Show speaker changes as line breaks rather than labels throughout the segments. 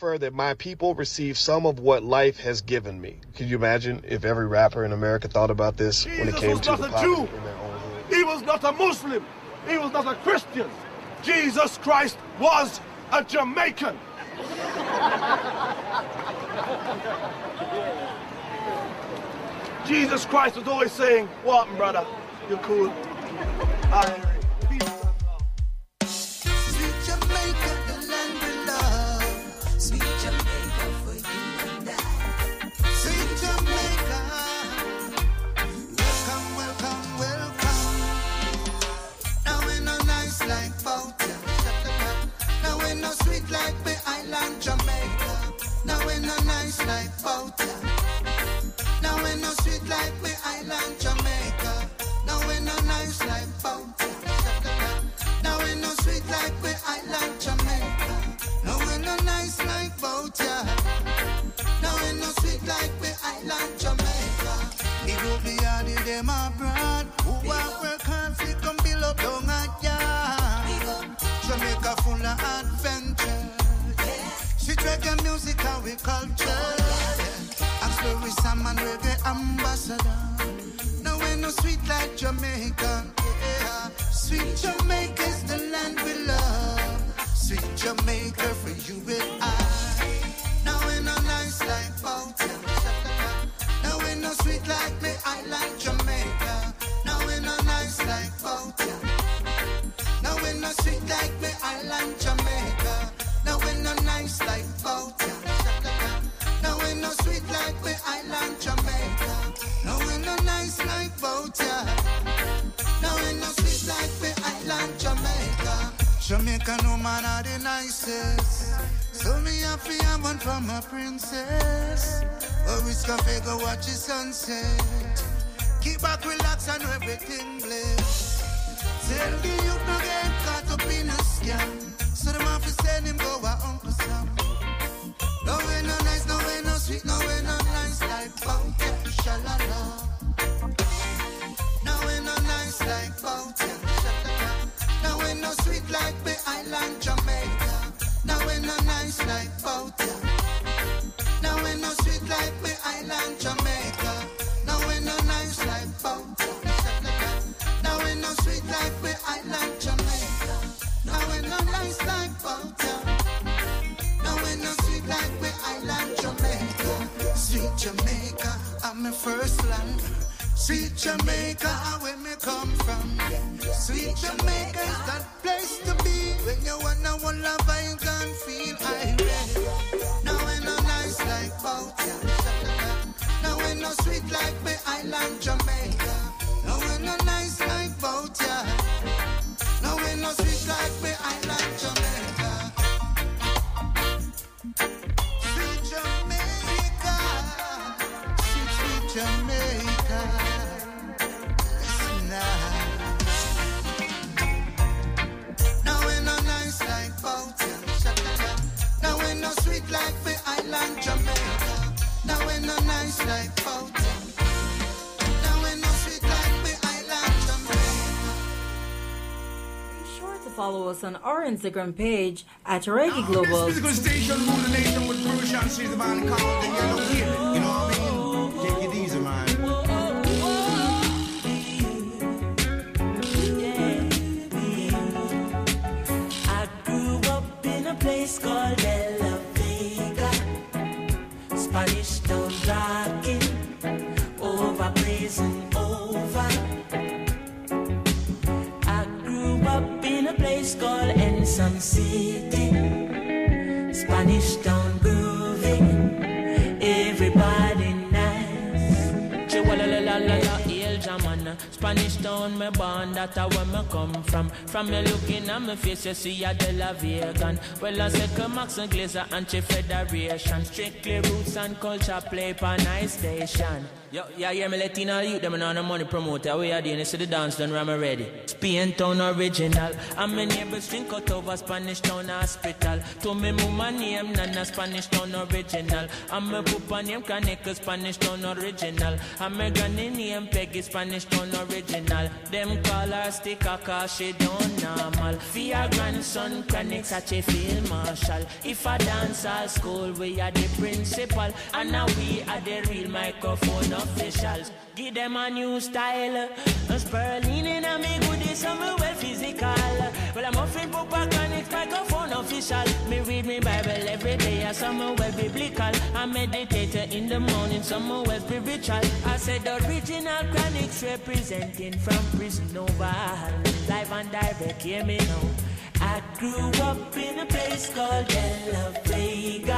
that my people receive some of what life has given me. Can you imagine if every rapper in America thought about this when it came to the poverty in their own hood?
He was not a Muslim. He was not a Christian. Jesus Christ was a Jamaican. Jesus Christ was always saying, What, brother? You're cool? I
like Boughton. Now we no sweet like the island Jamaica. Now we no nice like Boughton. Now we no sweet like the island Jamaica. Now we no nice like Boughton. Now we no sweet like the island Jamaica. He wrote the yard of them abroad. Who are work hard fi come build up down a yard. Jamaica full of adventure. She reggae music and we culture. Slurry Sam and reggae ambassador. No we no sweet like Jamaica. Yeah. Sweet Jamaica is the land we love. Sweet Jamaica for you and I. Now we no nice like Boughton. Now we no sweet like the island Jamaica. Now we no nice like Boughton. Now we no sweet like the island Jamaica. Now we no nice like Boughton. No nice like Boughton. Now we no sweet like the island Jamaica. Jamaica no man are the nicest. So me happy I want for my princess. It's cafe go watch the sunset. Keep back, relax, and everything bliss. Tell the youth no get caught up in a scam. So them have to send him go a Uncle Sam. No way no nice, no way no sweet, no way no nice like Bounty, shalala. Like Bounty, shalala. No no sweet like the island Jamaica. No way no nice like Bounty. No way no sweet like the island Jamaica. No way no nice like Bounty, shalala. No way no sweet like the island Jamaica. No way no nice like Bounty. No way no sweet like the island Jamaica. Sweet Jamaica, I'm my first land. Sweet Jamaica, where me come from. Sweet Jamaica is that place to be when you wanna one love I can feel irate.
Follow us on our Instagram page at Reggae Global.
This musical station rule the nation with Bruce she's man called the Yellow Kid. You know what I mean? Take it easy, man.
I grew up in a place called De Spanish town, me born, that's where me come from. From me looking at me face, you see a De La Vegan. Well, I say, Max and Glazer, anti-federation. Strictly roots and culture, play for nice station. Yo, yeah, yeah, me Latino youth, them on the money promoter. We are doing this to the dance, done ram ready. Spain town original. My neighbors drink out over Spanish town hospital. To me mama name, Nana Spanish town original. And my papa name, Kaneka Spanish town original. And my granny name, Peggy Spanish town original. Them them call her sticker cause she don't normal. Your grandson chronic such a field marshal. If a dance all school, we are the principal. And now we are the real microphone officials. Give them a new style. A spurling in a me goodie, somewhere well physical. Well, I'm offering Papa Chronic microphone official. Me read me Bible every day, I somewhere well biblical. I meditate in the morning, somewhere well spiritual. I said the original Chronics representing from prison over. Live and direct, hear me now. I grew up in a place called Vega.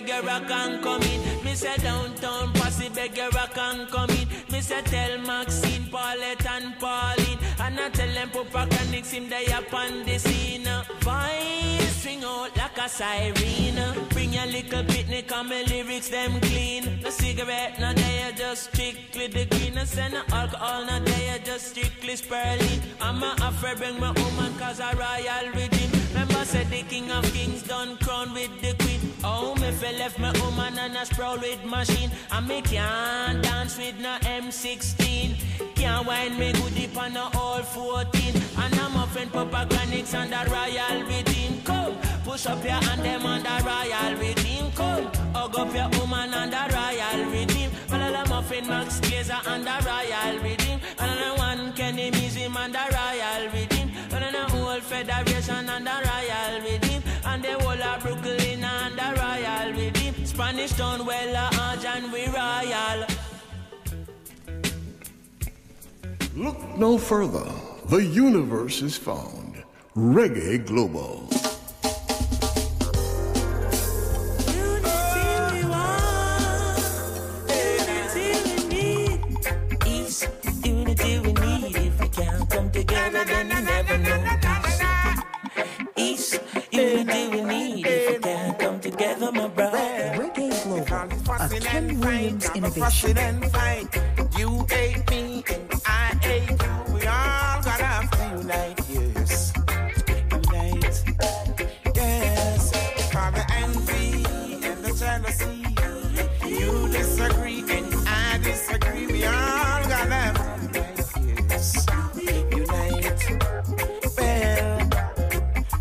Beggar I can come in. Me say downtown, posse beggar I can come in. Me say tell Maxine, Paulette and Pauline. And I tell them Papa Chronics him they up on the scene. Voice string out like a siren. Bring your little picnic, come my lyrics them clean. No cigarette, no they just strictly the green. No send no alcohol, no they just strictly spurling. I'm a afraid bring my woman cause a royal redeem. Remember said the king of kings done crown with the. Oh, me fell left my woman and a sprawl with machine. And me can't dance with no M16. Can't wind me good deep on no all 14. And I'm friend Papa Chronics and the royal redeem. Come, push up your hand them on the royal redeem. Come, hug up your woman on the royal redeem. Well, I'm muffin Max Glazer and the royal redeem. And I'm one Kenny Museum and the royal redeem. And the whole federation and the royal redeem. Spanish town, well, uh, and we royal.
Look no further. The universe is found. Reggae Global.
East, unity we need. If we can't come together, then we
Global, a Williams
I'm
innovation.
and fight. You hate me and I hate you. We all gotta have to unite, yes. Unite, yes. For the envy and the jealousy. You disagree and I disagree. We all gotta have to unite, yes. Unite. Well,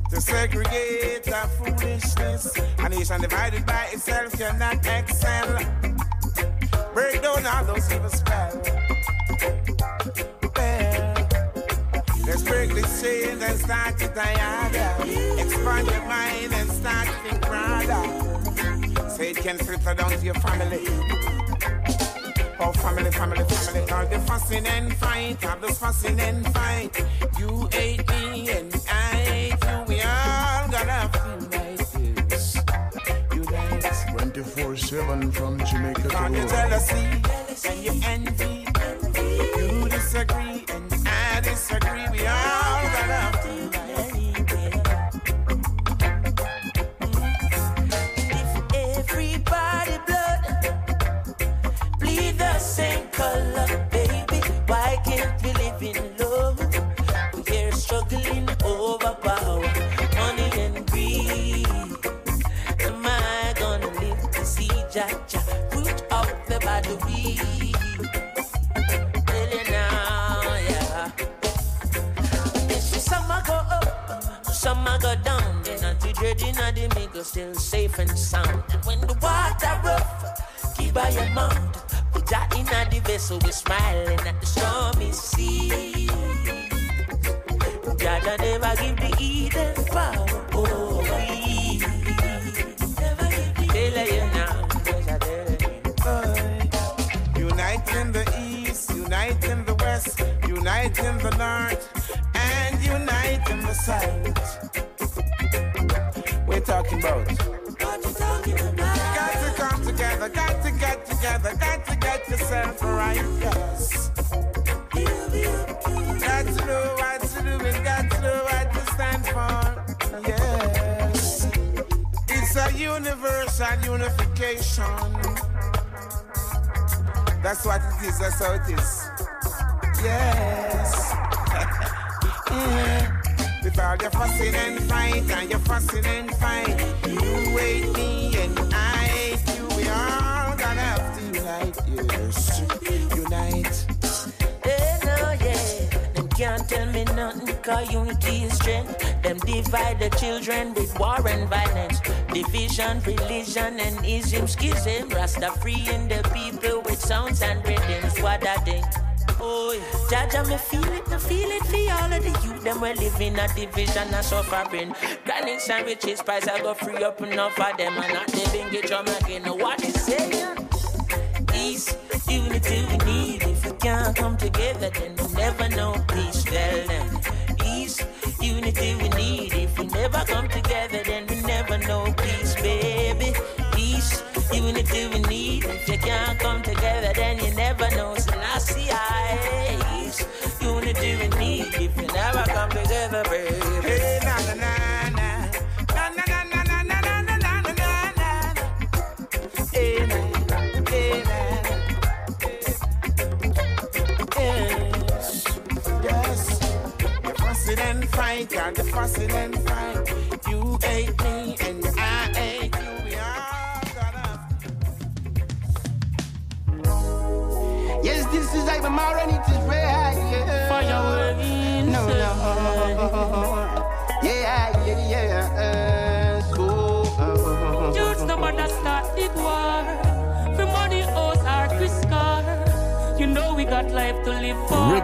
to segregate our foolishness. A nation divided by itself cannot excel. Break down all those evil spells. Well, let's break this chain and start to die. Expand your mind and start to think broader. Say it can filter down to your family. Oh, family, family, family. All the fussing and fight, all the fussing and fight. You hate me and I hate you.
24 7 from Jamaica to
your
Rome.
jealousy and your envy. You disagree and I disagree. We all
middle still safe and sound. And when the water rough, keep by your mouth. Put that in the vessel, we're smiling at the stormy sea. Jaja never give the Eden power. Never give the I.
Unite in the east, unite in the west, unite in the north, and unite in the south talking about?
What you talking about?
Got to come together, got to get together, got to get yourself right, yes. Got to know what to do and got to know what to stand for, Yeah. It's a universal unification. That's what it is, that's how it is. Yes. yeah. With all your fussing and fight, and your fussing and fight. You hate me and I hate you. We all gonna have to unite, yes. Unite.
They know, yeah. Them can't tell me nothing, cause unity is strength. Them divide the children with war and violence. Division, religion, and ism, schism. Rasta freeing the people with sounds and rhythms. What I think. Oh, yeah. Jaja, me feel it, me feel it for all of the youth. Them we live in a division and suffering. Granny sandwiches, price I go free up enough for them. And not living get drum again. What is saying? Peace, unity we need. If we can't come together, then we never know peace. Tell them. East, unity we need. If we never come together, then we never know peace, baby. Peace, unity we need. If you can't come together, then you
Hey, na na na na. Na na na na na na na.
Hey, na, hey. Yes.
Fussing and fight, and the fussing and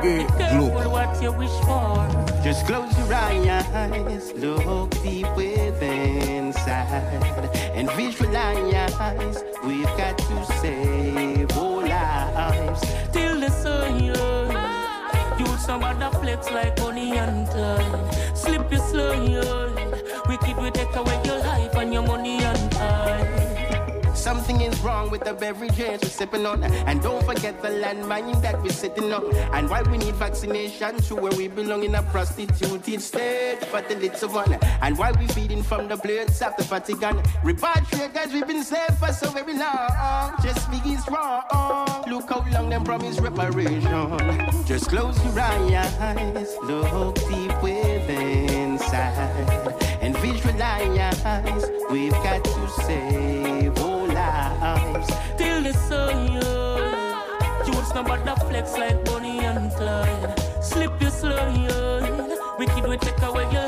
live for.
Reggae
Be careful
Global.
what you wish for.
Just close your eyes, look deep within inside, and visualize we've got to save all lives.
Till the sun, yeah. Youths no bother flex like time. Slip your slow, yeah. Wicked we take away your life
Something is wrong with the beverages we're sipping on. And don't forget the landmine that we're sitting on. And why we need vaccination to where we belong in a prostituted state for the little one. And why we're feeding from the blades of the Vatican. Repatriate we've been saved for so very long. Just because wrong. Look how long them promise reparation. Just close your eyes, look deep within. And visualize we've got to save lives.
Till the sun, yeah. Youths no bother flex like Bonnie and Clyde. Slip your yeah. Wicked we take away your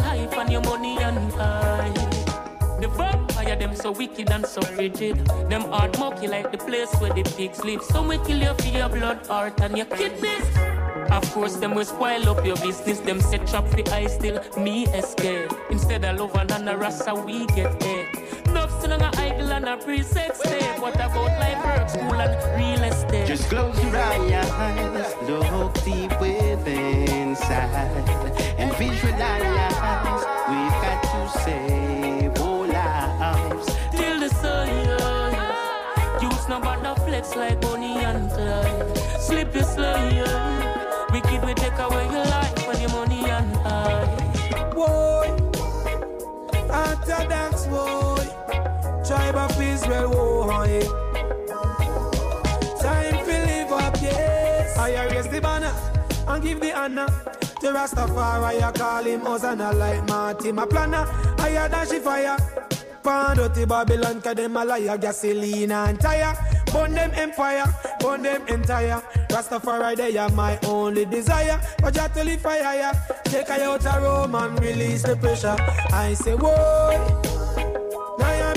so wicked and so frigid. Them heart monkey like the place where the pigs live. Some will kill you for your blood, heart and your kidneys. Of course, them will spoil up your business. Them set trap for I still me escape. Instead of love and a rasta, we get hate. Enough still on a idle and a preset state. What about life, work, school and real estate?
Just close your eyes, look deep within inside, and visualize we've got to save
boy. Eh. Time to live up, yes. I raise the banner and give the honor. To Rastafari, I call him Hosanna like Marty, my planner. I dash the fire. Pound out the Babylon, cause them a liar, gasoline and tire. Burn them empire, burn them entire. Rastafari, they are my only desire. But you to live fire. Take I out a room and release the pressure. I say, whoa, now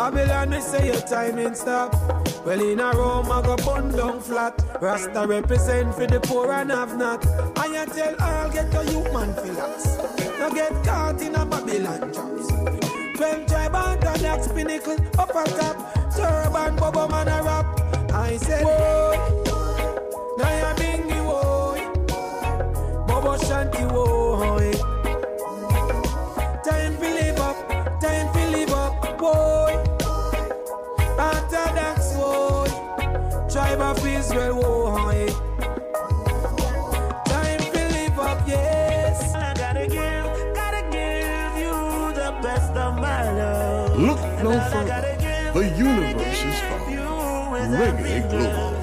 Babylon, they say your timing stop. Well, in a Rome, I go bun down flat. Rasta represent for the poor and have not. I tell all get a human philax. Now get caught in a Babylon traps. Twelve tribe on the Danax pinnacle up on top. Turban, bubble man, a rap. I said, whoa. Now you're bingy, whoa. Bobo, shanty, whoa. Time to live up. Time to live up. Whoa. Tribe of Israel. Eh? Time to live up, yes.
I gotta give, gotta give you the best of my love.
Look no further. The universe is found. Reggae Global.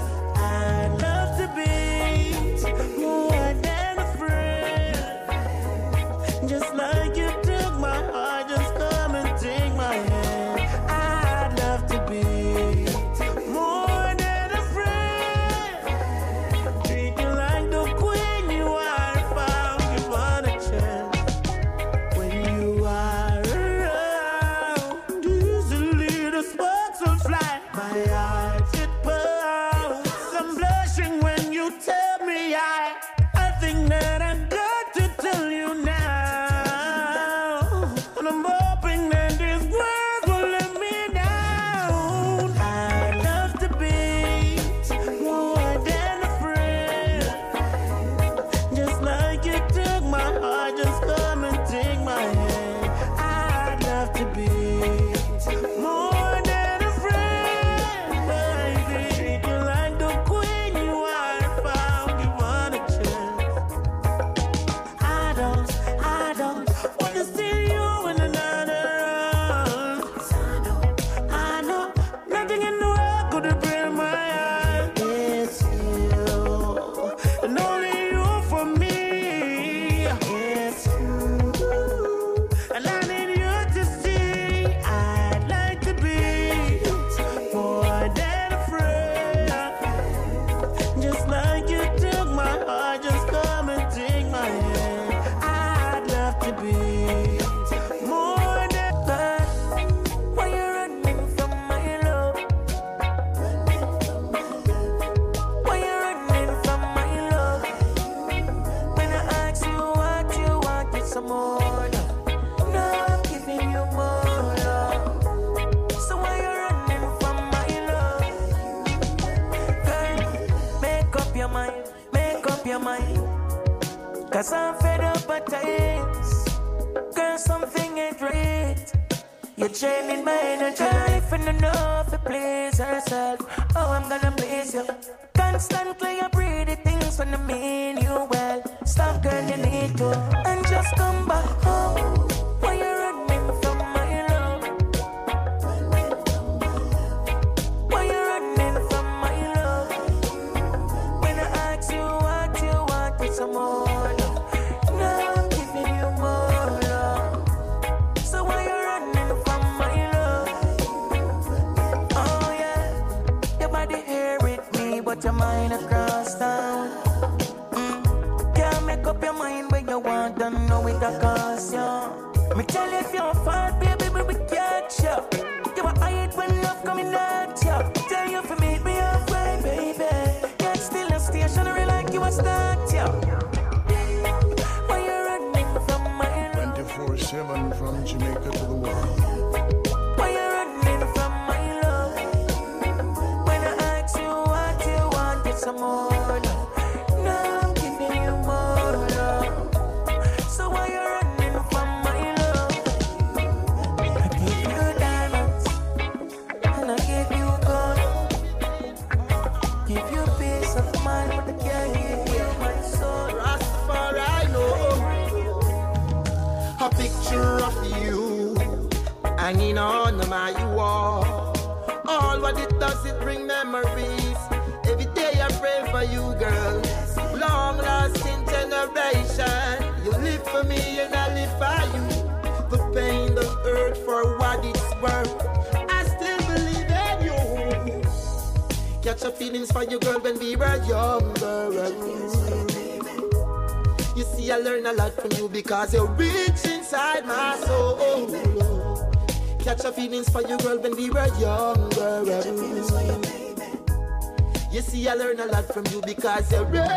Cause you're
real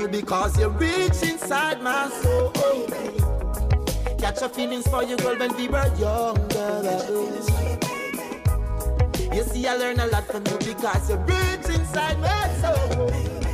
smile because you reach inside my soul. Catch your feelings for you, girl, when we were younger. You see, I learned a lot from you because you reach inside my soul.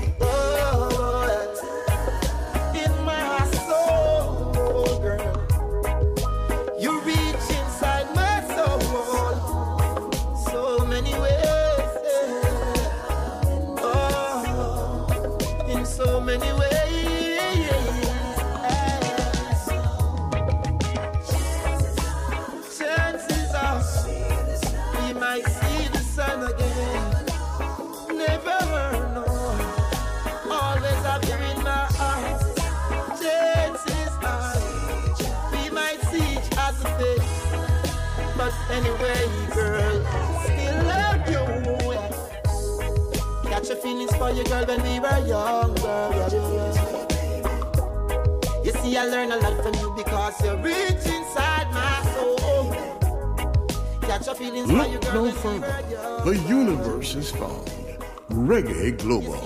Anyway, girl, still love you. Catch your feelings for you, girl when we were younger. You see, I learned a lot from you because you're rich inside my soul. Catch your feelings Look for
your
girl
no further. The universe is found. Reggae Global.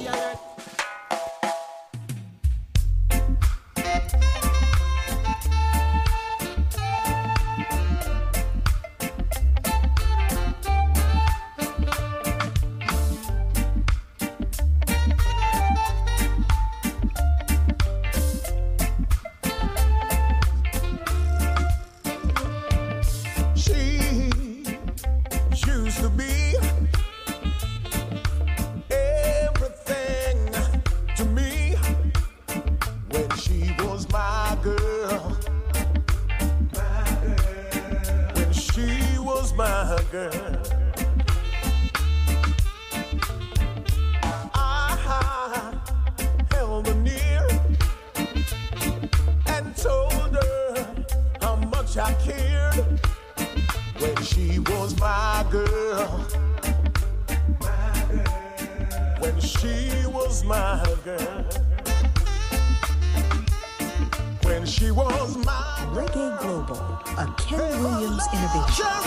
was my girl. When she was my girl. When she was my girl.
Reggae Global, a Ken Williams innovation.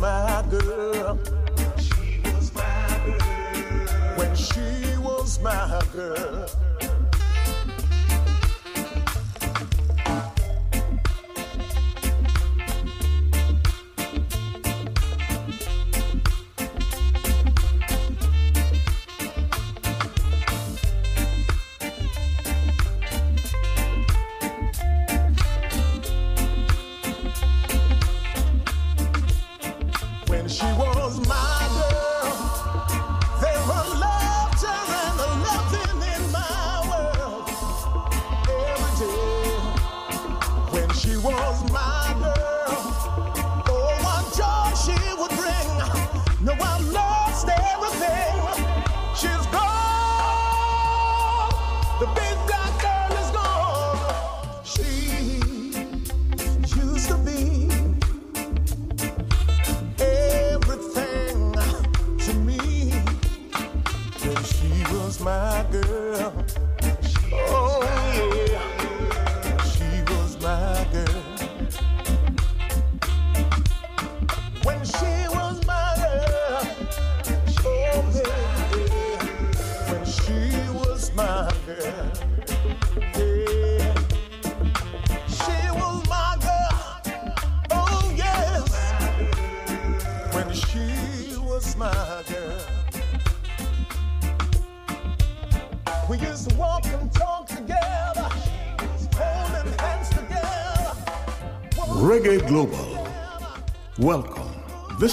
my girl. She was my girl. When she was my girl.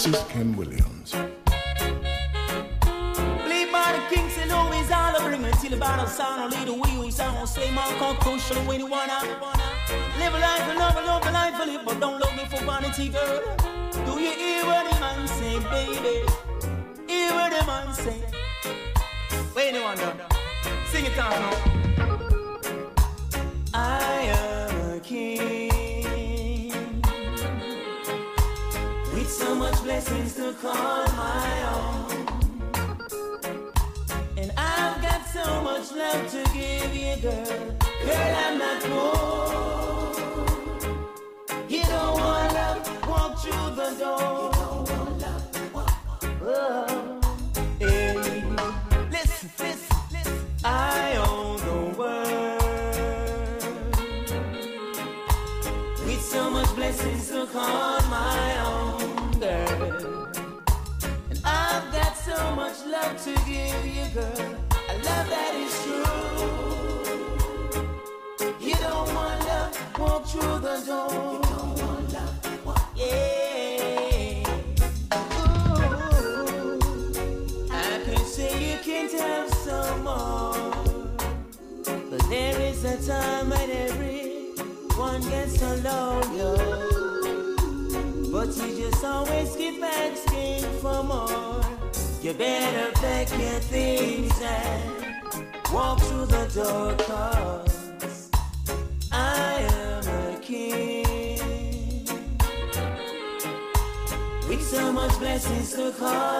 This is Ken Williams. better pack your things and walk through the door cause I am a king. With so much blessings to come.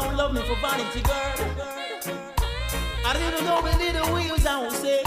don't love me for vanity, girl. I didn't know the little wheels I would say.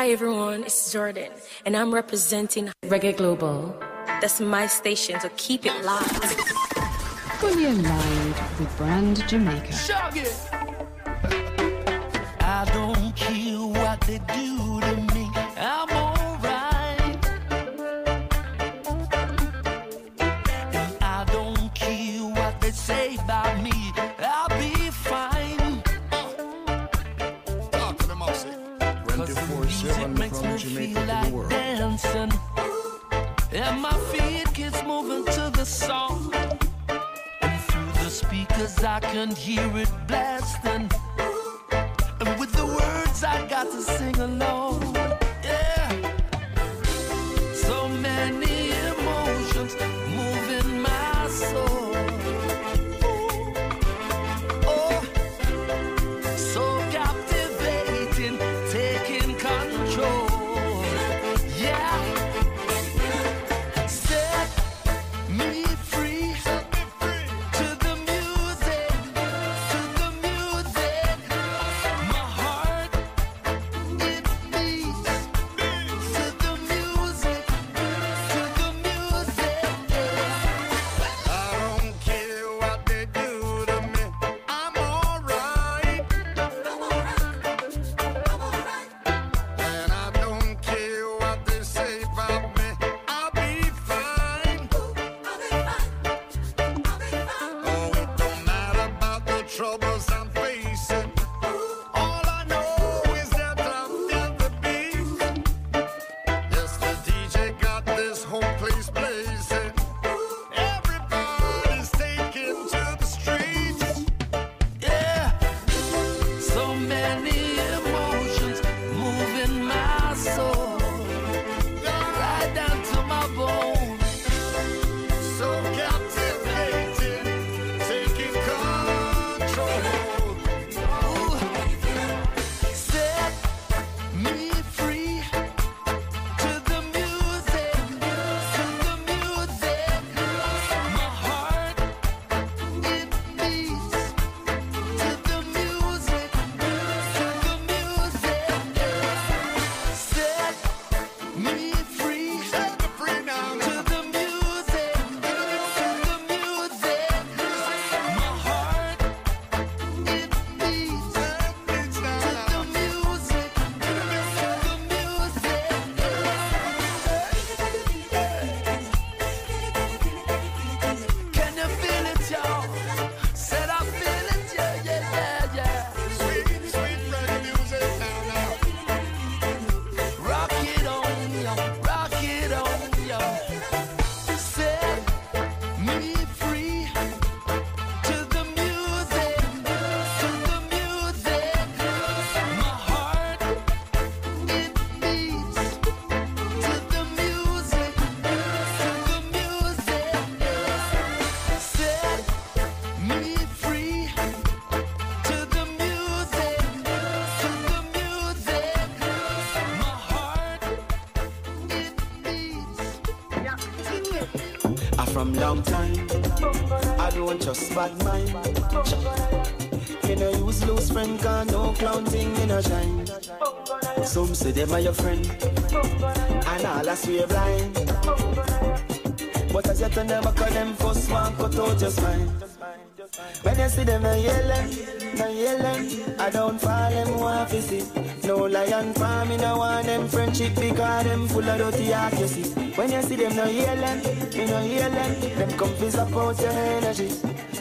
Hi everyone, it's Jordan, and I'm representing Reggae Global. That's my station, so keep it locked.
Fully with Brand Jamaica.
I don't care what they do to me. And my feet keeps moving to the song. And through the speakers I can hear it blasting. And with the words I got to sing along.
Say
them are your friend, and all I swear blind. But as yet I never call them first one, cut out your spine. When you see them, they yelling, they yelling. I don't fall them want to see. No lion farm, me no want them friendship because them full of dirty heart, you see. When you see them, they yelling, me no yelling. Them come to support your energy.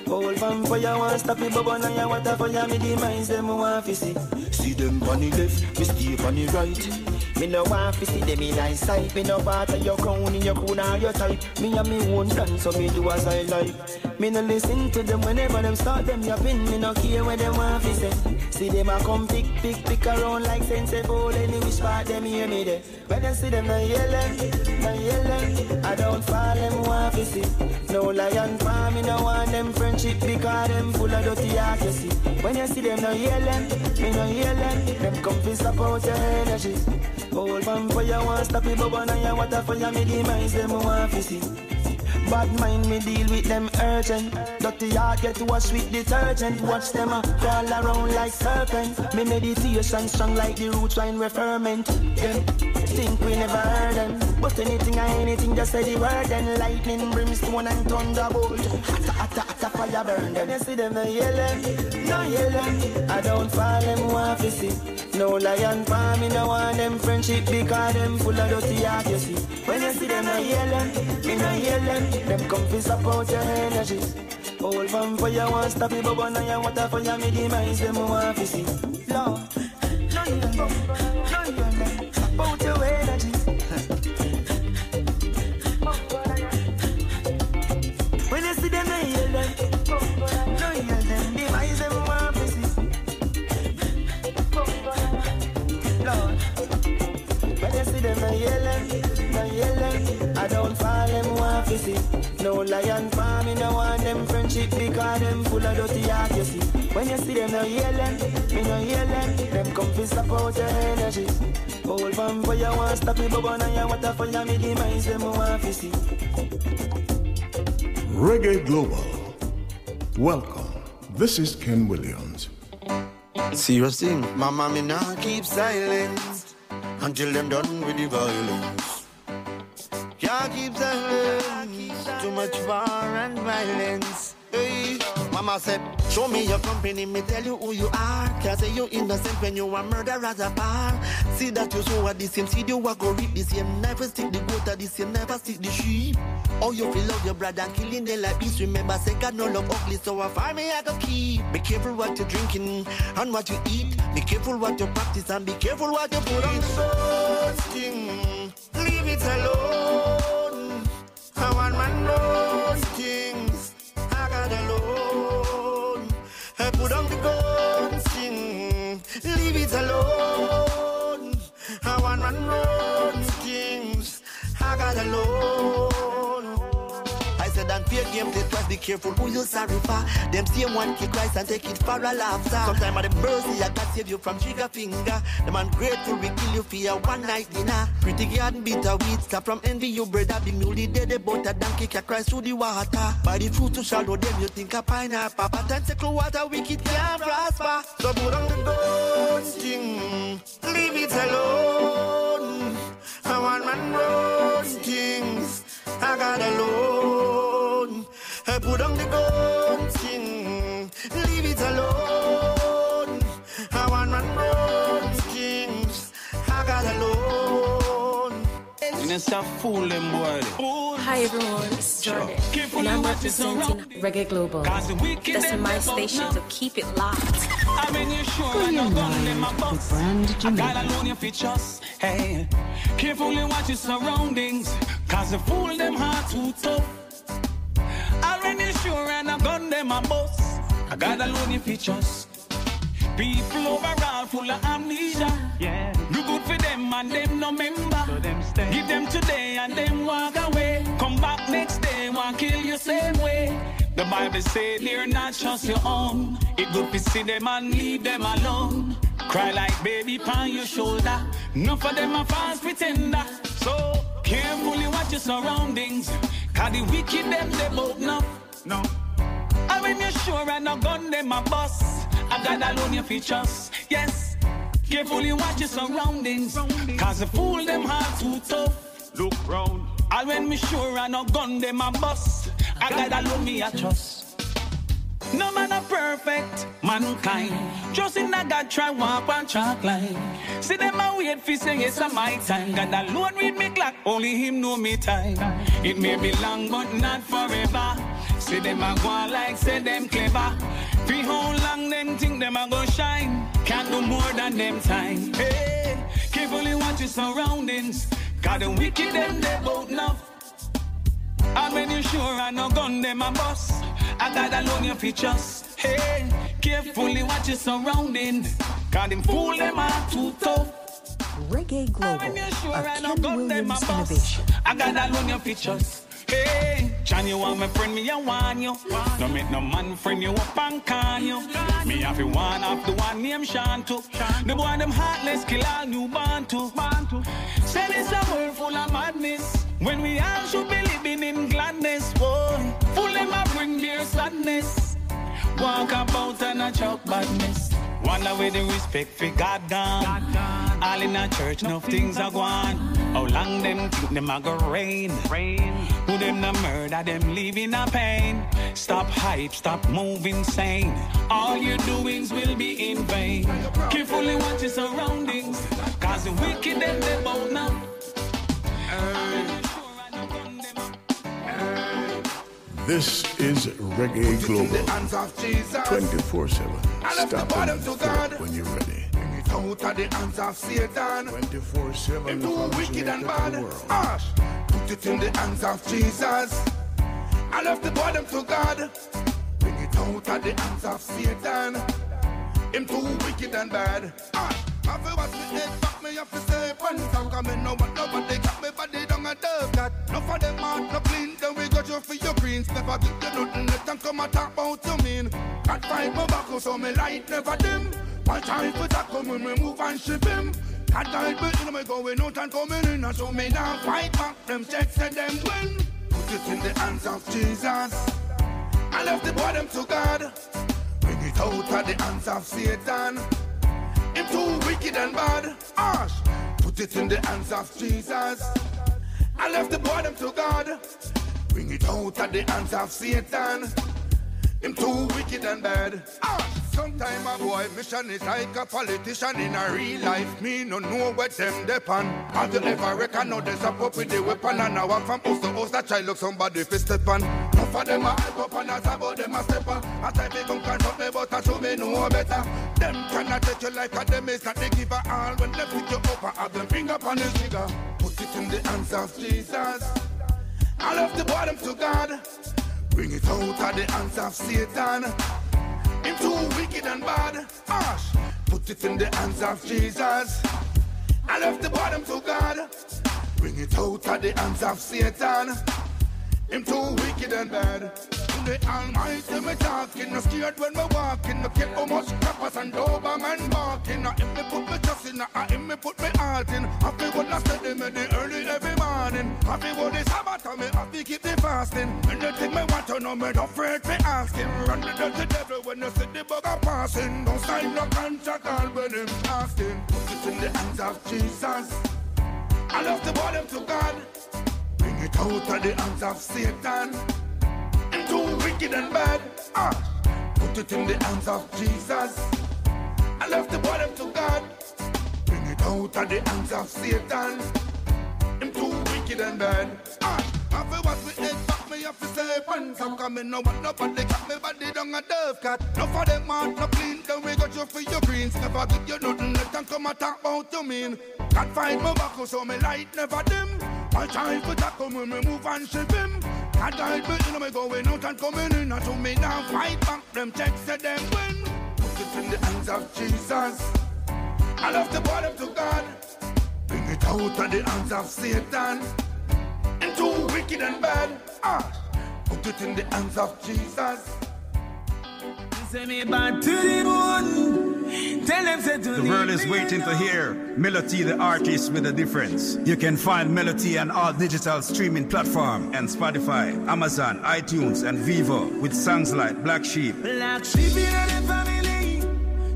Hold vampire want stop me, bubble now you water for ya, me demise them want to see. Them on the left, me stay on the right. Me no want to see them in eyesight. Me no of your crown in your crown or your type. Me and me own plan, so me do as I like. Me no listen to them whenever them start them yapping. Me no care where them want to say. See them a come pick, pick, pick around like sensible. Any which part them hear me there. When I see them no yelling, no yelling. I don't fall them want to see. No lion farm, me no want them friendship because them full of dirty heart, you see. When you see them no yelling, me no yelling. Them come to support your energy. Old vampire want stop me, but now you water for ya, me demise them want to see. Bad mind me deal with them urgent. Dirty heart get washed with detergent. Watch them uh, crawl around like serpents. Me meditation strong like the root wine referment. Them think we never heard them. But anything or anything just say the word. And lightning, brimstone and thunderbolt. Hotta, hotta fire burn them. You see them no yelling, no yelling. I don't fall them want to see. No lion farm, me no want them friendship because them full of dirty heart, you see. When you see them no yelling, me no yelling. Them come to support your energy. Old vampire want stop me, but now you water for your me demise, them want to see. Lord,
Reggae Global. Welcome. This is Ken Williams.
Serious thing, mama, me nah keep silent until them done with the violence. Can't keep silent, too much war and violence. Hey, mama said, show me your company, me tell you who you are. Say you innocent when you are murder as a bar. See that you sow at the same seed, you are go reap the same. Never stick the goat at the same, never stick the sheep. Oh, you feel love your brother, killing them like beast. Remember, say God no love ugly, so I find me I go keep. Be careful what you're drinking and what you eat. Be careful what you practice and be careful what you put on. Thing, leave it alone. I want man knows things. I got alone. I said, and fair game, play twice, be careful who you sorry for. Them same one kill Christ and take it for a laughter. Sometimes at the mercy, I got save you from trigger finger. The man grateful, we kill you for your one night dinner. Pretty garden bitter weed, stop from envy, you brother. Be newly dead about a donkey, can Christ through the water. By the fruit to shallow them, you think a pineapple. But then take water, wicked can't prosper. So put on the guns thing, leave it alone. I want man run things. I got alone. I put on the guns
Minister fool them boy.
Hi everyone, it's Jordan, and I'm representing Reggae Global. That's my station, so keep it locked.
I mean, you sure I know gun them a boss. I got alone your features. Hey, carefully watch your surroundings. Cause the fool them heart too tough. I really sure and I gun them a boss. I got alone your features. People overall full of amnesia. Yeah. Do good for them and them no member. Give them today and them walk away. Come back next day, want kill you same way. The Bible say they're not just your own. It good to see them and leave them alone. Cry like baby on your shoulder. None for them a false pretender. So carefully watch your surroundings. Cause the wicked them, they both know. No. And when you're sure and no gun, them a bust. I got alone your features. Yes. Carefully watch your surroundings. Cause the fool them heart too tough. Look round. And when me sure and no gun, them a bust. I got alone me a trust. No man a perfect mankind. Just in a God try walk on track line. See them a wait for say it's a my time. God alone read me clock, only him know me time. It may be long but not forever. See them a go like say them clever. For how long them think them a go shine? Can't do more than them time. Hey, carefully watch your surroundings. Got the wicked them they both know. And when you sure I no gun them a bust. I got alone your features. Hey, carefully watch your surroundings. Got them fool them are too tough.
Reggae Global, I mean,
sure
a
I no
Ken
gun them a
Williams innovation.
I got alone your features. Hey, John, you want my friend, me I want you. No make no man friend you up and can you. Me have you one off the one named Shantu. The boy them heartless kill all Bantu. Say this a world full of madness. When we all should be living in gladness, boy. Full them a bring their sadness. Walk about and a chop badness. Wonder where the respect for God gone. All in a church, no things are gone. How long them think them a go rain? Rain. Who them no murder, them living a pain. Stop hype, stop moving sane. All your doings will be in vain. Carefully watch your surroundings. Cause the wicked them they both know.
This is Reggae Global.
hands of Jesus.
24 7.
I left the
Stop
bottom
and
to
when you're ready.
Out of the hands of Satan.
24 7.
Him too wicked and bad. Ash, put it in the hands of Jesus. I left the bottom to God. Bring it out of the hands of Satan. Him too wicked and bad. Ash, I feel what me head back, me have to say pants. I'm coming, no one, nobody got me body down a dove that. No for them out, no clean, then got you for your greens. Never give you nothing, let them come and talk about you mean. Can't fight my back, so me light never dim. My time for tackle when we move and ship him. Can't hide me in me going out and coming in, and so me now fight back. Them checks and them win. Put it in the hands of Jesus. I left the bottom to God. Bring it out of the hands of Satan. Him too wicked and bad. Ash, put it in the hands of Jesus. I left the bottom to God. Bring it out of the hands of Satan. Him too wicked and bad. Ah, sometime a boy mission is like a politician in a real life. Me no know what them depend. Have you ever reckon how they stop up with the weapon and I walk from house to house that child look somebody fi step on. Enough of them a hype up and a about them a step on. A type they come confront me but I show me know better. Them cannot take you like a them is not the giver all when they pick you up and have them finger on the trigger. Put it in the hands of Jesus. I left the bottom to God. Bring it out of the hands of Satan. Him too wicked and bad. Ash, put it in the hands of Jesus. I left the bottom to God. Bring it out of the hands of Satan. Him too wicked and bad. The Almighty me talking, no scared when me walking. No care how much crappers and Doberman barking. No him me put me trust in, no him me put me heart in. Happy when I steady me the early every morning. Happy when the Sabbath and me happy keep the fasting. Anything me want to know, me don't afraid me asking. Run the dirty devil when you see the bugger passing. Don't sign no contract all when him asking. Put it in the hands of Jesus. I love the bottom to God. Bring it out of the hands of Satan. Too wicked and bad. Ah, put it in the hands of Jesus. I left the bottom to God. Bring it out of the hands of Satan. Him too wicked and bad. I feel what we head back, me have to say pants. I'm coming, no one, nobody got me body down a dove cat. No for them out, no clean, then we got you for your greens. Never give you nothing, let them come talk about you mean. Can't find my back, so me light never dim. My time for tackle when we move and ship him. Can't hide me, you know me going out and coming in. And to me now fight back, them checks say them win. Put it in the hands of Jesus. I love the bottom to God. Bring it out of the hands of Satan. And too wicked and bad. Ah, put it in the hands of Jesus.
The
Tell them to
The world is waiting to hear Melody, the artist with a difference. You can find Melody on all digital streaming platform and Spotify, Amazon, iTunes, and Vivo with songs like Black Sheep,
Black sheep in the family.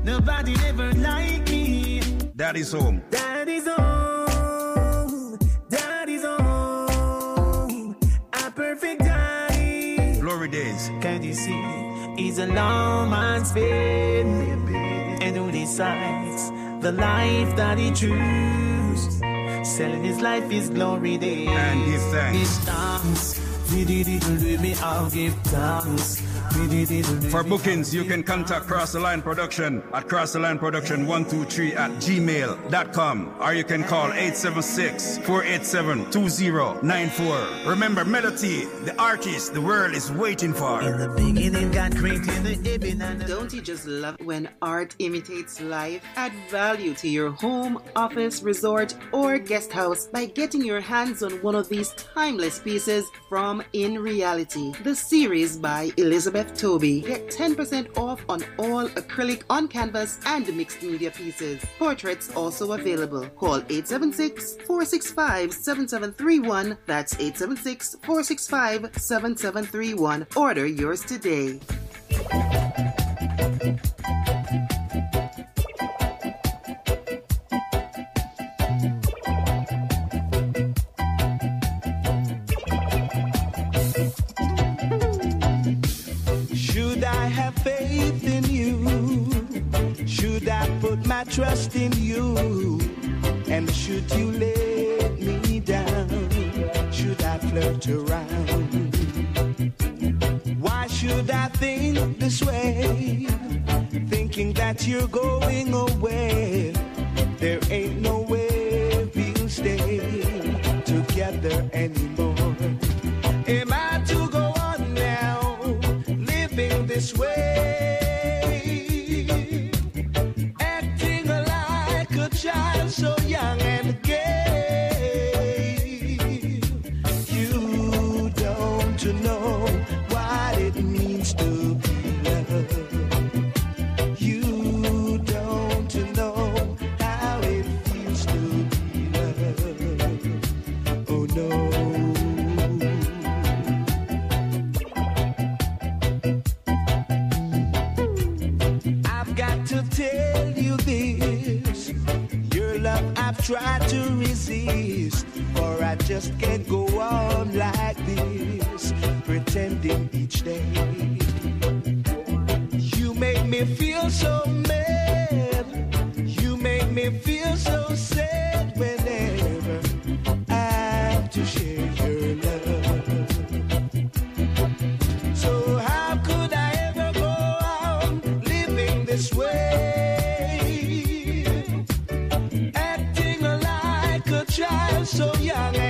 Nobody ever like me.
Daddy's Home,
Daddy's home. Daddy's home. A perfect daddy.
Glory Days,
Can you see? He's a lawman's babe. And who decides the life that he chooses? Selling his life is glory days.
And give thanks.
Give thanks. Diddle-diddle, me, I'll give thanks. Diddle-diddle,
For bookings, you can contact Cross the Line Production at Cross the Line Production 123 at gmail.com or you can call 876 487 2094. Remember, Melody, the artist the world is waiting for.
beginning got created the Eben and
Don't you just love when art imitates life? Add value to your home, office, resort, or guest house by getting your hands on one of these timeless pieces from In Reality, the series by Elizabeth Toby. Get 10% off on all acrylic on canvas and mixed media pieces. Portraits also available. Call 876 465 7731. That's 876 465 7731. Order yours today.
Faith in you? Should I put my trust in you? And should you let me down? Should I flirt around? Why should I think this way? Thinking that you're going away. There ain't no way we'll stay together anymore. I've to resist. For I just can't go on like this. Pretending each day. You make me feel so mad. You make me feel so sad so young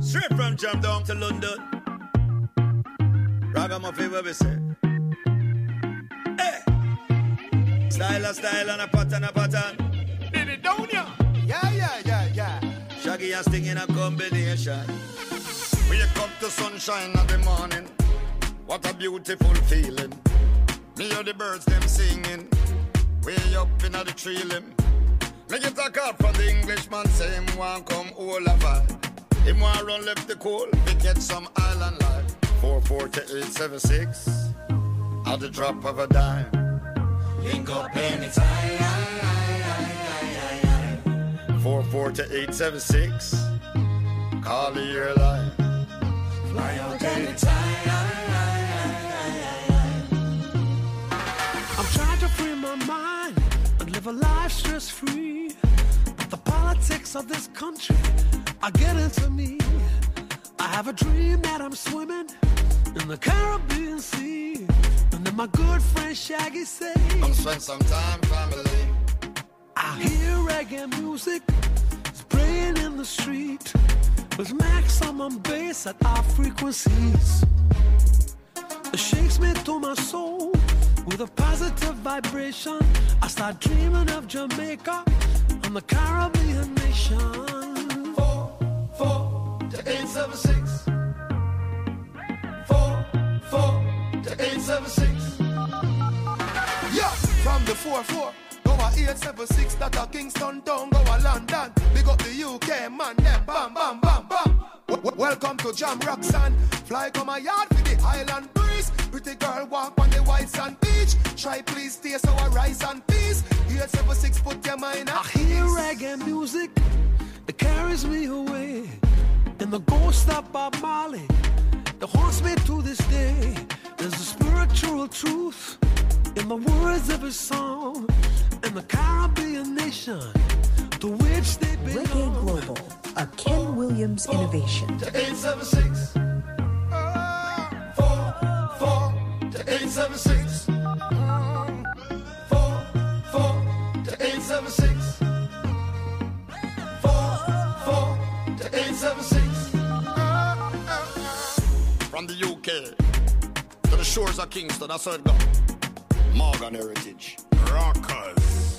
Straight from Jam down to London. Ragamuffin, where we say. Hey! Style a style and a pattern a pattern.
Baby, down ya!
Yeah, yeah, yeah, yeah. Shaggy and Sting in a combination.
Wake up to sunshine of the morning. What a beautiful feeling. Me hear the birds them singing. Way up in the tree limb. Me get a call from the Englishman saying, "One come all of. Him want run left the coal, we get some island life. 448876, at the drop of a dime.
Link up anytime.
448876, call the your line.
Fly out anytime.
I'm trying to free my mind and live a life stress free. but The politics of this country I get it me. I have a dream that I'm swimming in the Caribbean Sea. And then my good friend Shaggy says,
"I'm spend some time, family.
I hear reggae music spraying playing in the street with maximum bass at our frequencies. It shakes me to my soul with a positive vibration. I start dreaming of Jamaica and the Caribbean nation.
876. Yeah, from the 4-4. Go a 876, that a Kingston town, go a London. Big up the UK, man, them bam, bam, bam, bam. W- welcome to Jam Roxanne. Fly come a yard with the island breeze. Pretty girl walk on the white sand beach. Try please taste our rice and peas. 876, put your mind at
I hear reggae music that carries me away. And the ghost of Bob Marley that haunts me to this day. There's a spiritual truth in the words of his song and the Caribbean nation to which they belong.
Reggae Global, a Ken Williams innovation.
To 876. Four, four, to 876. Mm, four, four, to 876. Four, four, to 876.
The shores of Kingston, that's how it go. Morgan Heritage. Rockers.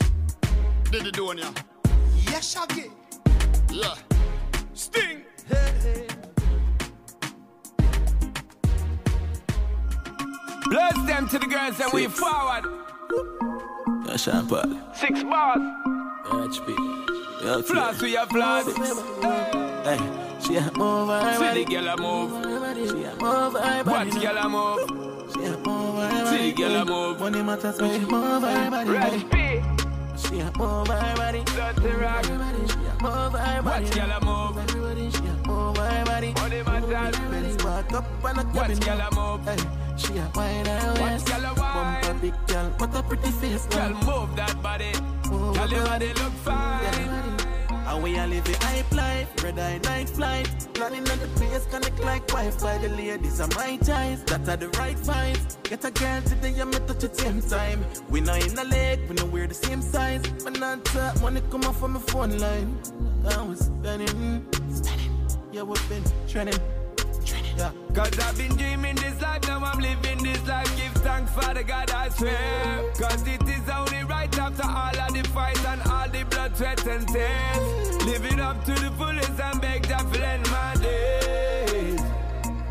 Did you doing ya?
Yes, Shaggy.
Yeah. Sting.
Bless them to the girls and we forward.
Yeah, Shampa.
Six bars.
HP. Yeah,
Floss we have floss.
Hey, she a move her
See the girl a move.
She a move her body.
Watch girl a move.
She a move her
See
body.
the girl a move.
Money matters when she move her body.
Red
She a move her body.
Dirty rock.
She a move her body.
Watch girl a move.
She a move her body.
Money matters.
Benz back up and a
Watch
cabin.
girl a move.
Hey, she a wine her
Watch
waist.
girl a wine.
Bumper big girl, what a pretty face.
Girl move that body. Girl your body look fine.
And we a live a hype life, red eye night flight. Planning on the place, connect like Wi-Fi. The ladies are my ties, that are the right vibes. Get a girl today, I met at the same time. We not in the leg, we know we're the same size. But not talk, money come off from my phone line. I was spending, spending. Yeah, we've been trending.
Cause I've been dreaming this life, now I'm living this life. Give thanks for the God I swear. Cause it is only right after all of the fight and all the blood, sweat, and tears. Living up to the fullest and beg that to end my days.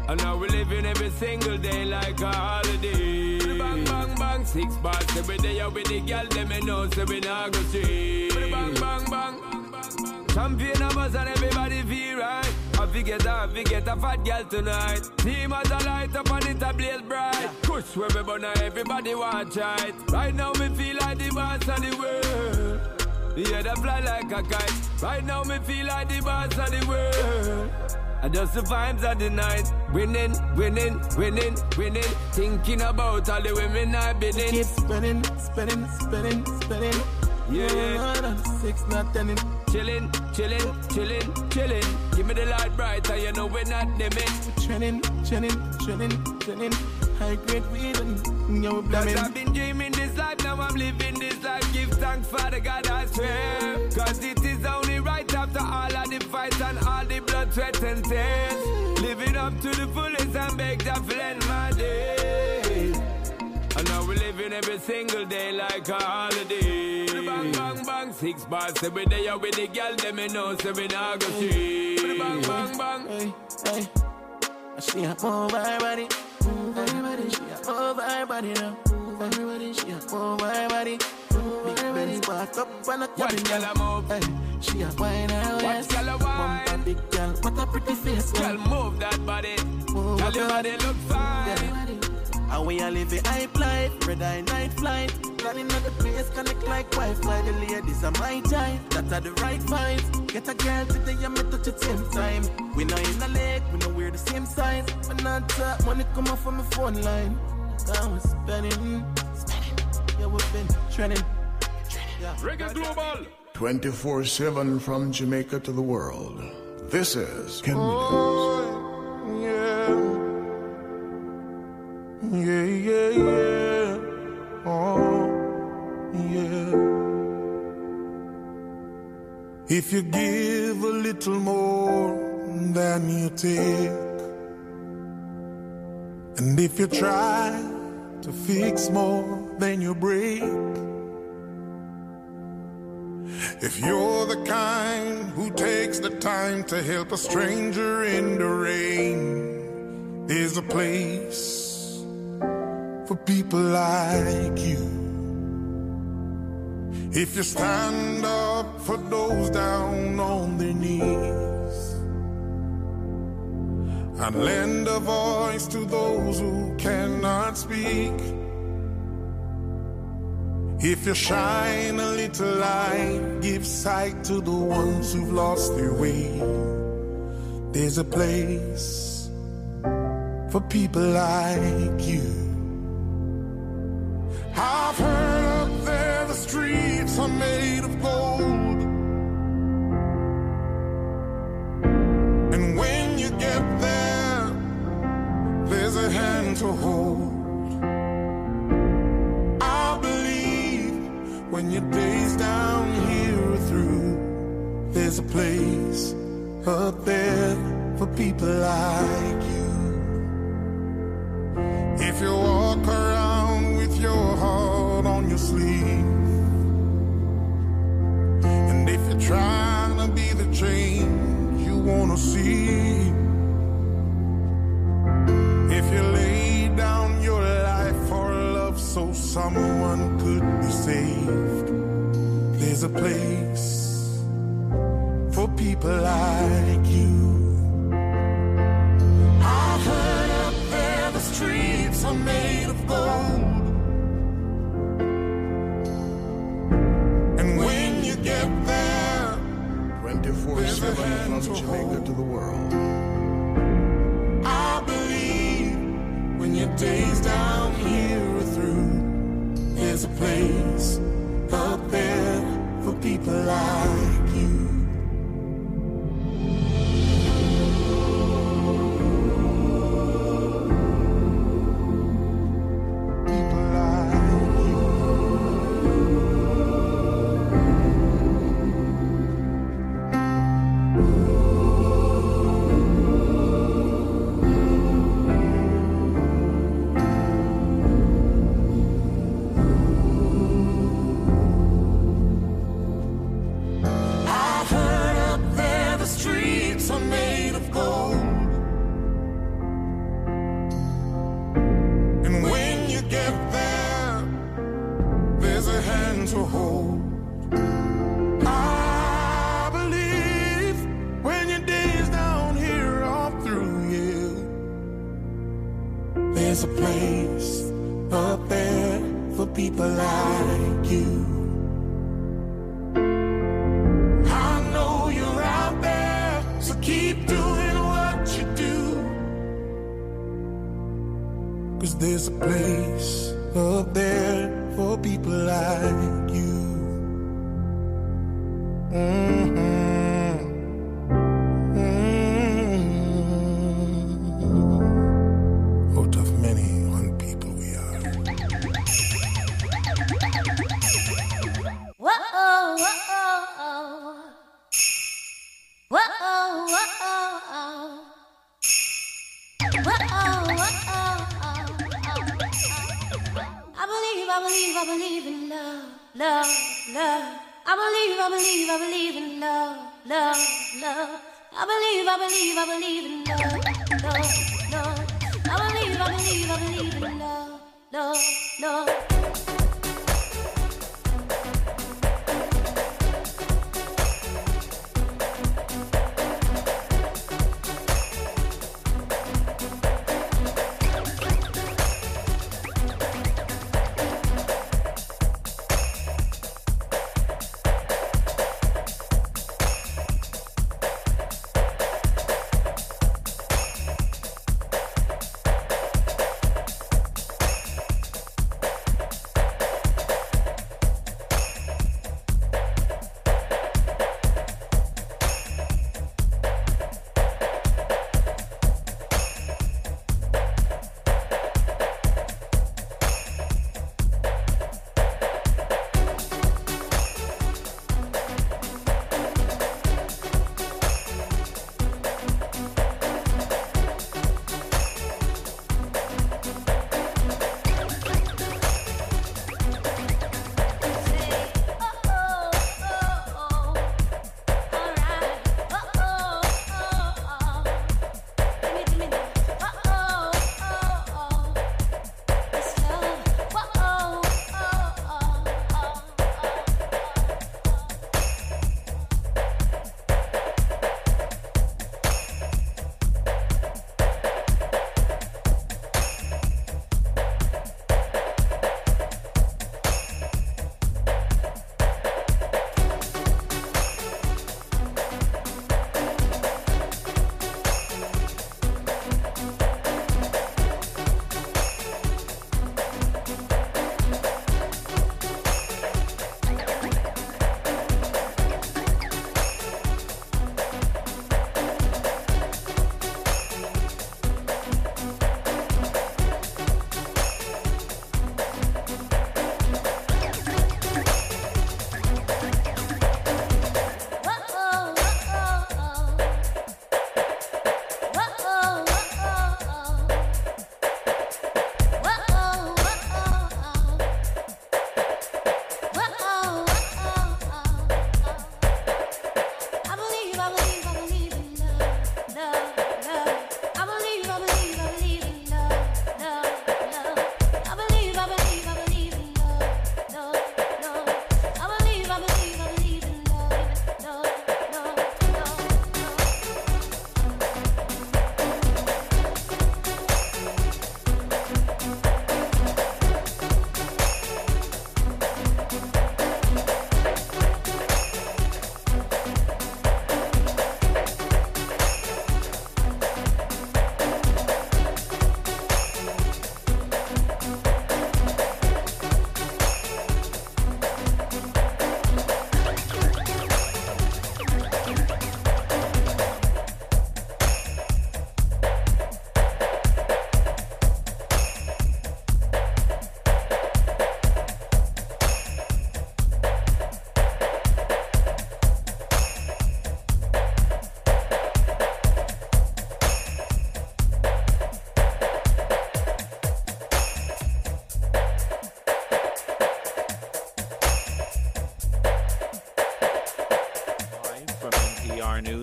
And now we're living every single day like a holiday. Bang, bang, bang, six bars every day. You with the girl, them me know, so we not go straight. Bang, bang, bang. Champion of us and everybody feel right. I forget I forget a fat girl tonight. Team as a light up and it a blaze bright. Push where we burn everybody want it. Right now me feel like the boss of the world. Yeah, that fly like a kite. Right now me feel like the boss of the world. And just the vibes of the night. Winning, winning, winning, winning. Thinking about all the women I've been in.
Keep spinning, spinning, spinning, spinning.
Yeah,
six, not ten.
Chillin', chillin', chillin', chillin'. Give me the light bright, and you know we're not dimming.
Trending, trending, trending, trending. High grade weed and yo,
Cause
blamin'.
I've been dreaming this life, now I'm living this life. Give thanks for the God I swear. Cause it is only right after all of the fights and all the blood, sweat, and tears. Living up to the fullest and beg that to end my days. Now we're living every single day like a holiday. Bang, bang, bang, six bars every day. You with the girl, them me know, so we not go straight. Bang, bang, bang.
Hey, hey. She a move her body. Move her body. She a move her body now. Move everybody. She a move her body. Big Benz back up a
Watch
cabin.
girl a move.
Hey, she a wine her
Watch
waist.
girl a wine.
Bumper big girl, what a pretty face.
Girl, move that body. Girl, your body look fine.
And we a live a hype life, red eye night flight. Planning on the place, connect like Wi-Fi. The ladies are my type, that are the right vibes. Get a girl today, I met at the same time. We not in the lake, we know we're the same size. But not talk, money come off from my phone line. I was spending, spending. Yeah, we've been trending. Yeah.
Reggae Global.
24 7 from Jamaica to the world. This is Ken Williams.
If you give a little more than you take, and if you try to fix more than you break, if you're the kind who takes the time to help a stranger in the rain, there's a place for people like you. If you stand up for those down on their knees and lend a voice to those who cannot speak. If you shine a little light, give sight to the ones who've lost their way. There's a place for people like you. I've heard up there the streets are made of gold. And when you get there, there's a hand to hold. I believe when your days down here are through, there's a place up there for people like you. If you walk around sleeve, and if you're trying to be the change you wanna see, if you lay down your life for love so someone could be saved, there's a place for people like you. I've heard up there the streets are made of gold.
24 7 from Jamaica to the world.
I believe when your days down here are through, there's a place up there for people like you. Believe, I
believe, I believe in love, love, love. I believe, I believe, I believe in love, love, love. I believe, I believe, I believe in love, love, love.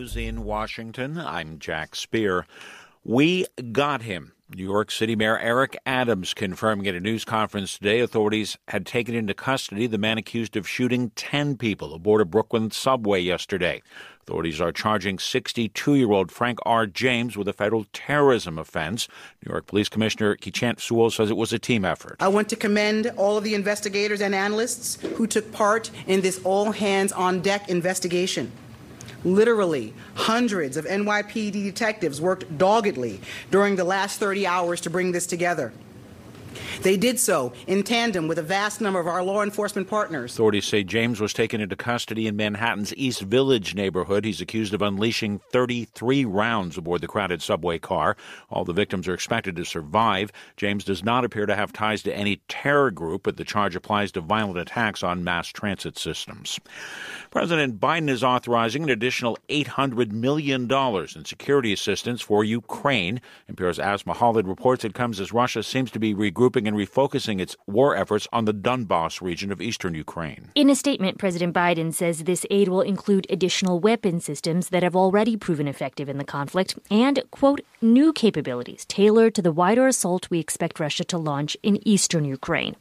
News in Washington. I'm Jack Speer. We got him. New York City Mayor Eric Adams confirming at a news conference today authorities had taken into custody the man accused of shooting 10 people aboard a Brooklyn subway yesterday. Authorities are charging 62 year old Frank R. James with a federal terrorism offense. New York Police Commissioner Keechant Sewell says it was a team effort.
I want to commend all of the investigators and analysts who took part in this all hands on deck investigation. Literally, hundreds of NYPD detectives worked doggedly during the last 30 hours to bring this together. They did so in tandem with a vast number of our law enforcement partners.
Authorities say James was taken into custody in Manhattan's East Village neighborhood. He's accused of unleashing 33 rounds aboard the crowded subway car. All the victims are expected to survive. James does not appear to have ties to any terror group, but the charge applies to violent attacks on mass transit systems. President Biden is authorizing an additional $800 million in security assistance for Ukraine. NPR's Asma Khalid reports it comes as Russia seems to be regrouping and refocusing its war efforts on the Donbass region of eastern Ukraine.
In a statement, President Biden says this aid will include additional weapon systems that have already proven effective in the conflict and, quote, new capabilities tailored to the wider assault we expect Russia to launch in eastern Ukraine.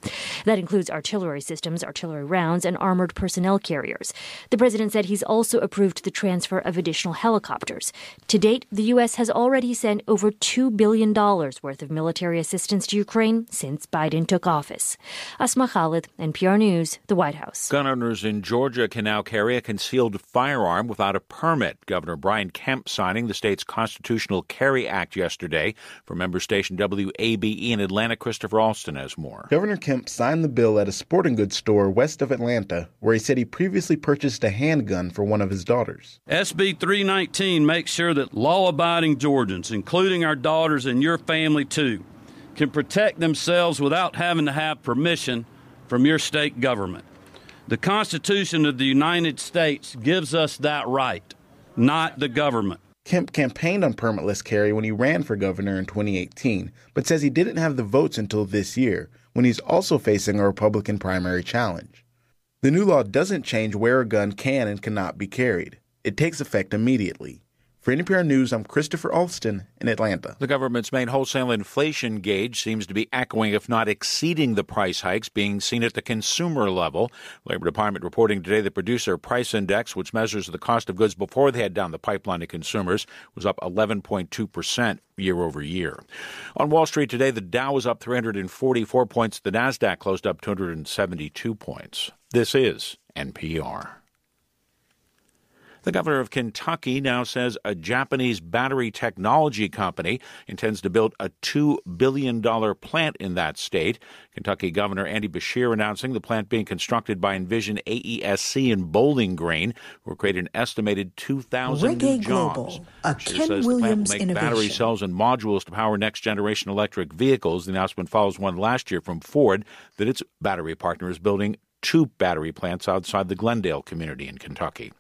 That includes artillery systems, artillery rounds, and armored personnel carriers. The president said he's also approved the transfer of additional helicopters. To date, the U.S. has already sent over $2 billion worth of military assistance to Ukraine since Biden took office. Asma Khalid, NPR News, the White House.
Gun owners in Georgia can now carry a concealed firearm without a permit. Governor Brian Kemp signing the state's Constitutional Carry Act yesterday. For member station WABE in Atlanta, Christopher Alston has more.
Governor Kemp signed the bill at a sporting goods store west of Atlanta, where he said he previously purchased a handgun for one of his daughters.
SB 319 makes sure that law abiding Georgians, including our daughters and your family too, can protect themselves without having to have permission from your state government. The Constitution of the United States gives us that right, not the government.
Kemp campaigned on permitless carry when he ran for governor in 2018, but says he didn't have the votes until this year, when he's also facing a Republican primary challenge. The new law doesn't change where a gun can and cannot be carried. It takes effect immediately. For NPR News, I'm Christopher Alston in Atlanta.
The government's main wholesale inflation gauge seems to be echoing, if not exceeding, the price hikes being seen at the consumer level. Labor Department reporting today the producer price index, which measures the cost of goods before they head down the pipeline to consumers, was up 11.2% year over year. On Wall Street today, the Dow was up 344 points. The Nasdaq closed up 272 points. This is NPR. The governor of Kentucky now says a Japanese battery technology company intends to build a $2 billion plant in that state. Kentucky Governor Andy Beshear announcing the plant being constructed by Envision AESC in Bowling Green will create an estimated 2,000
Reggae
new jobs.
Global, a
Beshear
Ken
says
Williams
the plant will make
innovation.
battery cells and modules to power next generation electric vehicles. The announcement follows one last year from Ford that its battery partner is building two battery plants outside the Glendale community in Kentucky.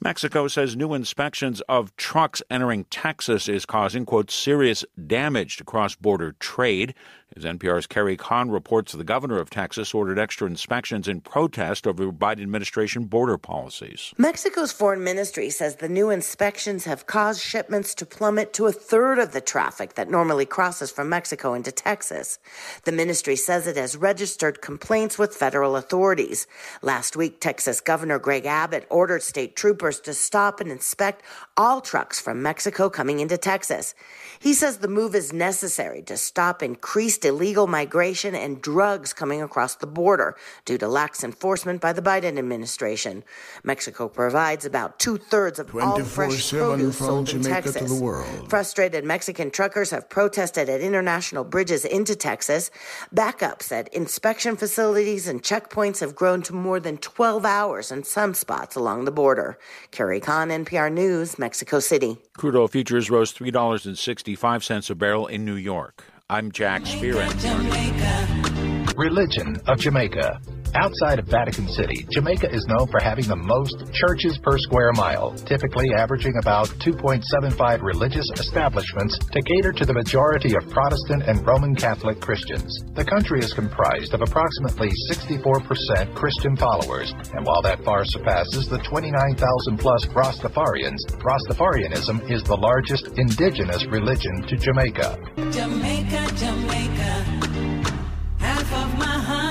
Mexico says new inspections of trucks entering Texas is causing, quote, serious damage to cross border trade. As NPR's Carrie Kahn reports, the governor of Texas ordered extra inspections in protest over Biden administration border policies.
Mexico's foreign ministry says the new inspections have caused shipments to plummet to a third of the traffic that normally crosses from Mexico into Texas. The ministry says it has registered complaints with federal authorities. Last week, Texas Governor Greg Abbott ordered state troopers to stop and inspect all trucks from Mexico coming into Texas. He says the move is necessary to stop increased illegal migration and drugs coming across the border due to lax enforcement by the Biden administration. Mexico provides about two thirds of all fresh
24/7
produce sold in
Jamaica to
Texas.
the world.
Frustrated Mexican truckers have protested at international bridges into Texas. Backups at inspection facilities and checkpoints have grown to more than 12 hours in some spots along the border. Carrie Kahn, NPR News, Mexico City.
Crude oil futures rose $3.65 a barrel in New York. I'm Jack Speer.
Religion of Jamaica.
Outside of Vatican City, Jamaica is known for having the most churches per square mile, typically averaging about 2.75 religious establishments to cater to the majority of Protestant and Roman Catholic Christians. The country is comprised of approximately 64% Christian followers, and while that far surpasses the 29,000 plus Rastafarians, Rastafarianism is the largest indigenous religion to Jamaica.
Jamaica, Jamaica. Half of my heart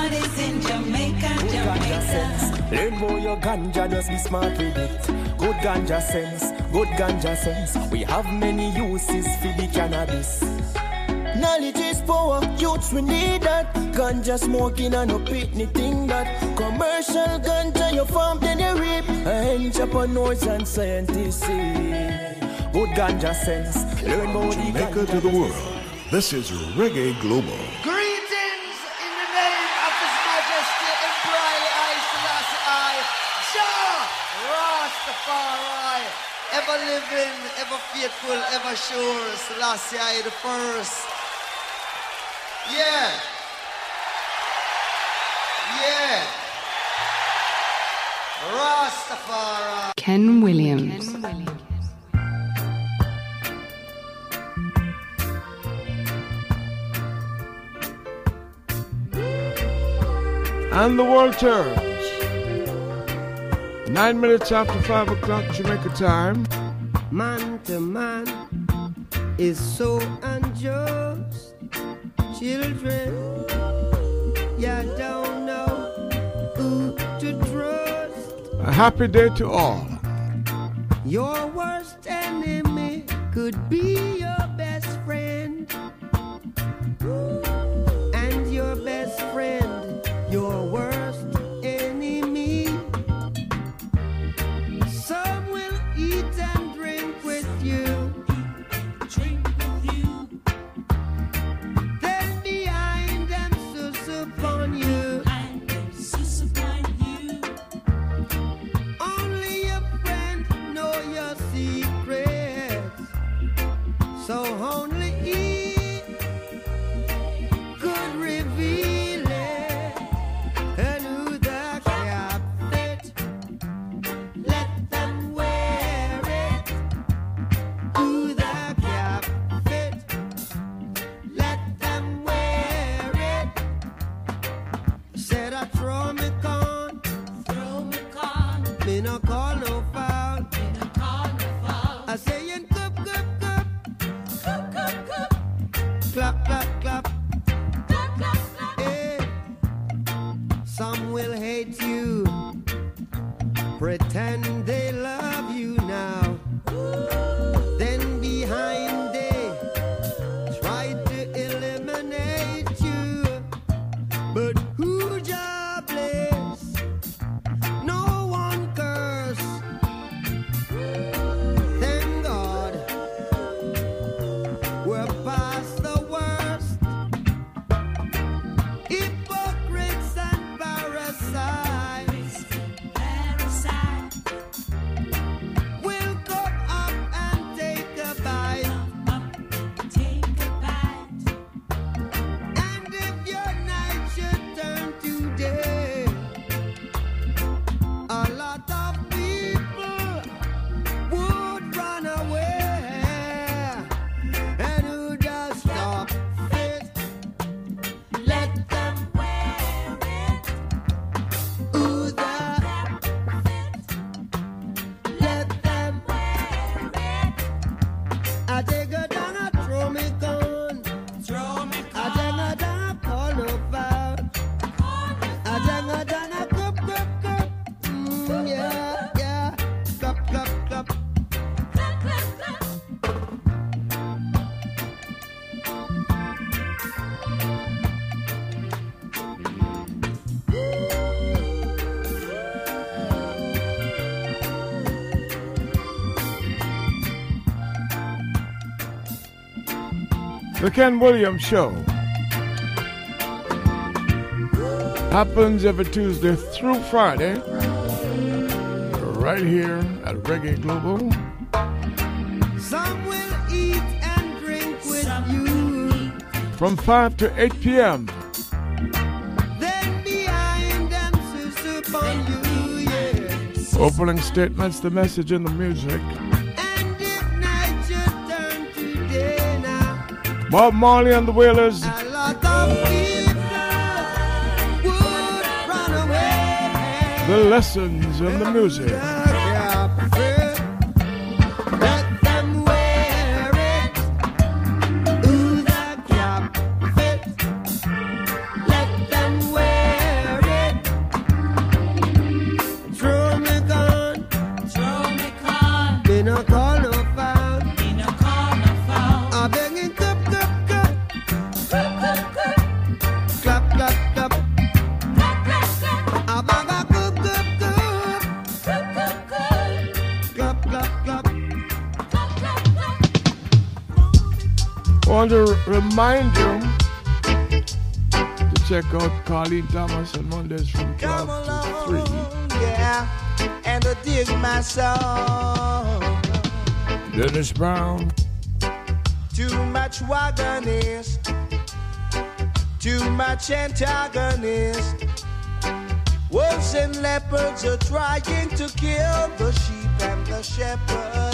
Jamaica, Jamaica.
Learn more your ganja, just be smart with it. Good ganja sense, good ganja sense. We have many uses for the cannabis. Knowledge is power, youths we need that. Ganja smoking and no pitney thing that. Commercial ganja you farm then you reap. Entrepreneurs and scientists. Good ganja sense, learn more the
Jamaica to the world. This is Reggae Global.
Greetings in the name of His Majesty Emperor I Selassie I, Jah Rastafari, ever living, ever faithful, ever sure, Selassie I the first. Yeah. Yeah. Rastafari.
Ken Williams.
And the world turns. Nine minutes after five o'clock Jamaica time.
Man to man is so unjust. Children, you don't know who to trust.
A happy day to all.
Your worst enemy could be your
Ken Williams Show happens every Tuesday through Friday, right here at Reggae Global.
Some will eat and drink with you.
from 5 to 8 p.m.
Then behind them Opening statements, the message in the music. Bob Marley and the Wailers. The lessons and the music. Remind you to check out Carlene Thomas on Mondays from 12 to 3.
Yeah, and I dig my song.
Dennis Brown.
Too much wagonist, too much antagonist. Wolves and leopards are trying to kill the sheep and the shepherd.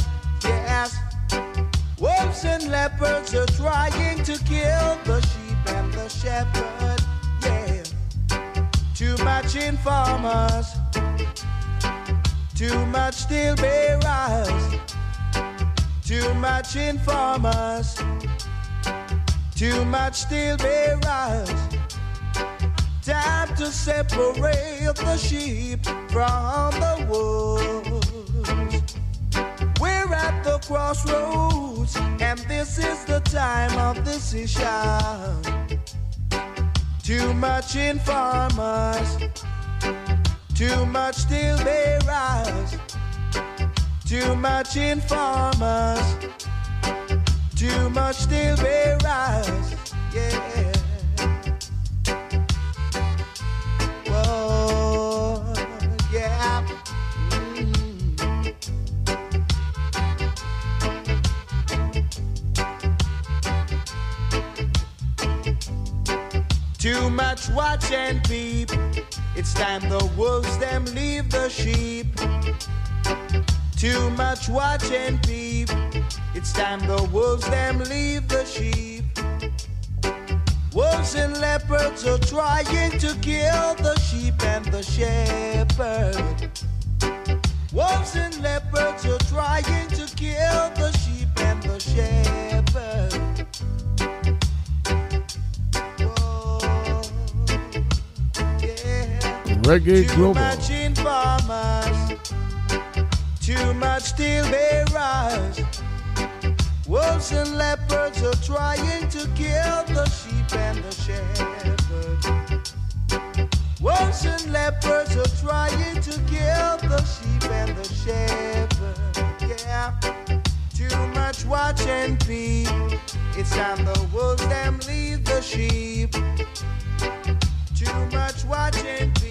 Leopards are trying to kill the sheep and the shepherd. Yeah, too much informers, too much steel bearers. Too much informers, too much steel bearers. Time to separate the sheep from the wolves. We're at the crossroads, and this is the time of decision. Too much informers, too much steel bearers. Too much informers, too much steel bearers, yeah. Much watch and peep. It's time the wolves them leave the sheep. Too much watch and peep. It's time the wolves them leave the sheep. Wolves and leopards are trying to kill the sheep and the shepherd. Wolves and leopards are trying to kill the sheep and the shepherd.
Reggae
Too
Global.
much informers, too much steel bearers. Wolves and leopards are trying to kill the sheep and the shepherd. Wolves and leopards are trying to kill the sheep and the shepherd. Yeah, too much watch and peep. It's time the wolves them leave the sheep. Too much watch and peep.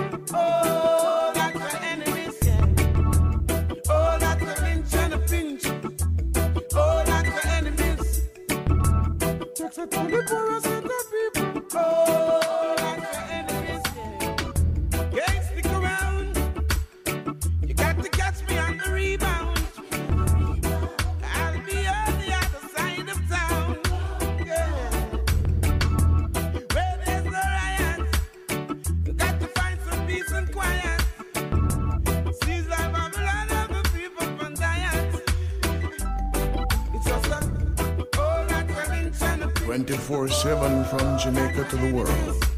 said to the poorest of the people. Oh.
24 7 from Jamaica to the world.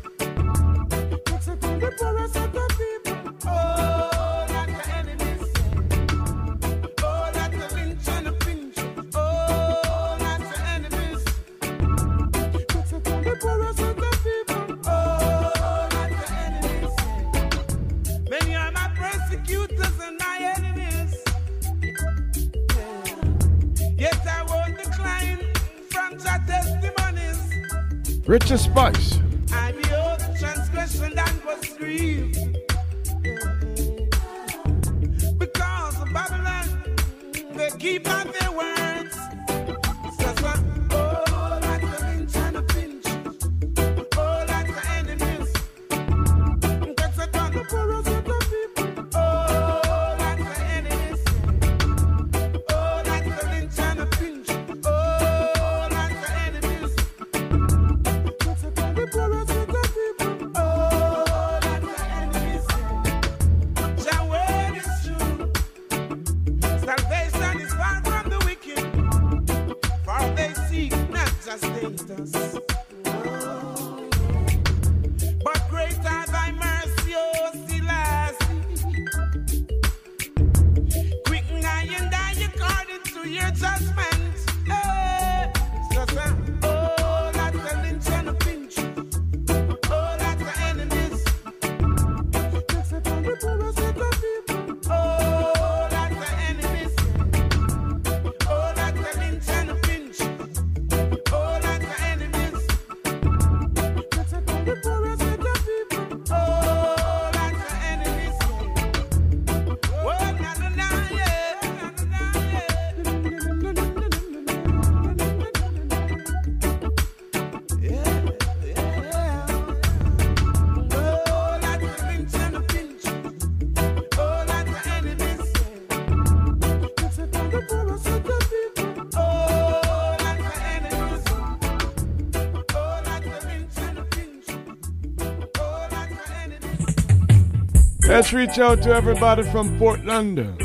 Let's reach out to everybody from Fort London,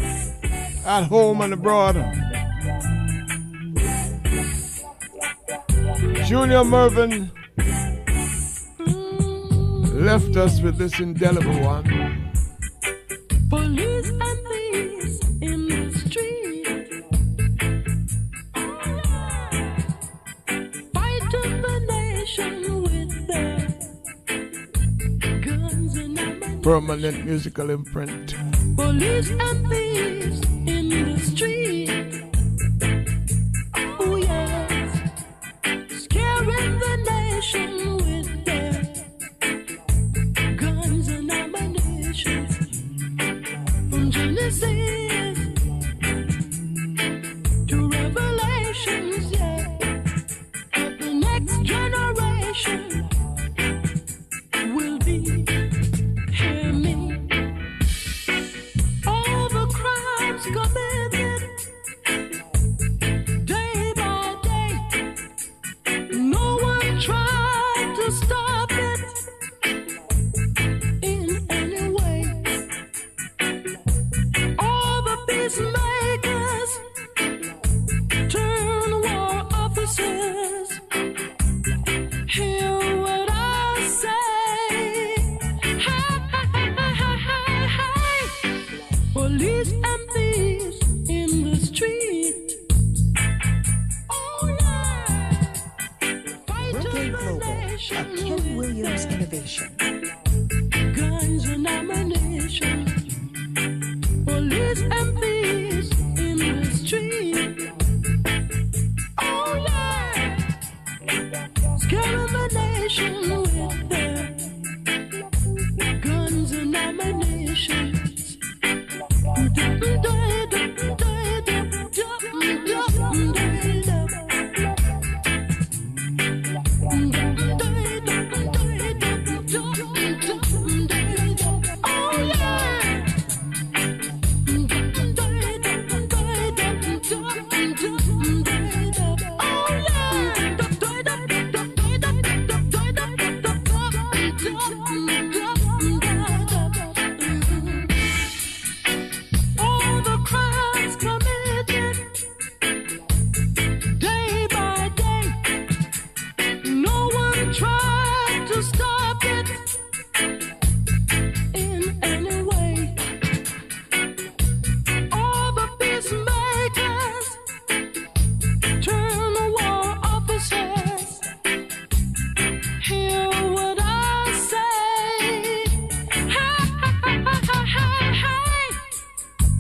at home and abroad. Junior Murvin left us with this indelible one. permanent musical imprint.
Police and in the street.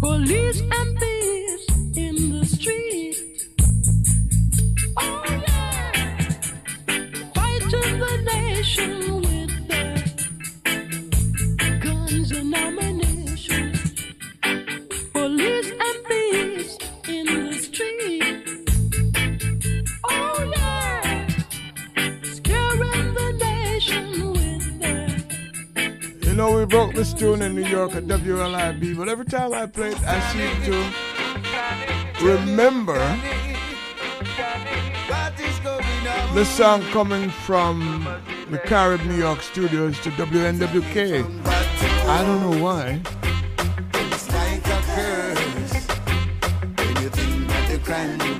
Police and
tune in New York at WLIB, but every time I play it, I seem to remember this song coming from the Carib New York studios to WNWK. I don't know why.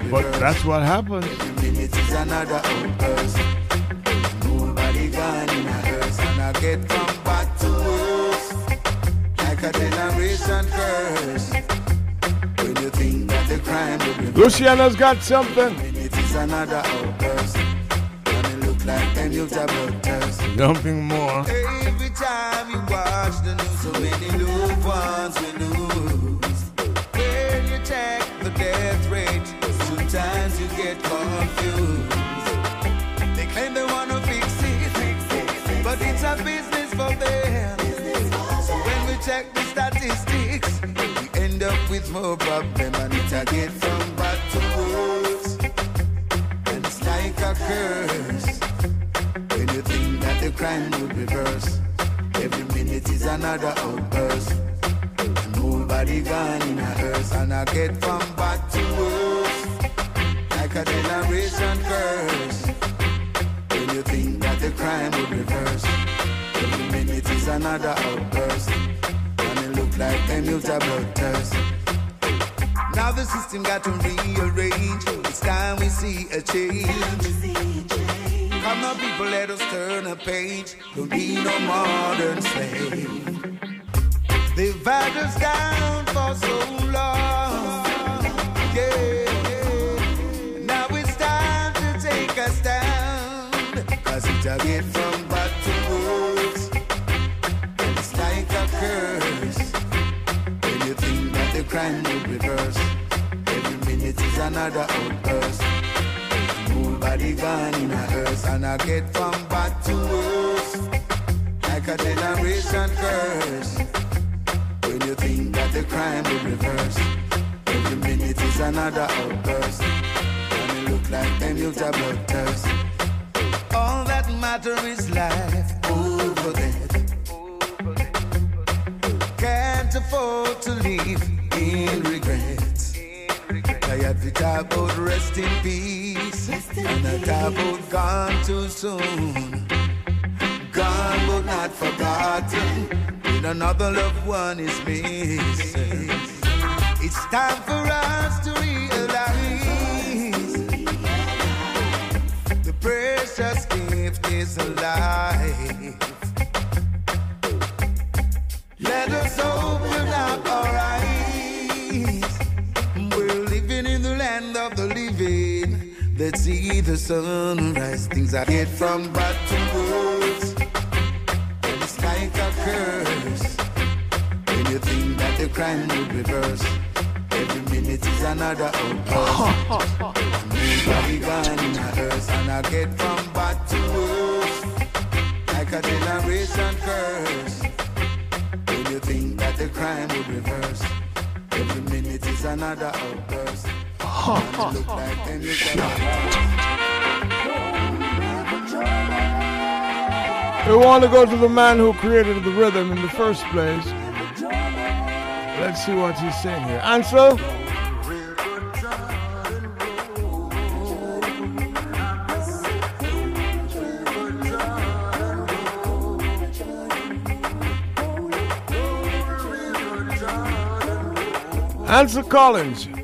But that's what happens.
Nobody gone in a hearse, and I get generation curse. When you think that the crime will be
Luciano's got something.
it is another outburst, look like them youth are blood thirst.
Something more.
Every time you watch the news, so many loved ones we lose. When you check the death rate, sometimes you get confused. They claim they wanna fix it, but it's a business for them. Check the statistics, we end up with more problem, and it's a get from bad to worse. And it's like a curse. When you think that the crime would reverse, every minute is another outburst. Nobody gone in a hearse, and I get from bad to worse, like a generation curse. When you think that the crime would reverse, every minute is another outburst. Like them are bloodthirst. Now the system got to rearrange. It's time we see a change. Come on, people, let us turn a page. Don't be no modern slave. They've had us down for so long. Yeah. Now it's time to take us down. Cause it's a get from crime will reverse, every minute is another outburst. Nobody gone in a hearse, and I get from bad to worse, like a generation curse. When you think that the crime will reverse, every minute is another outburst, and it look like them bloodthirst. All that matter is life over death. Can't afford to live in regrets. Tired talk about rest in peace. And I talk about gone too soon. Gone but not forgotten. When another loved one is missing. It's time for us to realize the precious gift is alive. Let us open up our eyes. Let's see the sunrise. Things I get from bad to worse. And it's like a curse. When you think that the crime will reverse, every minute is another outburst. Nobody gone in a hearse, and I get from bad to worse. Like a generation curse. When you think that the crime will reverse, every minute is another outburst.
We want to go to the man who created the rhythm in the first place. Let's see what he's saying here. Ansel? Ansel Collins.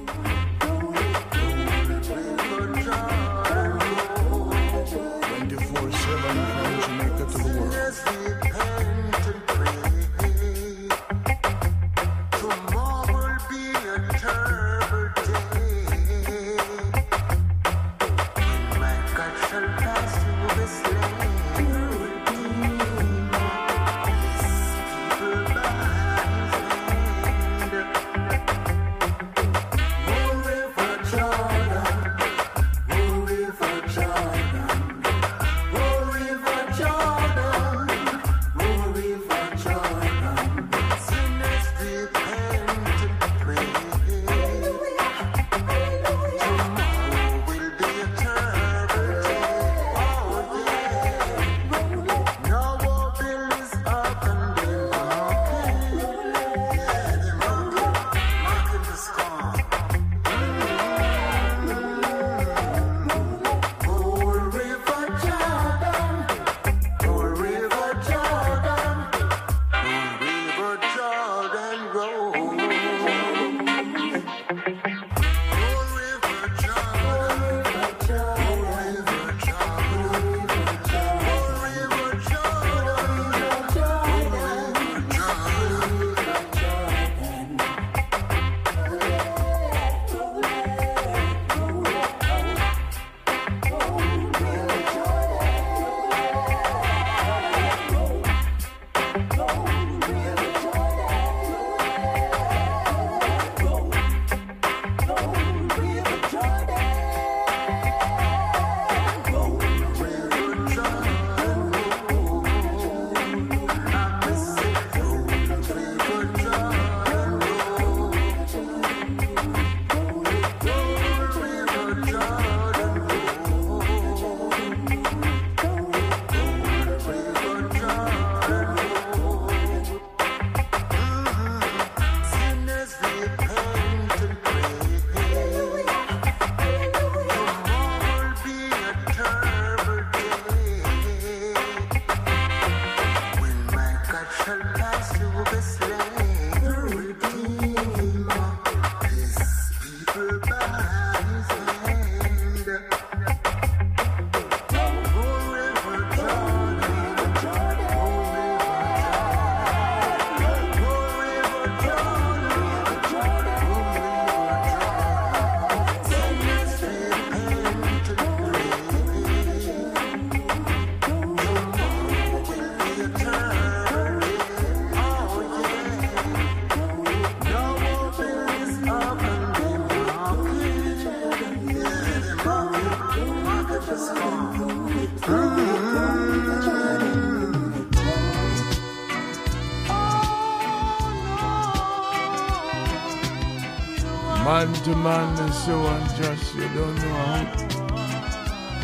To
man is so unjust, you don't know how,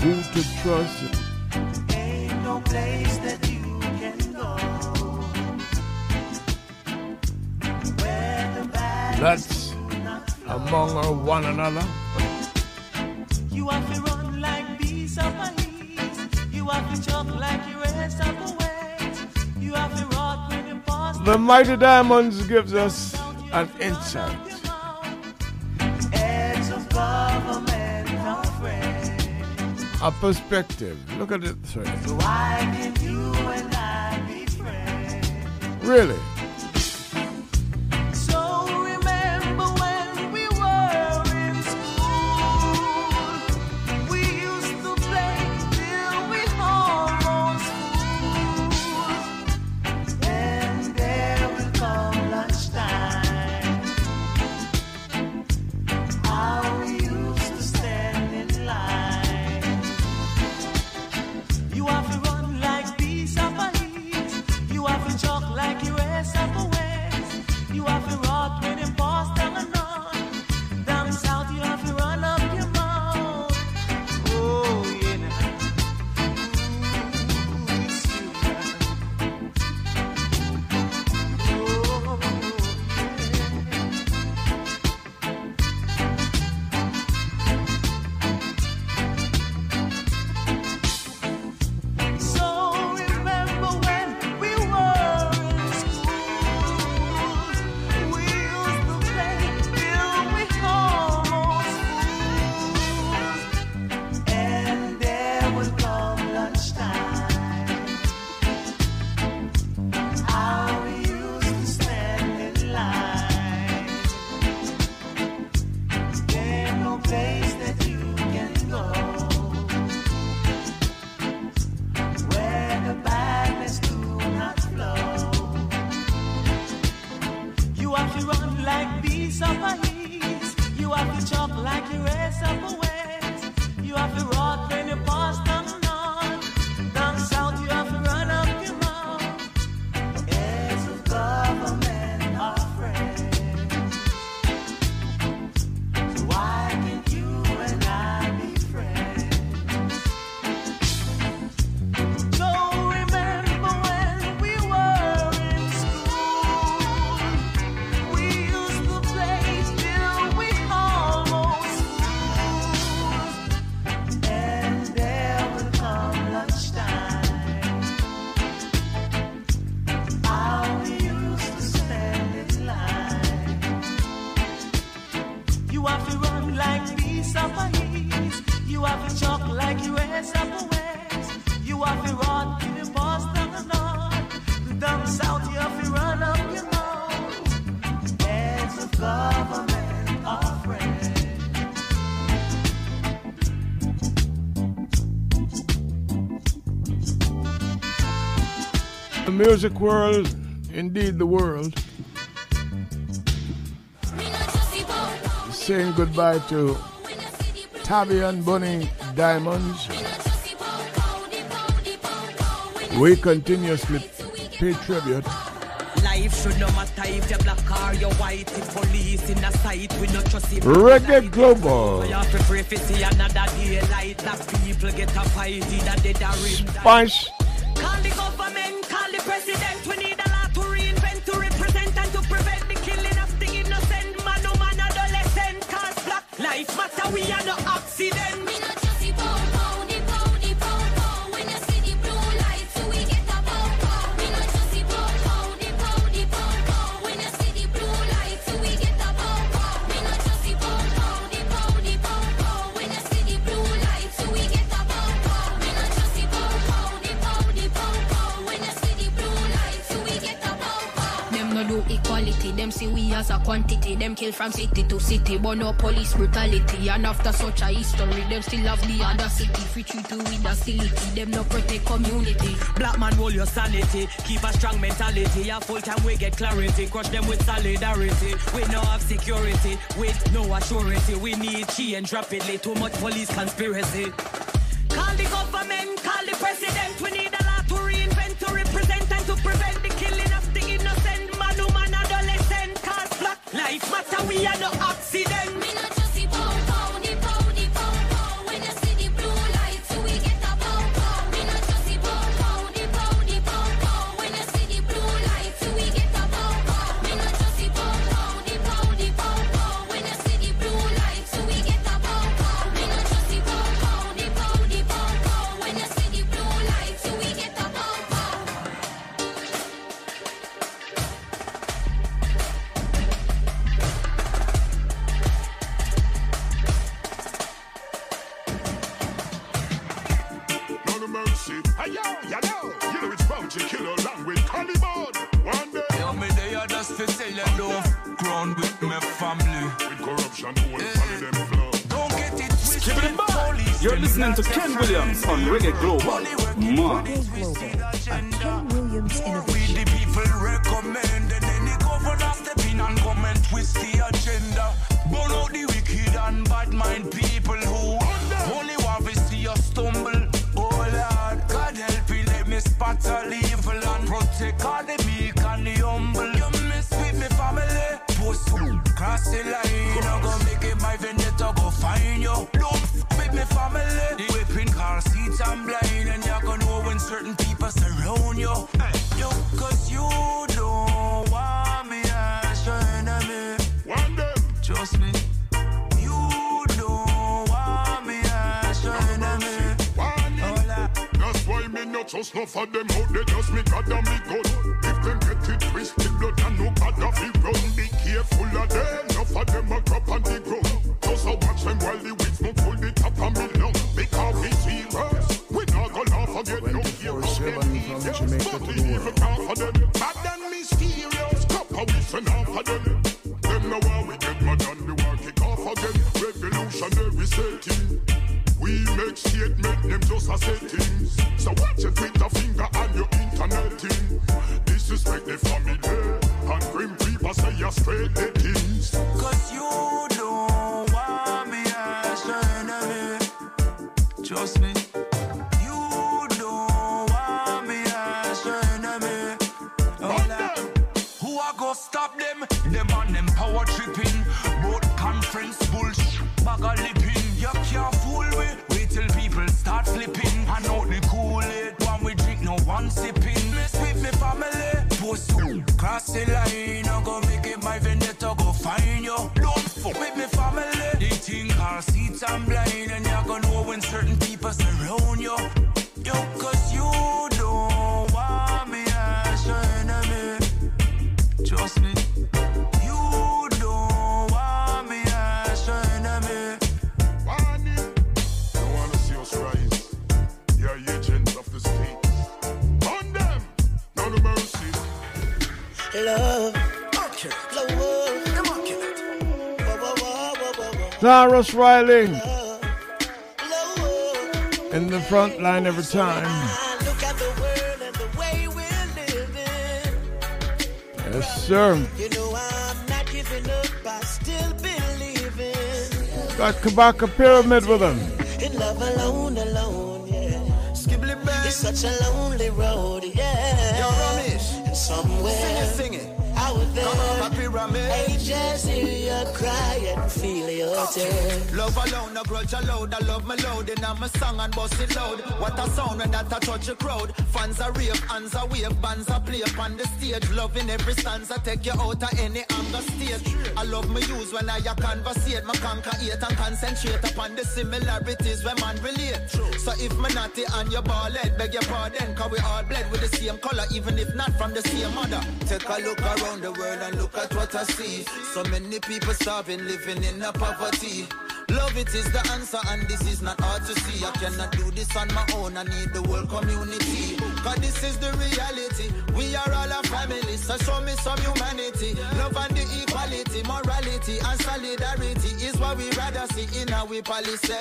who to trust.
Ain't no place that you can go the
That's among one another.
You have to run like bees of a heat. You have to jump like the rest the. You have to rot when you pass
The Mighty Diamonds gives us an insight. A perspective. Look at it this way.
So why can you and I be friends?
Really? Music world, indeed the world, saying goodbye to Tabby and Bunny Diamonds. We continuously pay tribute.
Life should no matter if you're black or you're white. If police in a sight, we not trust it.
Reggae Global.
You have to pray for see another daylight. That people get a fight, either dead or in.
Punch.
As a quantity. Them kill from city to city, but no police brutality. And after such a history, them still have the other city. Free treat to with docility, them no protect community.
Black man, hold your sanity. Keep a strong mentality. A full time we get clarity. Crush them with solidarity. We no have security. With no assurance. We need change rapidly. Too much police conspiracy. Call the government, we are
the
accident. Whoa.
Cyrus Riley in the front line every time.
Look at the world and the way we're living.
Yes, sir.
You know I'm not giving up, I still believing.
Got Kabaka Pyramid with him.
In love alone, alone, yeah. Skibbly bang. It's such a lonely road, yeah.
Yo, Ramesh.
And somewhere
Sing it, sing it.
out there,
Come on, Papi Ramesh.
angels hear you cry and feel
Love alone, no grudge allowed. I love my load, and I'm a song and bust it loud. What a sound when that a touch a crowd. Fans are rave, hands are wave, bands are play upon the stage. Loving every stanza, take you out of any anger state. I love my use when I conversate, my conquer hate and concentrate upon the similarities when man relate. So if me naughty and your ball head, beg your pardon, cause we all bled with the same color, even if not from the same mother. Take a look around the world and look at what I see. So many people starving, living in a poverty. Love it is the answer, and this is not hard to see. I cannot do this on my own, I need the whole community. Cause this is the reality. We are all a family, so show me some humanity. Love and the equality, morality, and solidarity is what we rather see in our policy.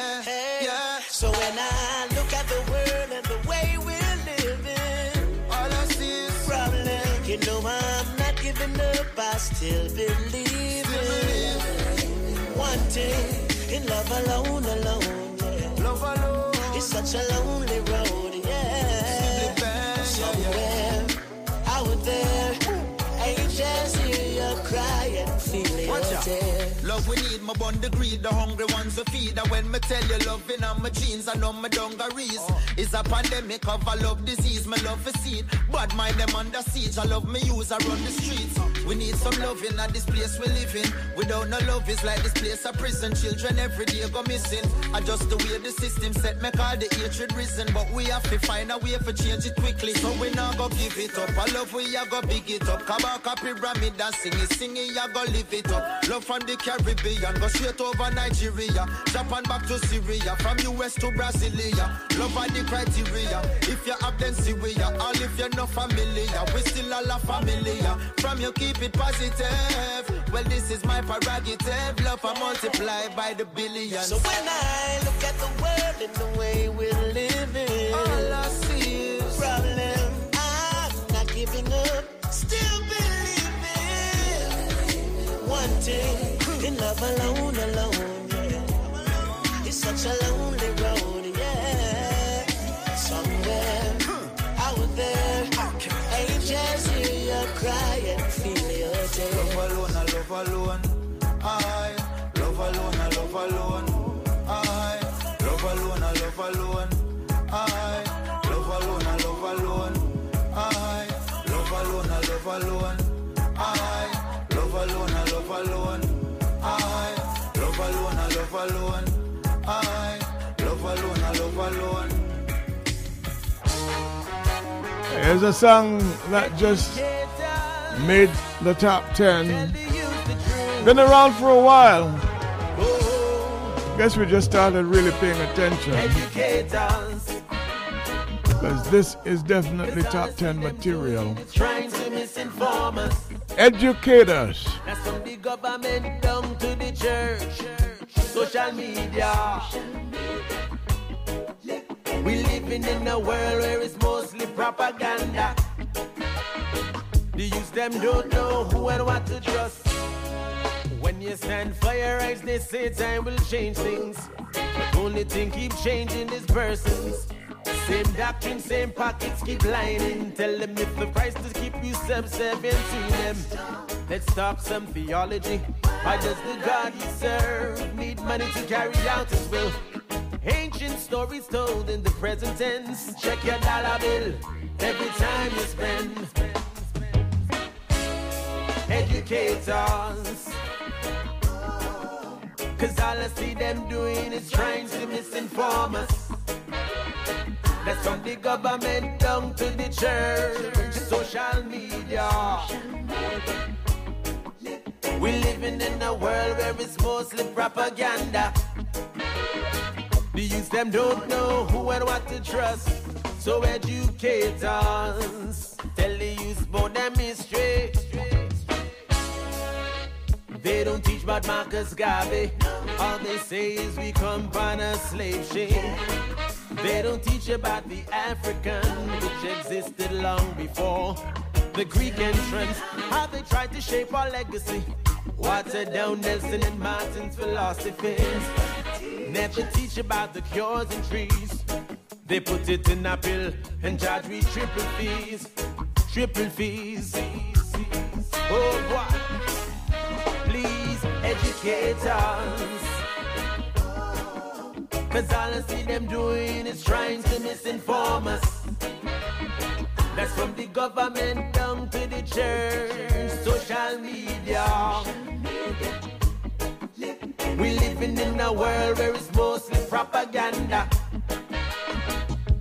Yeah.
So when I look at the world and the way we're living,
all I see is
problem. You know I'm not giving up, I still believe in one thing in love alone, alone. Yeah.
Love alone.
It's such a lonely road, yeah. Somewhere out there, angels cry and feel
Watch out. Love we need, my bond the greed, the hungry ones we feed. And when me tell you loving on my jeans and on my dungarees, uh. it's a pandemic of a love disease. My love for seed, bad mind them under siege. I love me use, I run the streets. We need some loving at this place we live in. Without no love, it's like this place a prison. Children every day go missing. I just the way the system set, make all the hatred risen. But we have to find a way to change it quickly. So we not go give it up. I love we a go big it up. Come Kabaka pyramid and sing it, sing it, ya go live it up. Love from the Caribbean, go straight over Nigeria, Japan back to Syria, from US to Brasilia. Love are the criteria. If you have then Syria, or if you're not familiar, we still all a familiar. From you keep it positive. Well, this is my prerogative. Love I multiply by the billions.
So when I look at the world and the way we're living,
all I see is
problem. I'm not giving up, Wanting in love alone, alone, yeah. It's such a lonely road, yeah. Somewhere out there, angels hear your cry and feel your tears.
Love alone, I love alone. I love alone, I love alone. I love alone, I love alone.
Here's a song that just made the top 10. Been around for a while. Guess we just started really paying attention. Because this is definitely top 10 material. Educators.
That's from We living in a world where it's mostly propaganda. The youth them don't know who and what to trust. When you stand for your rights, they say time will change things. But only thing keep changing is persons. Same doctrine, same pockets keep lining. Tell them if the price to keep you subservient to them. Let's talk some theology. Why does the God you serve need money to carry out his will? Ancient stories told in the present tense. Check your dollar bill every time you spend. Educators. Cause all I see them doing is trying to misinform us. That's from the government down to the church, social media. We're living in a world where it's mostly propaganda. The youth them don't know who and what to trust. So educators tell the youth about them history. They don't teach about Marcus Garvey. All they say is we come on a slave ship. They don't teach about the African, which existed long before the Greek entrance. How they tried to shape our legacy. Water down Nelson and Martin's philosophies. Never teach about the cures and trees. They put it in a pill and charge we triple fees. Triple fees. Oh, boy please educate us. Cause all I see them doing is trying to misinform us. That's from the government down to the church, social media. We living in a world where it's mostly propaganda.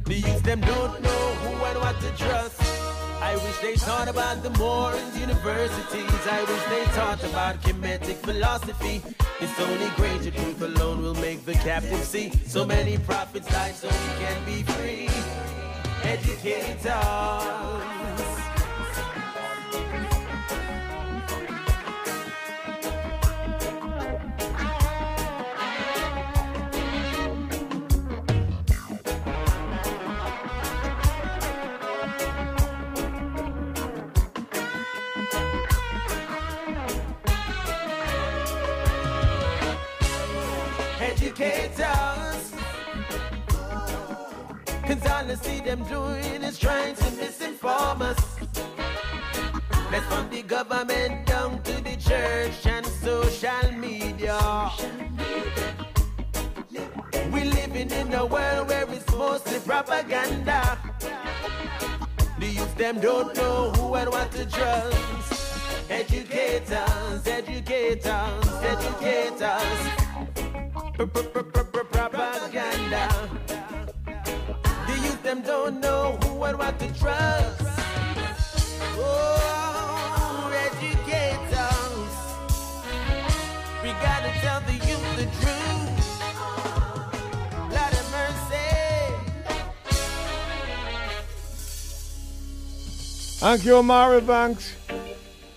The youth them don't know who and what to trust. I wish they taught about the Moorings universities. I wish they taught about Kemetic philosophy. It's only greater truth alone will make the captive see. So many prophets died so we can be free. Educators. Educators. Cause all I see them doing is trying to misinform us. Let's from the government down to the church and social media. We living in a world where it's mostly propaganda. The youth them don't know who and what to trust. Educators, educators, educators. Propaganda. Them don't know who and what to trust. Oh, educators.
tell the youth the truth. Mercy.
Thank you, Mari Banks.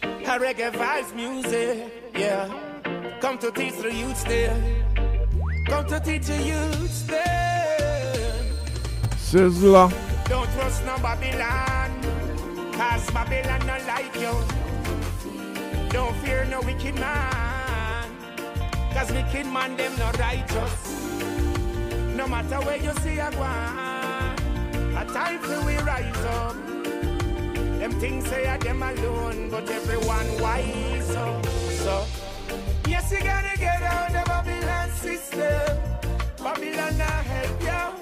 A reggae vibes music, yeah. Come to teach the youth there. Come to teach the youth there.
Sizzler.
Don't trust no Babylon, cause Babylon not like you. Don't fear no wicked man, cause wicked man them not righteous. No matter where you see a one, a time for we rise up. Them things say are them alone, but everyone wise up. So, yes, you gotta get out the Babylon system. Babylon not help you.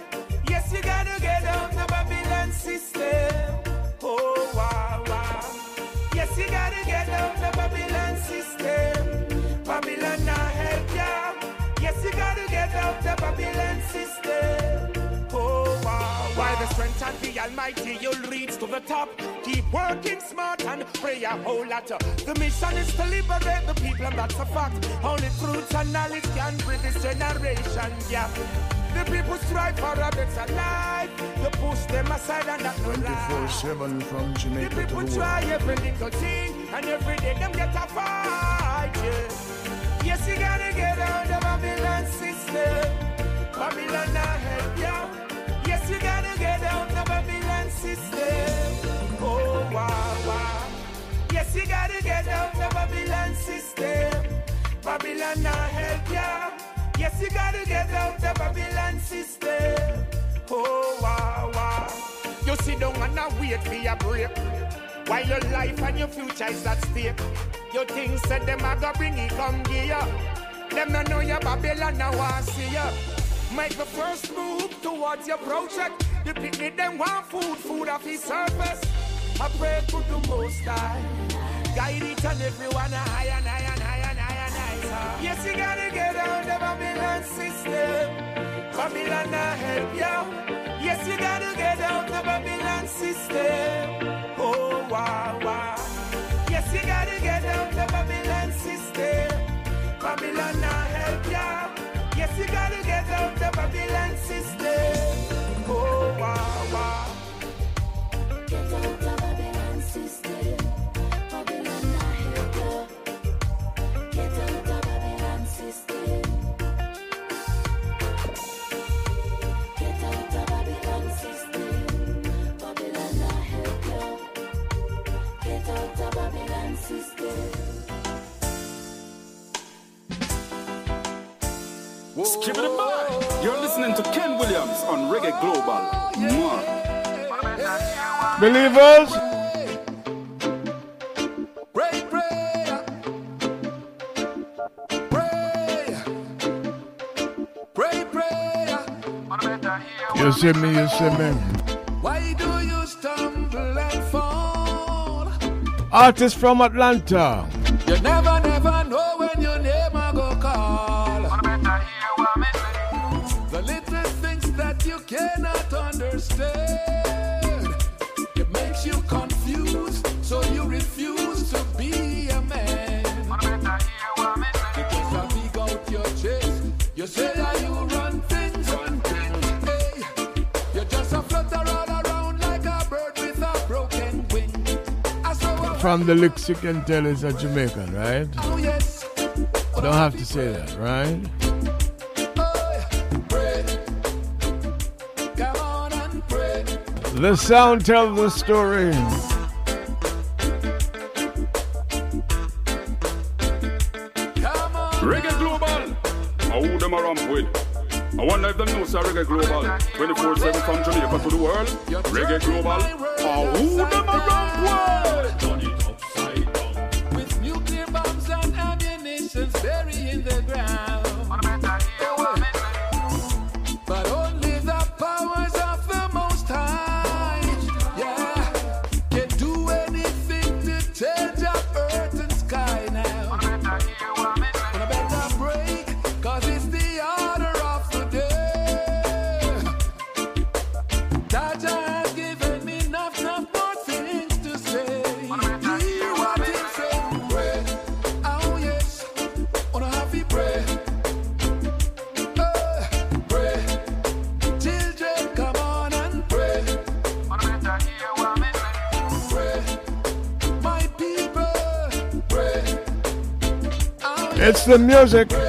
System. Oh, wow, wow. Yes, you gotta get out the Babylon system. Babylon not help you. Yes, you gotta get out the Babylon system. Oh, wow, By the strength of the Almighty, you'll reach to the top. Keep working smart and pray a whole lot. The mission is to liberate the people, and that's a fact. Only truth and knowledge can bridge this generation gap. The people strive for a better life. You push them aside and that no lie.
7 from
The
Jamaica to
people
the people
try
world.
every little thing, and every day them get a fight. Yeah. Yes, you gotta get out the Babylon system. Babylon not help you. Yes, you gotta get out the Babylon system. Oh, wow, wow. Yes, you gotta get out the Babylon system. Babylon not help you. Yes, you gotta get out the Babylon system. Oh, wow, wow. You sit down and now wait for your break. While your life and your future is at stake. You think said them a go bring it come here. Them no know your Babylon now want see ya. Make the first move towards your project. The picnic them want food, food off his surface. I pray for the most high. Guide it and everyone higher and higher and higher Yes, you gotta get out the Babylon system. Babylon not help you. Yes, you gotta get out the Babylon system. Oh, wow, wow. Yes, you gotta get out the Babylon system. Babylon not help you. Yes, you gotta get out the Babylon system. Oh, wow,
You're listening to Ken Williams on Reggae Global. Mwah.
Believers.
Pray, pray. Pray, pray.
You see me, you see me.
Why do you stumble and fall?
Artist from Atlanta.
You never,
From the licks you can tell is a Jamaican, right?
Oh yes,
Don't have to say that, right?
come on and.
The sound tells the story.
Reggae Global. Oh, who them a ramp with? I wonder if them know say Reggae Global 24-7 from Jamaica to the world. Reggae Global. Oh, who them a ramp with?
The
music.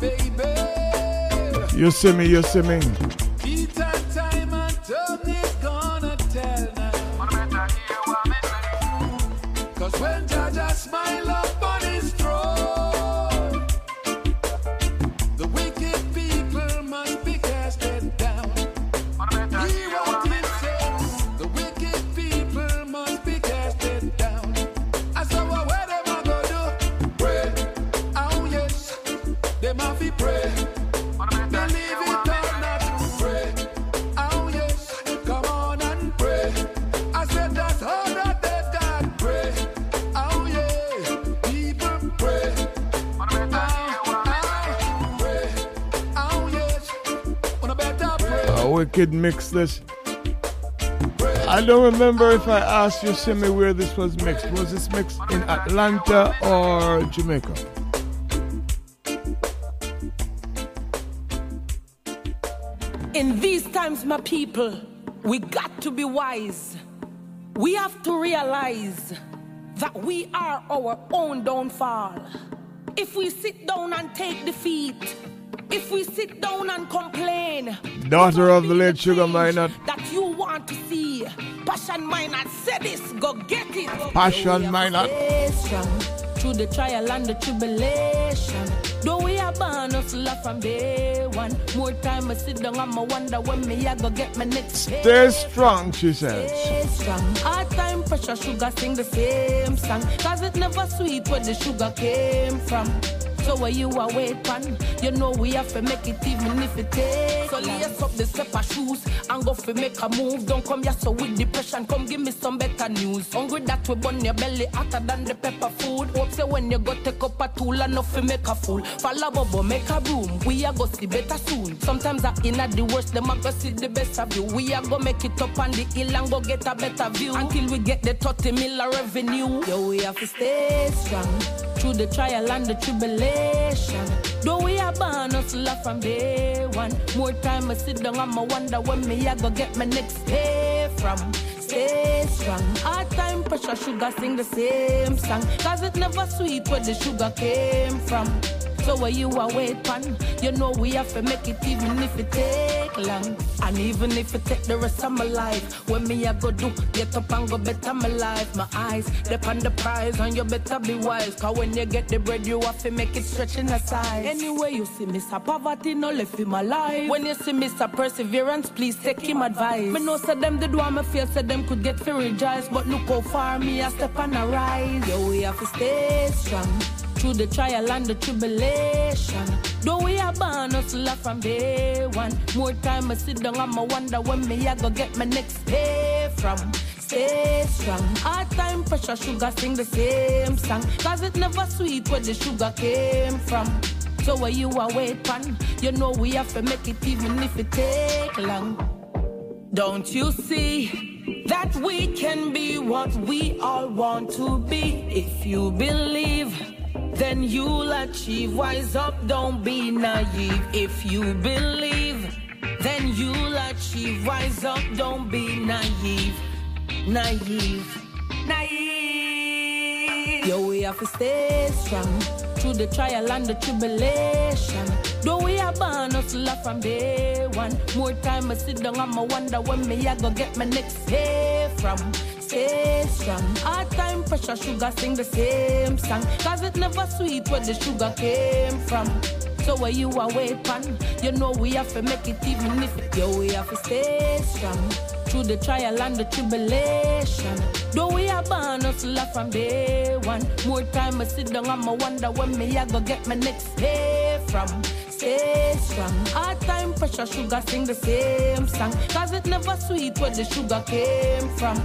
Baby.
You see me, you see me.
Wicked
mix this. I don't remember if I asked you, Simi, where this was mixed. Was this mixed in Atlanta or Jamaica?
In these times, my people, we got to be wise. We have to realize that we are our own downfall. If we sit down and take defeat, if we sit down and complain,
Daughter of the late Sugar Minott.
that you want to see, passion minor say this, go get it.
Passion
strong through the trial and the tribulation. Though we are born hustler from day one. More time I sit down and I wonder when me I go get my next.
Stay strong, she says.
Stay strong. Hard time pressure sugar sing the same song. Cause it never sweet where the sugar came from. So where you are wait pan, you know we have to make it even if it takes. So lace up the stepper shoes and go for make a move. Don't come here so with depression, come give me some better news. Hungry that we burn your belly hotter than the pepper food. Hope say when you go take up a tool enough to make a fool. Follow bubble, make a room. We are go see better soon. Sometimes I in at the worst, them a go see the best of you. We are go make it up on the hill and go get a better view. Until we get the 30 mil revenue. Yo, we have to stay strong through the trial and the tribulation. Born hustler from day one. More time I sit down and I wonder when me I go get my next pay from. Stay strong. Hard time pressure sugar sing the same song. Cause it never sweet where the sugar came from. So where you are wait pan, you know we have to make it even if it take long. And even if it take the rest of my life, when me I go do, get up and go better my life. My eyes depend the prize and you better be wise. Cause when you get the bread, you have to make it stretch in the size. Anyway, you see Mr. Poverty, no left in my life. When you see Mr. Perseverance, please take him advice. Me know say them the do I feel say them could get fi rejoice, but look how far me I step on a rise. Yo, we have to stay strong through the trial and the tribulation. Though we are born hustler from day one. More time I sit down and I wonder when me I go get my next pay from. Stay strong. Hard time pressure sugar sing the same song. Cause it never sweet where the sugar came from. So where you are wait you know we have to make it even if it take long. Don't you see that we can be what we all want to be? If you believe, then you'll achieve. Wise up, don't be naive. If you believe, then you'll achieve. Wise up, don't be naive. Naive. Naive. Yo, we have to stay strong through the trial and the tribulation. Though we are born hustler from day one. More time I sit down and I wonder when me I go get my next pay from. Stay strong. Hard time pressure sugar sing the same song. Cause it never sweet where the sugar came from. So where you are wait you know we have to make it even if it, yo we have to stay strong through the trial and the tribulation. Though we are born hustler from day one. More time I sit down I'ma wonder when me I go get my next pay from. Stay strong. Hard time pressure, sugar sing the same song. Cause it never sweet where the sugar came from.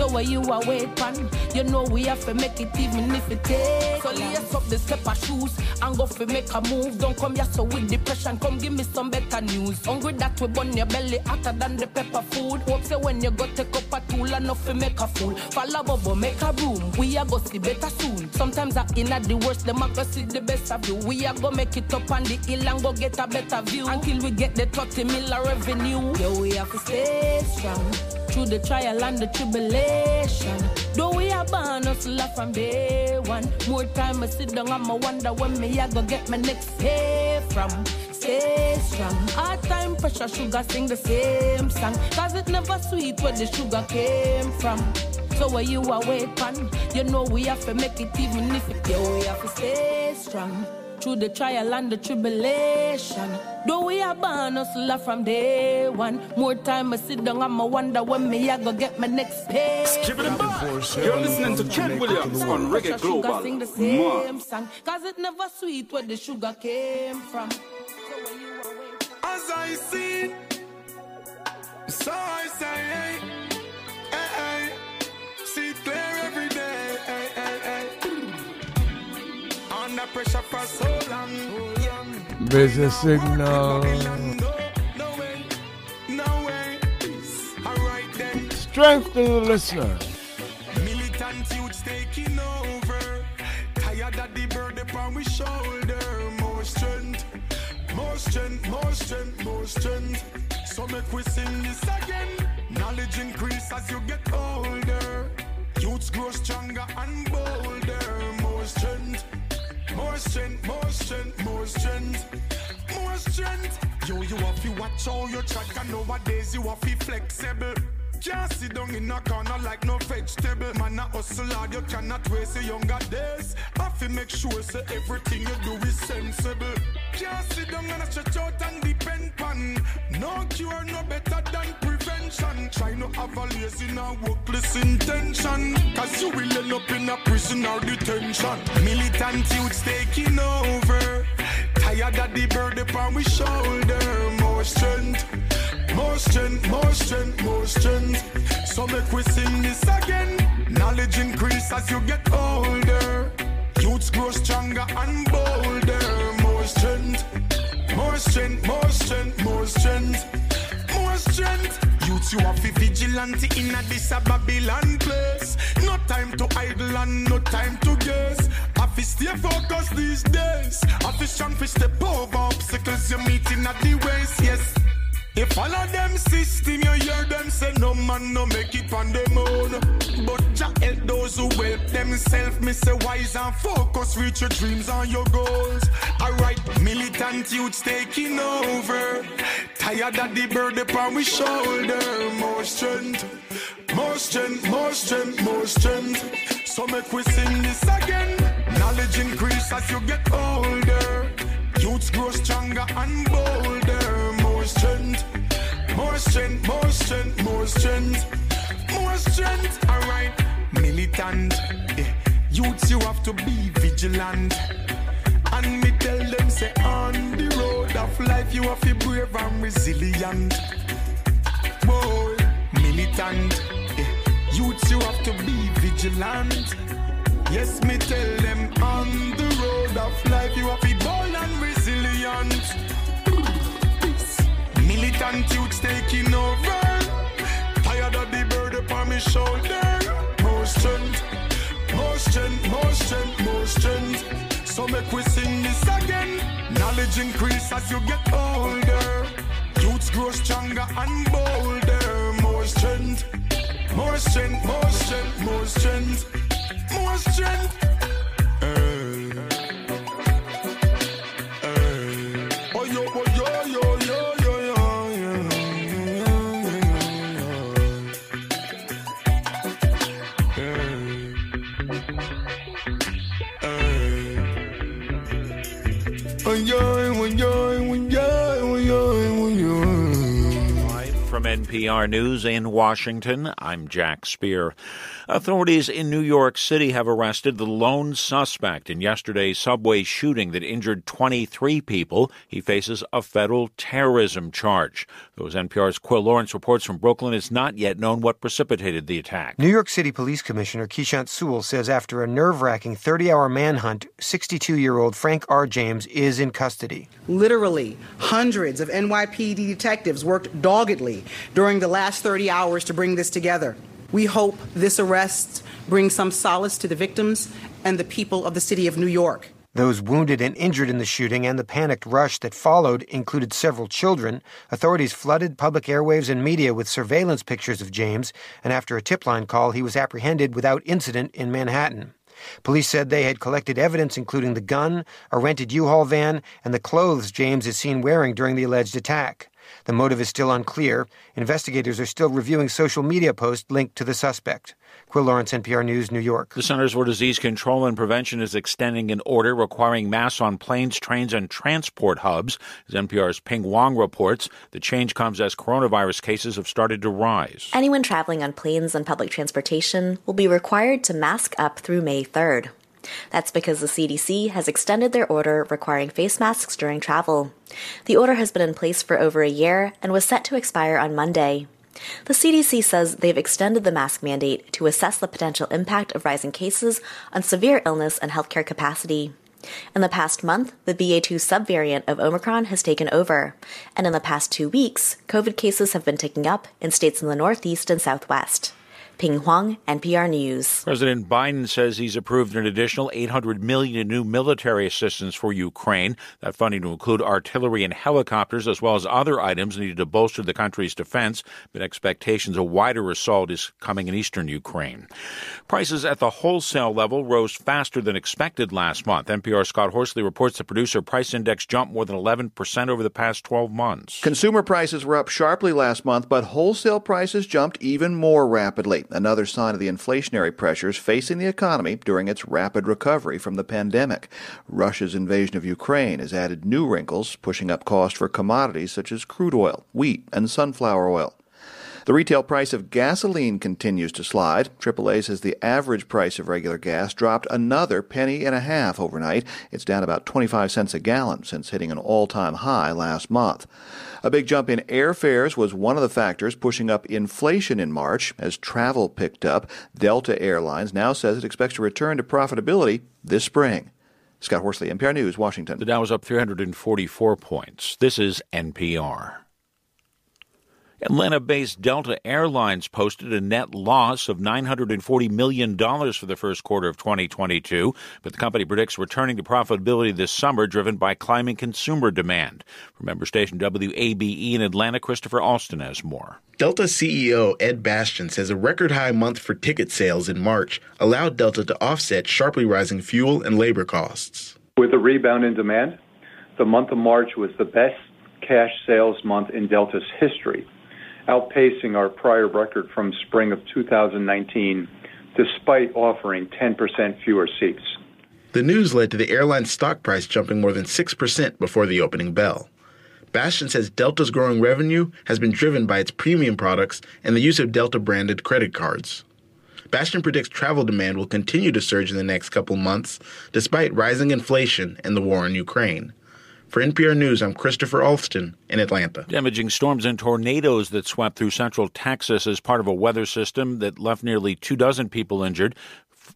So where you are wait pan, you know we have to make it even if it takes. So lace up the stepper shoes and go for make a move. Don't come here so with depression, come give me some better news. Hungry that we burn your belly hotter than the pepper food. Hope say when you go take up a tool enough to make a fool. Follow bubble, make a room. We are go see better soon. Sometimes I in at the worst, them I go see the best of you. We are go make it up on the hill and go get a better view. Until we get the 30 mil revenue. Yeah, we have to stay strong through the trial and the tribulation. Though we are born hustler from day one. More time I sit down and I wonder when me I go get my next pay from. Stay strong. Hard time pressure sugar sing the same song. Cause it never sweet where the sugar came from. So where you are wait pan, you know we have to make it even if it yeah, we have to stay strong through the trial and the tribulation. Though we are born hustler from day one. More time I sit down and I wonder when me I go get my next pay.
Skip it back. You're listening to Ken Williams on Reggae
Sugar
Global.
sing the same
Man.
song. Cause it never sweet where the sugar came from.
As I see, so I say, hey, hey, hey. Pressure for so long.
Busy signal.
No way. Alright then.
Strength to the listener.
Militant youth taking over. Tired of the burden upon we shoulder. More strength, more strength, more strength, more strength. So make we sing this again. Knowledge increase as you get older. Youths grow stronger and bolder. More strength, more strength, more strength, more strength, more strength. Yo, you have to watch how you track and nowadays you have to flexible. Can't sit down in a corner like no vegetable. Man, a hustle hard, you cannot waste your younger days. Have to make sure so everything you do is sensible. Can't sit down and stretch out and depend on. No cure, no better than prevention. Try not have a lazy, no workless intention. Cause you will end up in a prison or detention. Militant youths taking over. Tired of the burden upon we shoulder. More strength. More strength, more strength, more strength. So make we sing this again. Knowledge increase as you get older. Youths grow stronger and bolder. More strength, more strength, more strength, more strength, more strength. Youths, you to vigilante in a this a Babylon place. No time to idle and no time to guess. Have to stay focused these days. Have to strong to step over obstacles you're meeting at the ways. Yes. All of them system, you hear them say no man no make it on them own. But Jah help those who help themselves. Me say wise and focus, reach your dreams and your goals. Alright, militant youths taking over. Tired of the burden upon we shoulder. More strength, more strength, more strength, more strength. So make we sing this again. Knowledge increase as you get older. Youths grow stronger and bolder. More strength, strength, more strength, more strength, more strength. Alright, militant. Yeah. Youths, you have to be vigilant. And me tell them, say, on the road of life, you have to be brave and resilient. Boy, militant. Yeah. Youths, you have to be vigilant. Yes, me tell them, on the road of life, you have to be bold and resilient. Youths taking over. Tired of the burden upon my shoulder. More strength, more strength, more strength, more strength. So make we sing this again. Knowledge increase as you get older. Youths grow stronger and bolder. More strength, more strength, more strength, more strength, more strength. Hey.
NPR News in Washington, I'm Jack Speer. Authorities in New York City have arrested the lone suspect in yesterday's subway shooting that injured 23 people. He faces a federal terrorism charge. Those NPR's Quil Lawrence reports from Brooklyn. It's not yet known what precipitated the attack.
New York City Police Commissioner Keechant Sewell says after a nerve wracking 30 hour manhunt, 62 year old Frank R. James is in custody.
Literally, hundreds of NYPD detectives worked doggedly during the last 30 hours to bring this together. We hope this arrest brings some solace to the victims and the people of the city of New York.
Those wounded and injured in the shooting and the panicked rush that followed included several children. Authorities flooded public airwaves and media with surveillance pictures of James, and after a tip line call, he was apprehended without incident in Manhattan. Police said they had collected evidence including the gun, a rented U-Haul van, and the clothes James is seen wearing during the alleged attack. The motive is still unclear. Investigators are still reviewing social media posts linked to the suspect. Quil Lawrence, NPR News, New York.
The Centers for Disease Control and Prevention is extending an order requiring masks on planes, trains, and transport hubs. As NPR's Pien Huang reports, the change comes as coronavirus cases have started to rise.
Anyone traveling on planes and public transportation will be required to mask up through May 3rd. That's because the CDC has extended their order requiring face masks during travel. The order has been in place for over a year and was set to expire on Monday. The CDC says they've extended the mask mandate to assess the potential impact of rising cases on severe illness and healthcare capacity. In the past month, the BA2 subvariant of Omicron has taken over, and in the past two weeks, COVID cases have been ticking up in states in the Northeast and Southwest. Pien Huang, NPR News.
President Biden says he's approved an additional 800 million in new military assistance for Ukraine. That funding will include artillery and helicopters, as well as other items needed to bolster the country's defense. But expectations a wider assault is coming in eastern Ukraine. Prices at the wholesale level rose faster than expected last month. NPR Scott Horsley reports the producer price index jumped more than 11 percent over the past 12 months.
Consumer prices were up sharply last month, but wholesale prices jumped even more rapidly another sign of the inflationary pressures facing the economy during its rapid recovery from the pandemic. Russia's invasion of Ukraine has added new wrinkles, pushing up costs for commodities such as crude oil, wheat, and sunflower oil. The retail price of gasoline continues to slide. AAA says the average price of regular gas dropped another penny and a half overnight. It's down about 25 cents a gallon since hitting an all-time high last month. A big jump in airfares was one of the factors pushing up inflation in March as travel picked up. Delta Airlines now says it expects to return to profitability this spring. Scott Horsley, NPR News, Washington.
The Dow was up 344 points. This is NPR. Atlanta based Delta Airlines posted a net loss of $940 million for the first quarter of 2022, but the company predicts returning to profitability this summer driven by climbing consumer demand. From member station WABE in Atlanta, Christopher Alston has more.
Delta CEO Ed Bastian says a record high month for ticket sales in March allowed Delta to offset sharply rising fuel and labor costs.
With a rebound in demand, the month of March was the best cash sales month in Delta's history outpacing our prior record from spring of 2019, despite offering 10% fewer seats.
The news led to the airline's stock price jumping more than 6% before the opening bell. Bastian says Delta's growing revenue has been driven by its premium products and the use of Delta branded credit cards. Bastian predicts travel demand will continue to surge in the next couple months despite rising inflation and the war in Ukraine. For NPR News, I'm Christopher Alston in Atlanta.
Damaging storms and tornadoes that swept through central Texas as part of a weather system that left nearly two dozen people injured.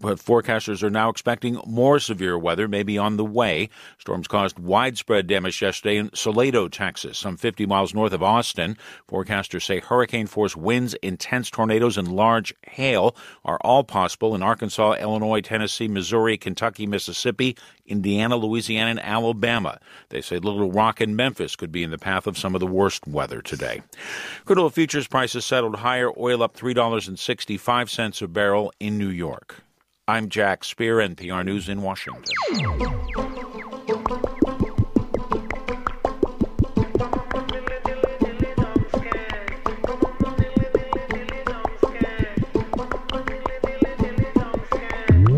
Forecasters are now expecting more severe weather may be on the way. Storms caused widespread damage yesterday in Salado, Texas, some 50 miles north of Austin. Forecasters say hurricane force winds, intense tornadoes, and large hail are all possible in Arkansas, Illinois, Tennessee, Missouri, Kentucky, Mississippi, Indiana, Louisiana, and Alabama. They say Little Rock and Memphis could be in the path of some of the worst weather today. Crude oil futures prices settled higher, oil up $3.65 a barrel in New York. I'm Jack Speer, NPR News in Washington.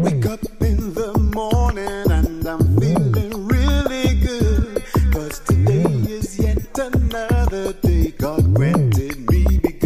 Wake up in the morning and I'm feeling really good. Cause today is yet another day God granted me
better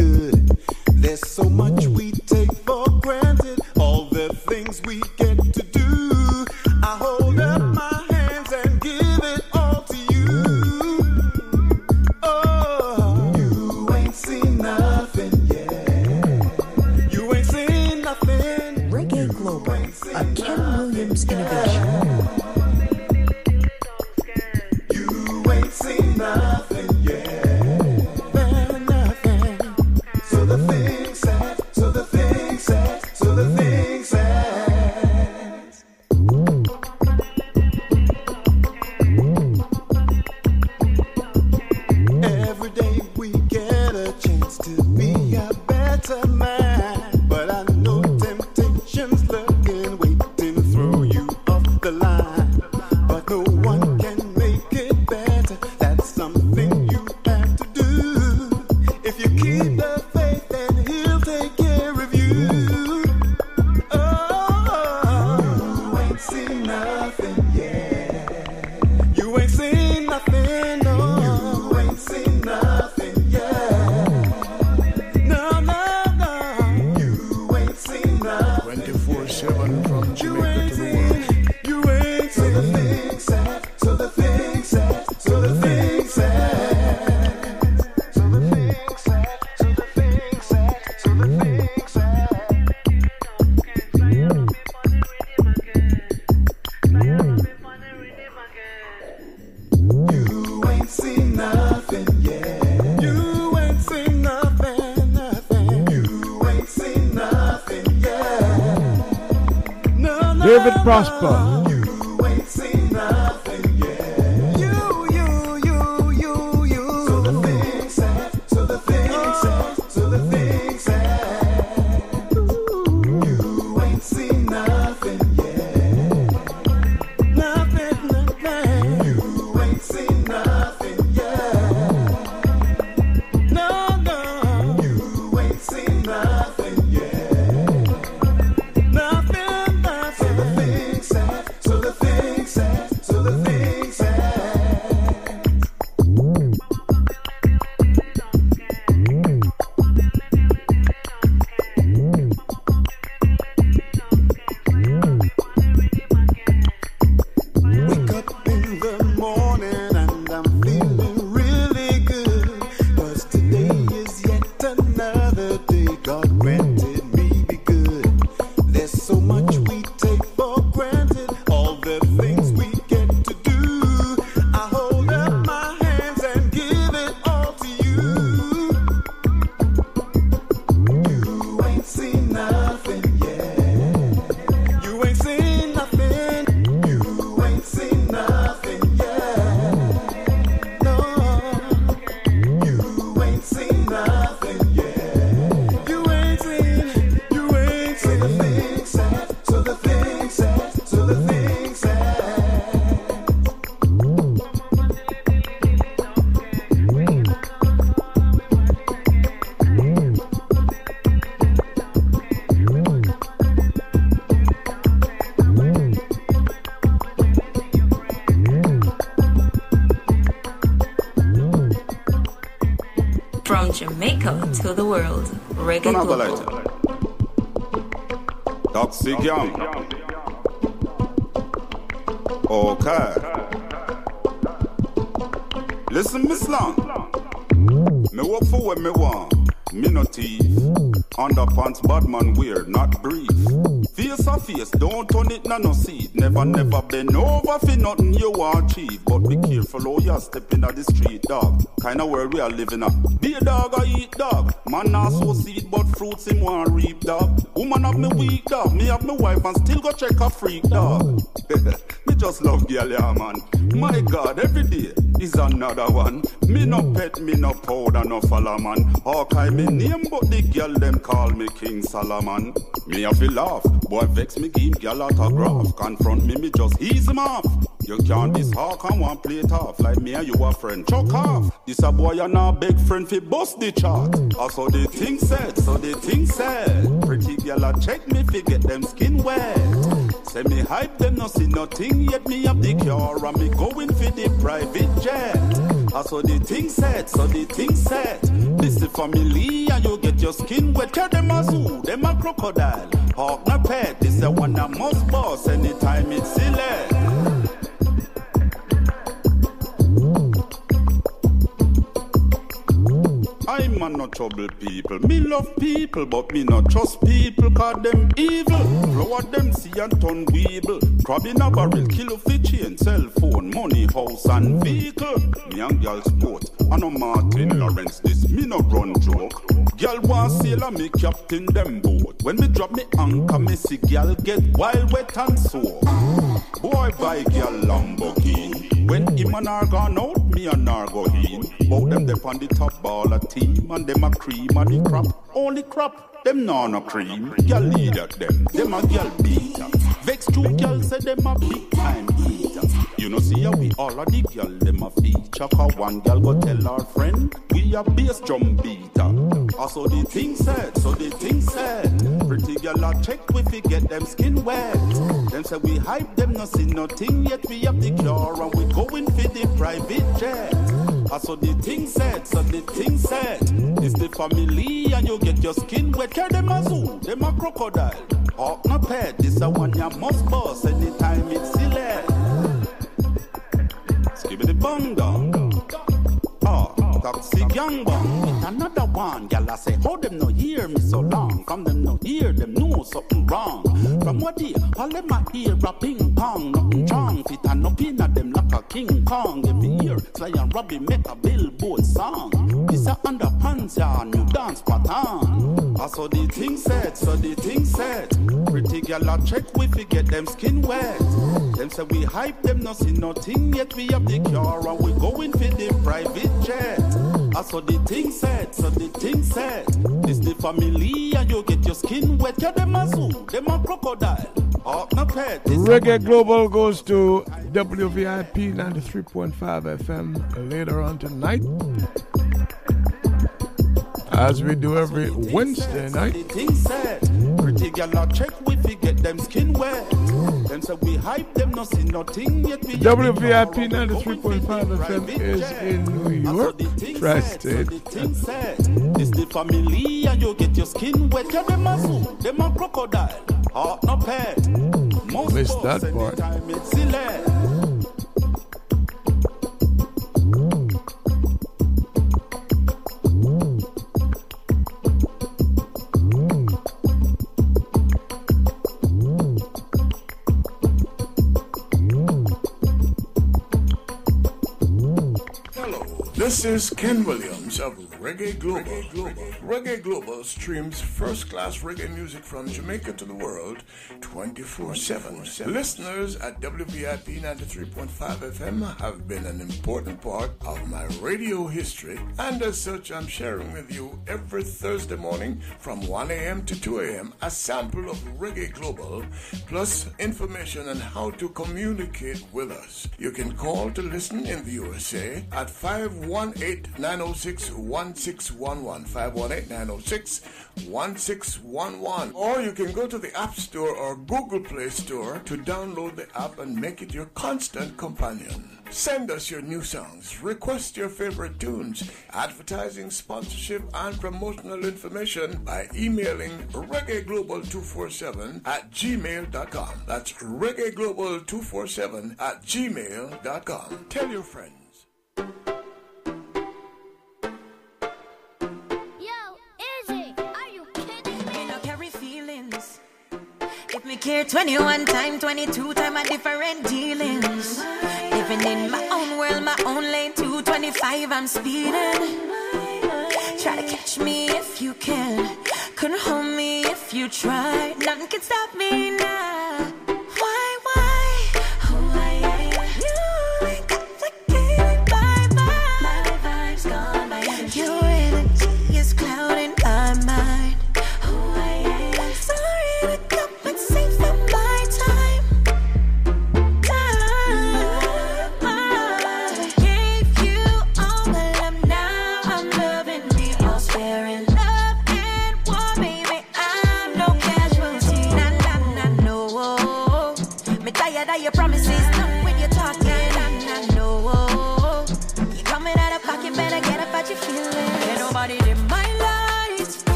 no, to the
world, Reggae
Turn
Global.
light. Toxic Young. Okay. Listen, Miss Long. Me work for what me want. Me no thief. Underpants bad man weird, not brief. Face a face, don't turn it na no seat. Never, never bend over for nothing you want achieve. But be careful how you step in the street, dog. Kinda world we are living up. Be a dog or eat dog. Man not so seed, but fruits him want reap, dog. Woman have me weak, dog. Me have me wife and still go check a freak, dog. me just love girl, yeah, man. My God, every day is another one. Me no pet, me no powder, no follow man. Okay, me name, but the girl them call me King Solomon. Me have to laugh, boy vex me give girl autograph. Confront me, me just ease him off. You can't this hawk and one plate off like me and you a friend. Chuck off. This a boy and a big friend fi bust the chart. Ah, also the thing said, so the thing said. Pretty girl a check me fi get them skin wet. Say me hype them no see nothing yet me have the cure and me going for the private jet. Ah, also the thing said, so the thing said. This is family and you get your skin wet. Tell them a zoo, them a crocodile. Hawk my pet, this a one a must boss anytime it's silly. No trouble people. Me love people, but me not trust people, cause them evil. Flower them see and turn weeble. Crab in a barrel, kill a fish and cell phone, money, house and vehicle. Me and girl sport, I know Martin Lawrence, this me no run joke. Girl want sail and me captain them boat. When me drop me anchor, me see girl get wild, wet and sore. Boy buy girl Lamborghini. When him and her gone out, me me a nargo in. Bout them dep on the top ball a team and them a cream of the crop. Only crop, them no no cream. Girl lead at them, them a girl beater. Vex two girl say them a big time eater. You know see how we all of the girl them a feature. Cause one girl go tell our friend we a bass drum beater. Also ah, the thing said, so the thing said. Pretty girl a check we fi get them skin wet. Them say we hype them no see nothing yet. We have the cure and we going for the private jet. Also the thing said, so the thing said. It's the family and you get your skin wet. Care them a zoo, them a crocodile. Hawk no pet, this a one ya must boss anytime it's silly. Skip the bong dong. Oh, toxic young bun. With another one, gal I say, how them no hear me so long? From them no hear, them know something wrong. From what they, all them a hear a ping pong, nothing wrong. Fit and no in at them like a King Kong. Every year, Sly and Robbie make a billboard song. This a underpants, ya new dance pattern. Ah, I saw the thing said, so the thing said. Pretty gal a check we get them skin wet. Them say we hype them no see nothing yet. We have the cure and we going for the private jet. Also the thing said, so the thing said. It's the family and you get your skin wet. Yeah, them a zoo, them a crocodile. Oh, no pet.
Reggae Global goes to WVIP 93.5 FM later on tonight. As we do every Wednesday night.
The thing said, pretty a check fi get them skin wet. Them say we hype them no see nothing yet. We
WVIP 93.5 FM is in New York, Tri State.
thing it's the family and you get your skin wet. Yeah, them a zoo, them a crocodile. Oh, no pet. Most
Missed that part.
This is Ken Williams of Reggae Global. Reggae Global streams first class reggae music from Jamaica to the world 24 7. Listeners at WVIP 93.5 FM have been an important part of my radio history, and as such, I'm sharing with you every Thursday morning from 1 a.m. to 2 a.m. a sample of Reggae Global plus information on how to communicate with us. You can call to listen in the USA at 518 906 1611. 518 906 1611. Or you can go to the App Store or Google Play Store to download the app and make it your constant companion. Send us your new songs, request your favorite tunes, advertising, sponsorship, and promotional information by emailing reggaeglobal247 at gmail.com. That's reggaeglobal247 at gmail.com. Tell your friends.
Care 21 time, 22 time, a different dealings. Living in my own world, my own lane, 225, I'm speeding. Try to catch me if you can. Couldn't hold me if you try. Nothing can stop me now.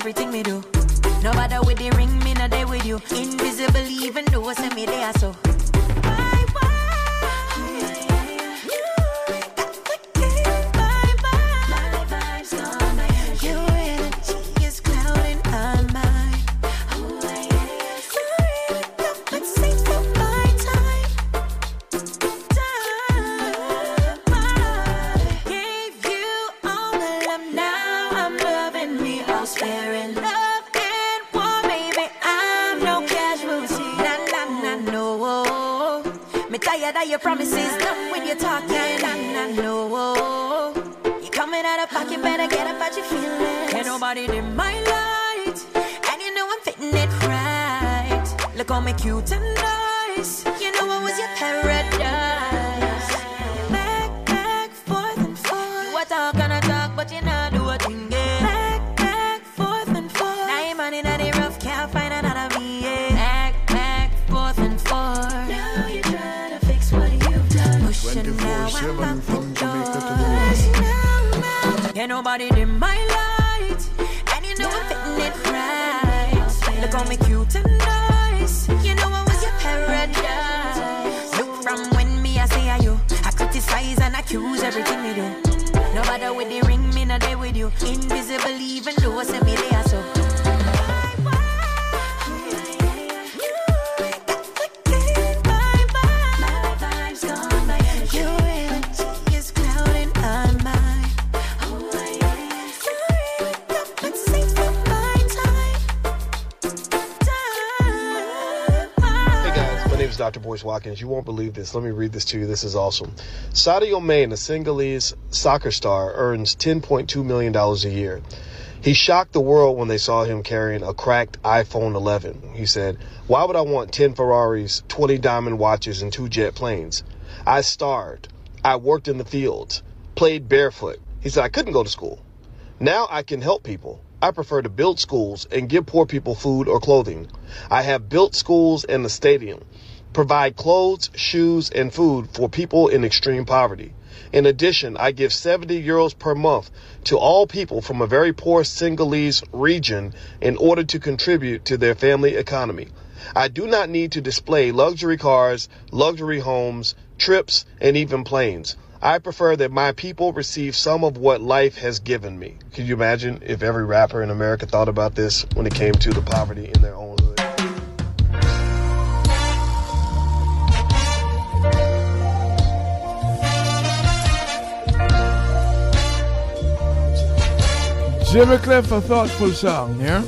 Everything me do. No matter with the ring, me not there with you. Invisible even though I send me there on me cute and nice. You know I was your paradise. Back, back, forth and forth. You a talk and a talk, but you not do a thing. Yeah. Back, back, forth and forth. Now you man in the rough, can't find another me. Yeah. Back, back, forth and forth. Now you trying to fix what you've done. Pushing now, I'm out the door. Ain't nobody in everything me do. No matter with the ring, me not there with you. Invisible even though I say me
Boyce Watkins. You won't believe this. Let me read this to you. This is awesome. Sadio Mane, a Senegalese soccer star, earns $10.2 million a year. He shocked the world when they saw him carrying a cracked iPhone 11. He said, Why would I want 10 Ferraris, 20 diamond watches, and two jet planes? I starved. I worked in the fields, played barefoot. He said, I couldn't go to school. Now I can help people. I prefer to build schools and give poor people food or clothing. I have built schools and a stadium, provide clothes, shoes, and food for people in extreme poverty. In addition, I give 70 euros per month to all people from a very poor Senegalese region in order to contribute to their family economy. I do not need to display luxury cars, luxury homes, trips, and even planes. I prefer that my people receive some of what life has given me. Can you imagine if every rapper in America thought about this when it came to the poverty in their own
Jimmy Cliff, a thoughtful song here.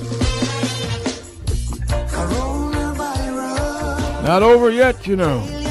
Not over yet, you know.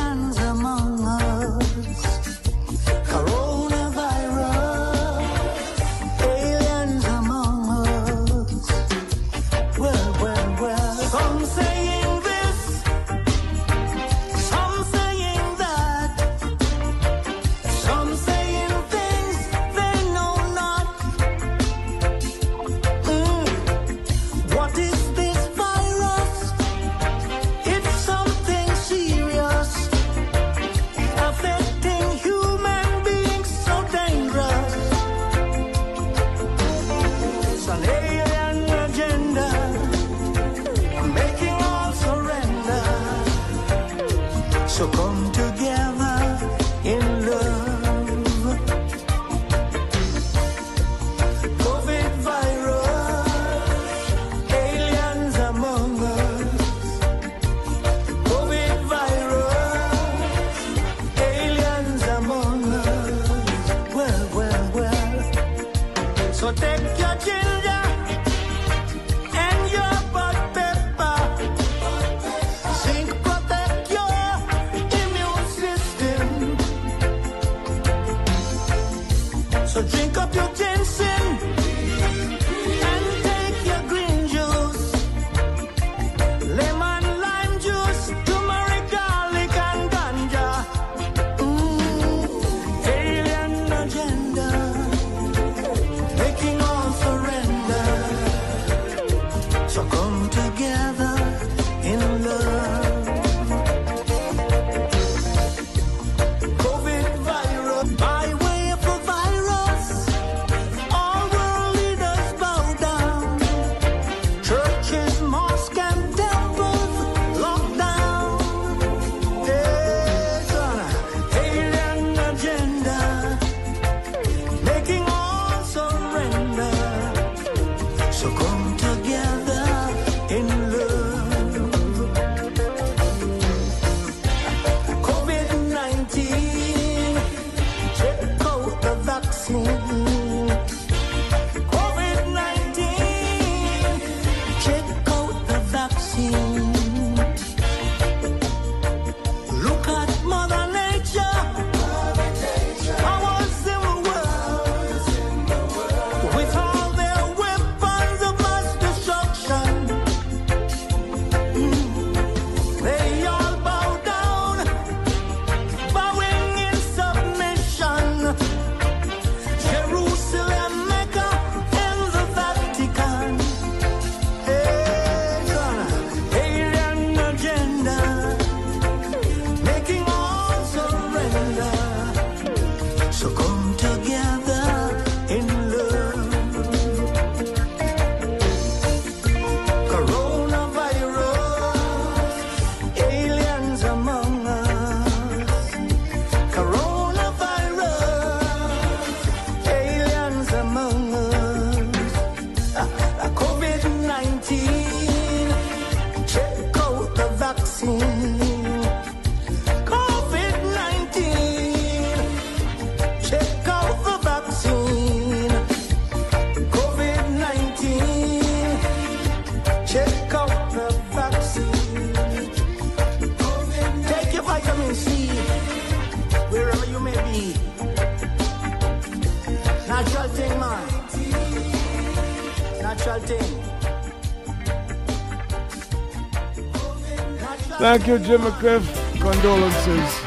Thank you, Jim Cliff. Condolences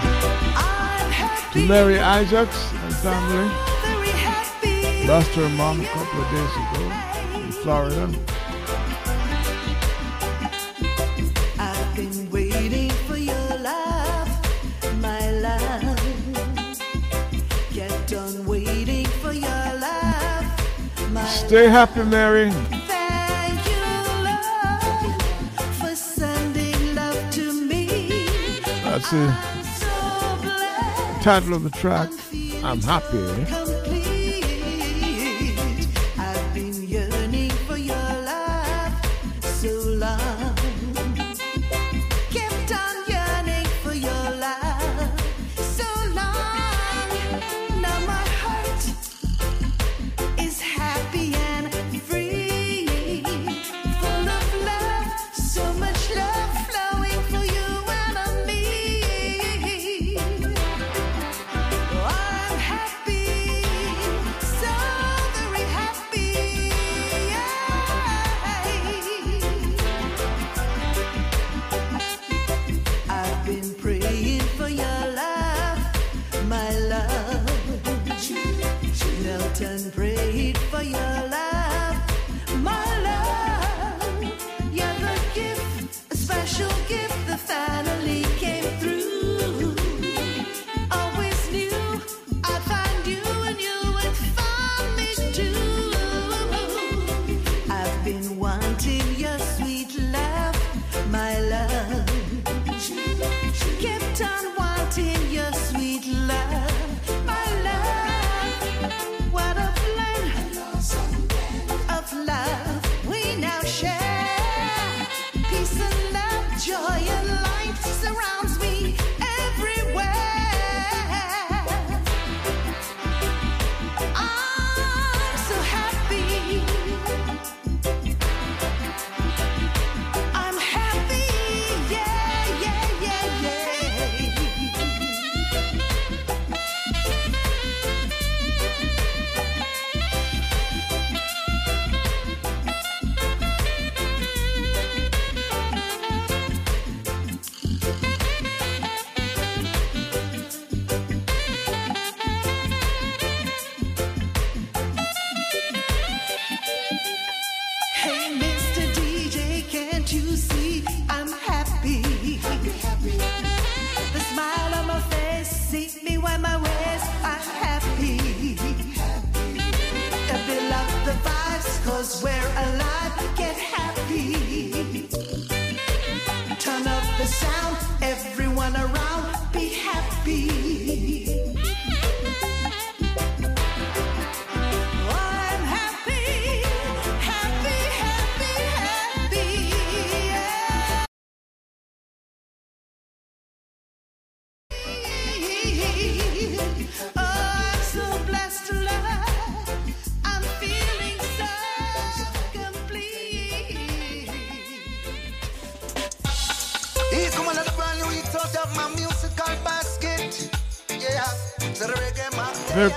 to Mary Isaacs and family. Lost her mom a couple of days ago in Florida.
I've been waiting
That's the title of the track. I'm happy.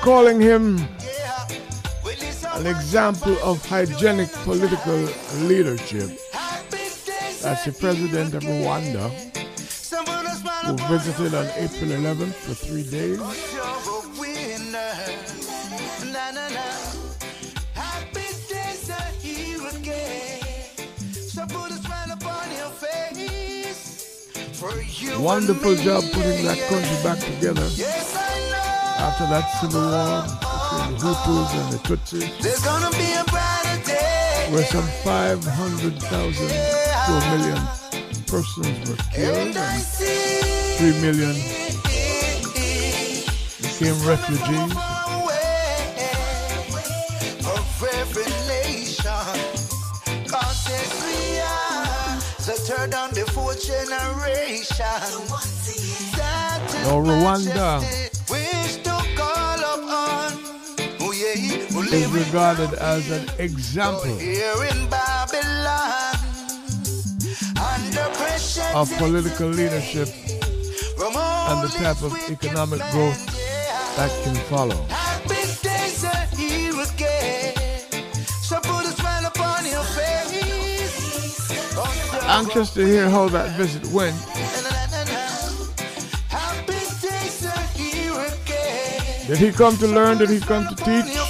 Calling him an example of hygienic political leadership. That's the president of Rwanda, who visited on April 11th for three days. Wonderful job putting that country back together after that civil war between the Hutus and the Tutsis,
There's gonna be a brighter day.
where some 500,000 to a million persons were killed and 3 million became refugees.
of every nation. God says we are the third and the fourth generation. That is
Rwanda is regarded as an example of political leadership and the type of economic growth that can follow.
Anxious to hear how that visit went. Did he come to learn? Did he come to teach?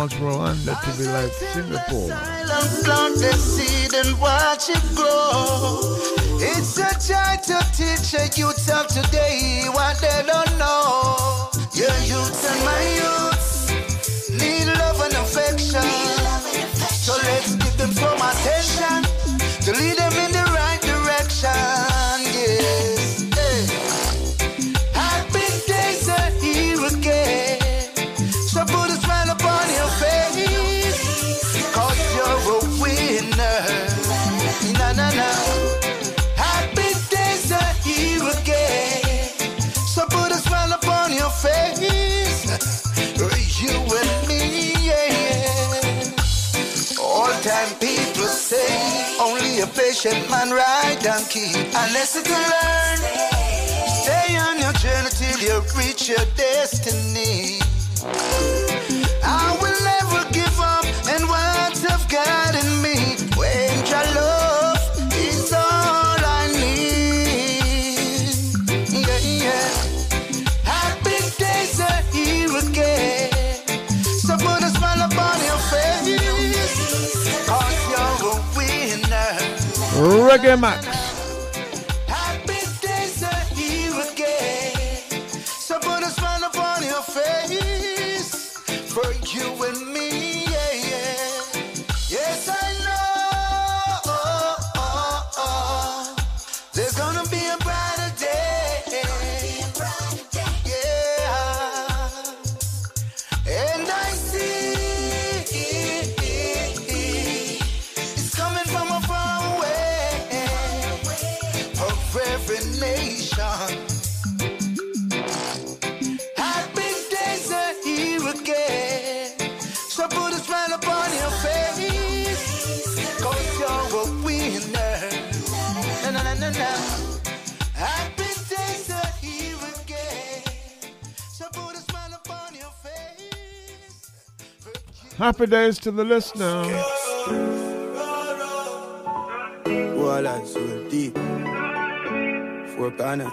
Wants Rwanda to be like Singapore?
The seed and watch it grow. It's a time to teach the youths of today what they don't know. Your youths and my youths a patient man ride donkey. Unless you can learn. Stay on your journey till you reach your destiny. Face for you and me. Happy days
to the listener.
Wall and so deep. Four corners.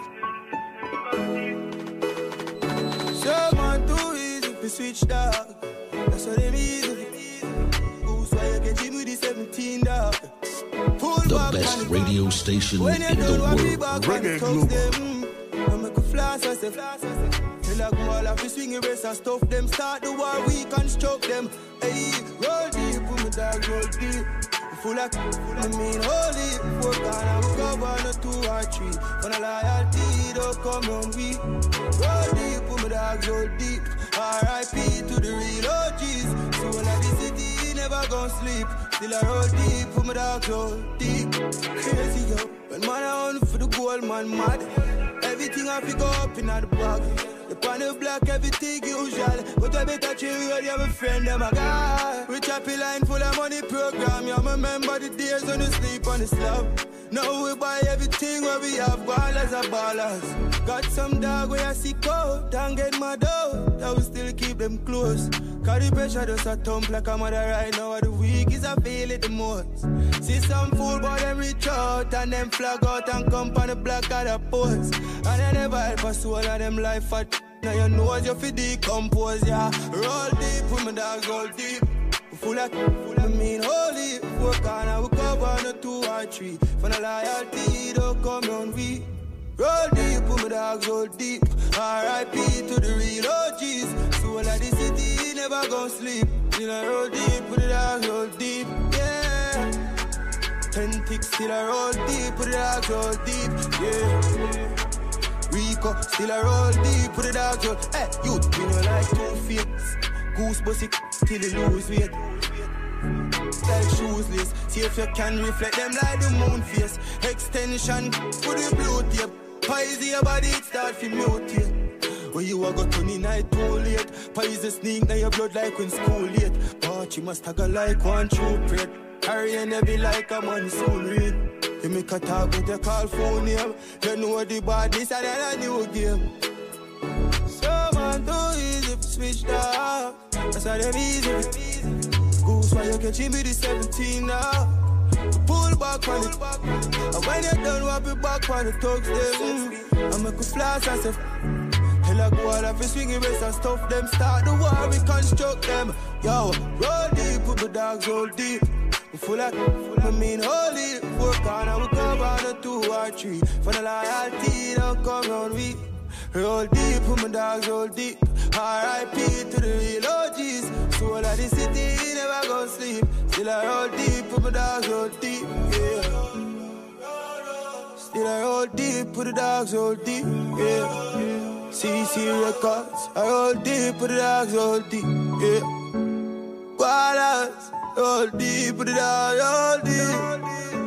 Someone too easy to switch dog. That's what them easy. Who's why you get him with the 17 dog?
The best radio station
when
in the
don't want me
world.
back on the. I make a flash, I say flash, I say. Tell a girl if you swing your wrist and stuff them. Start the war, we construct them. Hey, roll deep, put me dog, roll deep. Full of, I mean, holy. Four corner, we cover no two or three. When a loyalty don't come on we. Roll deep, put me dog, roll deep. R.I.P. to the real OGs. So when I the city, never gon' sleep. Still I roll deep, put me dog, roll deep. Crazy, yo. When man I on for the gold, man mad. Everything I pick up in the bag. The pan of black, everything usual. But I better chill, you have a friend, them a guy. We happy line full of money program. You remember the days when you sleep on the slab. Now we buy everything where we have ballers are ballers. Got some dog where I see cold, and get my dough. I will still keep them close. The pressure just a thump like a mother right now. The week is I feel it the most. See some fool, but them reach out and them flag out and come on the black of the post. And I never help a soul of them life fat. Now you know what you fi decompose, yeah. Roll deep, put my dog roll deep. Full of, full of mean holy. Four corner, we cover no two or three. For the loyalty, don't come on we. Roll deep, put my dogs roll deep. R.I.P. to the real OGs. Soul of the city, never gon' sleep. Still I roll deep, put the dogs roll deep. Yeah. Ten ticks, still I roll deep, put the dogs roll deep. Yeah. Rico, still I roll deep, put the dogs roll. Hey, you, you know like two feet. Goose pussy, till you lose weight. Like shoeless, see if you can reflect them like the moon face. Extension, put the blue tape. Pies your body, it start to mutate. When you a go to the night too late. The sneak, now your blood like when school late. But you must go like one true prate. Carrying heavy like a monsoon rain. You make a talk with your call phone name. You know the badness and then a new game. So man, too easy to switch up. That's why them easy.
You catching me the 17 now. Pull back on it. And when you're done, wrap it back on the thugs them. Mm. I make a flash and say, Hell wall if you swing it wrist and stuff them. Start the war, we construct them. Yo, roll deep, put the dogs roll deep. We full of, I mean holy. Work on and we come on a two or three. For the loyalty, don't come round we. Roll deep, put my dogs roll deep. R.I.P. to the real OGs. Soul of the city, never go to sleep. Still I roll deep, put my dogs roll deep. Yeah. Still I roll deep, put the dogs roll deep. Yeah. CC Records, I roll deep, put the dogs roll deep. Yeah. Wallace, roll deep, put the dogs roll deep.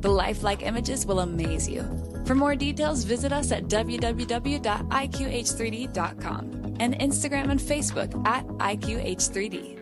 The lifelike images will amaze you. For more details, visit us at www.iqh3d.com and Instagram and Facebook at IQH3D.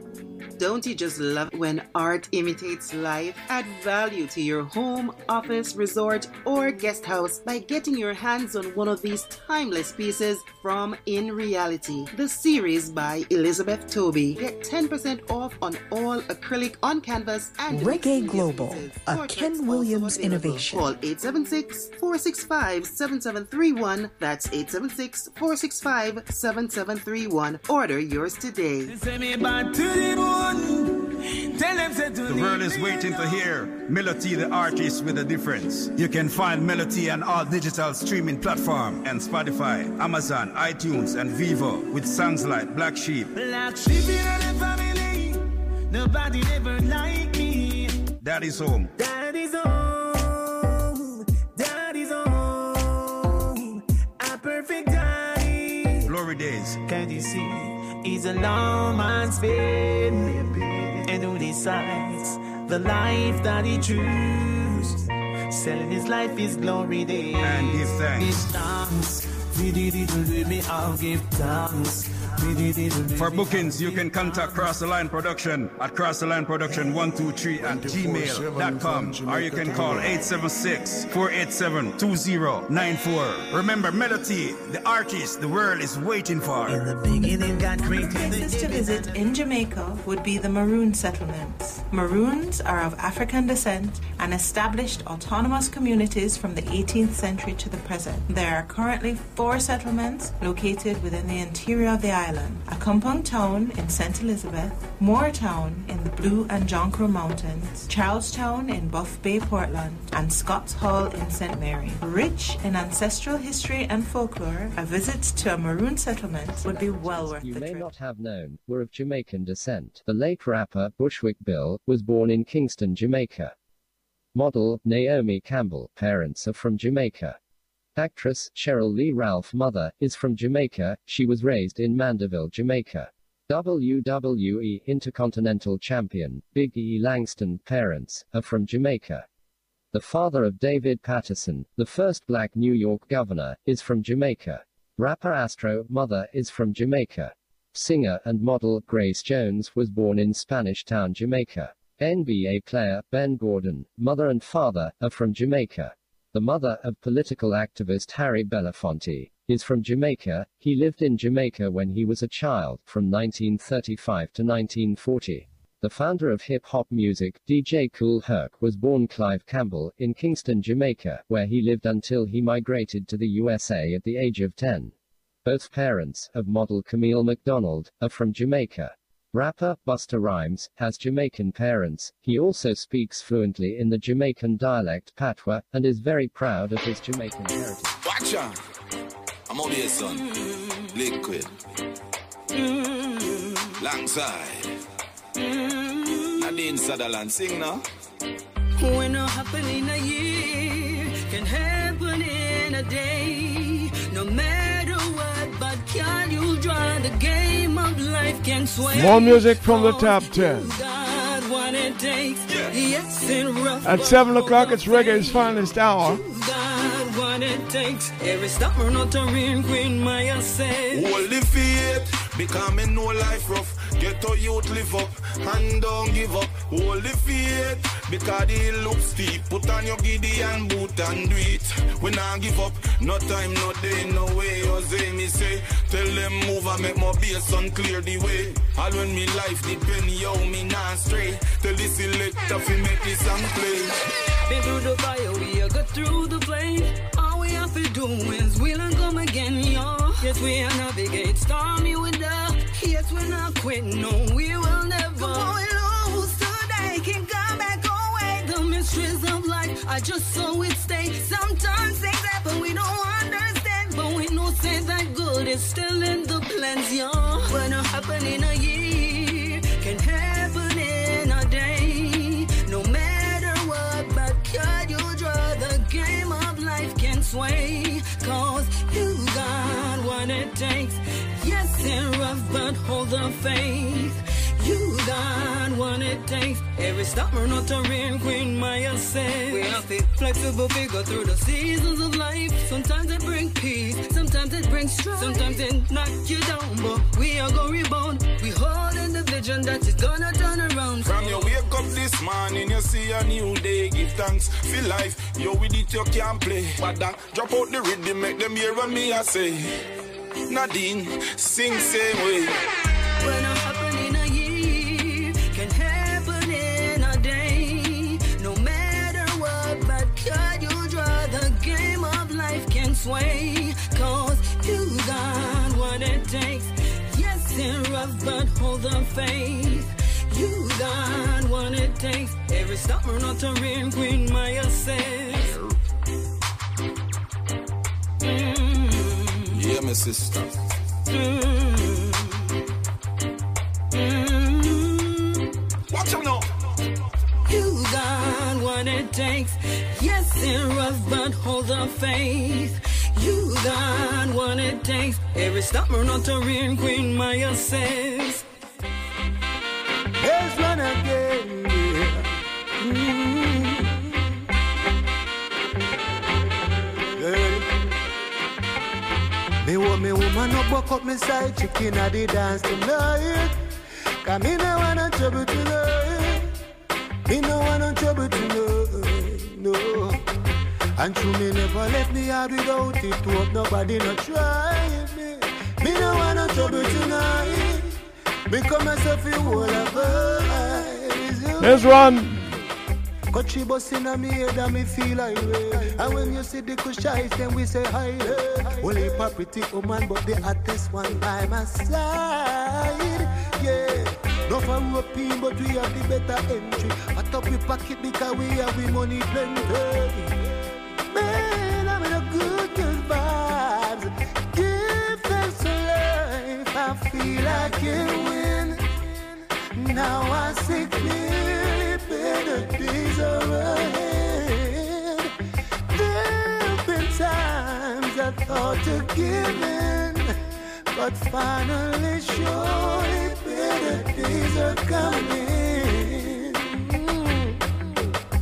Don't you just love when art imitates life? Add value to your home, office, resort, or guest house by getting your hands on one of these timeless pieces from In Reality, the series by Elizabeth Toby. Get 10% off on all acrylic on canvas and
Reggae Global, a Ken Williams innovation.
Call 876 465 7731. That's 876 465 7731. Order yours today.
The world is waiting to hear Melody the artist with a difference. You can find Melody on all digital streaming platform and Spotify, Amazon, iTunes, and Vevo with songs like Black Sheep.
Black sheep in the family. Nobody ever like me.
Daddy's home.
Daddy's home. Daddy's home. A perfect daddy.
Glory days.
Can you see? He's a long man's fame. And who decides the life that he chooses? Selling his life is glory days.
And give thanks.
Give thanks. Me, I'll give thanks.
For bookings, you can contact Cross the Line Production at Cross the Line Production 123 at gmail.com or you can call 876-487-2094. Remember, Melody, the artist the world is waiting for.
In the beginning, God created
Places to visit in Jamaica would be the Maroon settlements. Maroons are of African descent and established autonomous communities from the 18th century to the present. There are currently four settlements located within the interior of the island Accompong Town in St. Elizabeth, Moortown in the Blue and John Crow Mountains, Charlestown in Buff Bay, Portland, and Scotts Hall in St. Mary. Rich in ancestral history and folklore, a visit to a Maroon settlement would be well worth
you
the
may
trip.
not have known, were of Jamaican descent. The late rapper Bushwick Bill was born in Kingston, Jamaica. Model Naomi Campbell, parents are from Jamaica. Actress Sheryl Lee Ralph mother is from Jamaica. She was raised in Mandeville, Jamaica. WWE Intercontinental Champion Big E Langston parents are from Jamaica. The father of David Paterson, the first black New York governor, is from Jamaica. Rapper Astro mother is from Jamaica. Singer and model Grace Jones was born in Spanish Town, Jamaica. NBA player Ben Gordon, mother and father, are from Jamaica. The mother of political activist Harry Belafonte is from Jamaica. He lived in Jamaica when he was a child, from 1935 to 1940. The founder of hip hop music, DJ Kool Herc, was born Clive Campbell in Kingston, Jamaica, where he lived until he migrated to the USA at the age of 10. Both parents of model Camille McDonald are from Jamaica. Rapper Busta Rhymes has Jamaican parents. He also speaks fluently in the Jamaican dialect patois and is very proud of his Jamaican heritage.
Watch out. I'm out here, son. Liquid. Langside. Nadine Sutherland, sing now.
When a happen in a year can happen in a day.
More music from the top 10.
God, what it takes. Yes, and rough.
At 7 o'clock, it's reggae's finest hour.
What it takes. Every stopper, not a real queen, Maya said.
Hold the faith, because me know life rough. Get to youth live up, and don't give up. Hold the faith, because the look steep. Put on your Gideon boot and do it. We not give up, no time, no day, no way. Jose me say, tell them move and make my bass and clear the way. All when me life depend, yo, me not stray. Tell the selector fi make this song play.
Been through the fire, we are go through the flame. All we have to do is we'll come again, yo. Yes, we are navigate stormy winter. Yes, we're not quit, no, we will never. Come lose today, can come back away. The mysteries of life, I just saw it stay. Sometimes things happen, we don't understand. But we know say that good is still in the plans, yo. When it happen in a year, can happen in a day. No matter what, can you draw the game of life can sway? Cause you got what it takes. Yes, it's rough, but hold the faith. You got what it takes. Every stopper, not a real queen, Maya says. We have to flexible figure through the seasons of life. Sometimes it bring peace, sometimes it brings strife, sometimes it knock you down, but we are gonna rebound. We hold in the vision that is gonna turn around.
From your wake up this morning, you see a new day. Give thanks for life. Yo, with it, you can't play. But then, drop out the rhythm, make them hear what me I say. Nadine, sing same way.
When it happen in a year, can happen in a day. No matter what, but can you draw the game of life can sway? Cause you got what it takes. Yes, it's rough, but hold the faith. You got what it takes. Every stopper, not a real queen, Maya says. Mm.
Yeah, my sister. Watch them now.
You got what it takes. Yes, it's rough, but hold the faith. You got what it takes. Every stopper, not a real queen, Maya says.
Me woman up, walk up me side, chicken at the dance tonight. Cause me no want no trouble tonight. Me no want no trouble tonight, no. And true me never let me out without it. Hope nobody no try me. Me no want no trouble tonight. Me come myself in whole of eyes.
Here's one.
Cut she bust in me head and me feel like way. And when you see the kushais, then we say hi. Hey. Only a pretty woman, but the hottest one by my side. Yeah. No for roping, but we have the better entry. Hot up we pocket because we have we money plenty. Man, I'm in a good, good vibes. Give thanks to life. I feel I can win. Now I see clearly better days are ahead. There've been times I thought to give in, but finally, surely better days are coming.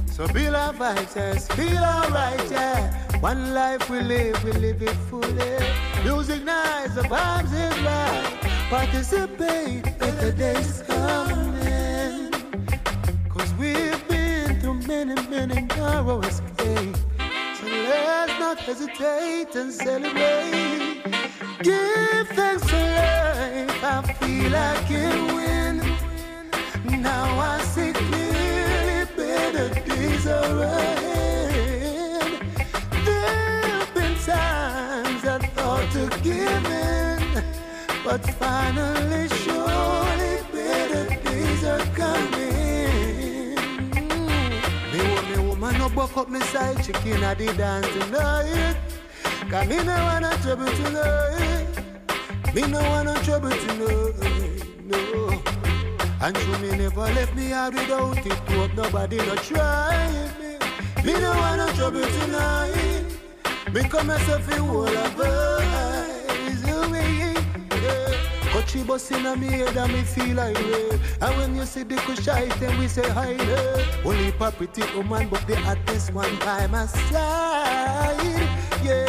So feel our vibes, feel alright, yeah. One life we live, we live it fully. Music nice, the vibes is right. Participate, better days coming. Many, many narrow escapes. So let's not hesitate and celebrate. Give thanks to life, I feel like I can win. Now I see clearly better days are ahead. There've been times I thought to give in, but finally, no buck up me side chicken at the dance tonight. Cause me no wanna trouble tonight. Me no wanna trouble tonight. No. And you me never left me out without it. Hope nobody no try me. Me no wanna trouble tonight. Me come myself in whole of vibes But she bust in a me head and me feel like way. And when you see the kush then we say hi there. Only for pretty woman, but the hottest one by my side. Yeah.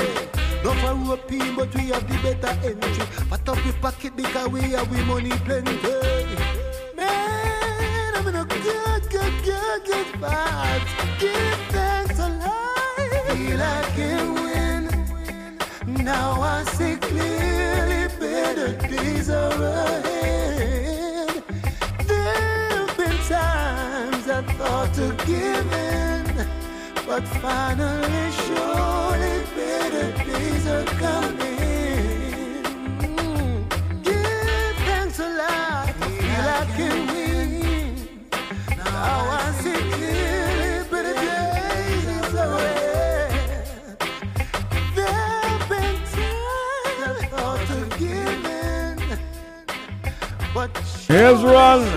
No for roping, but we have the better entry. Fat up the pocket because we have we money plenty. Man, I'm in a good, good, good, good vibes. Give thanks life. Feel like can win. Now I see clearly better days are ahead. There've been times I thought to give in, but finally, surely better days are coming.
Here's one.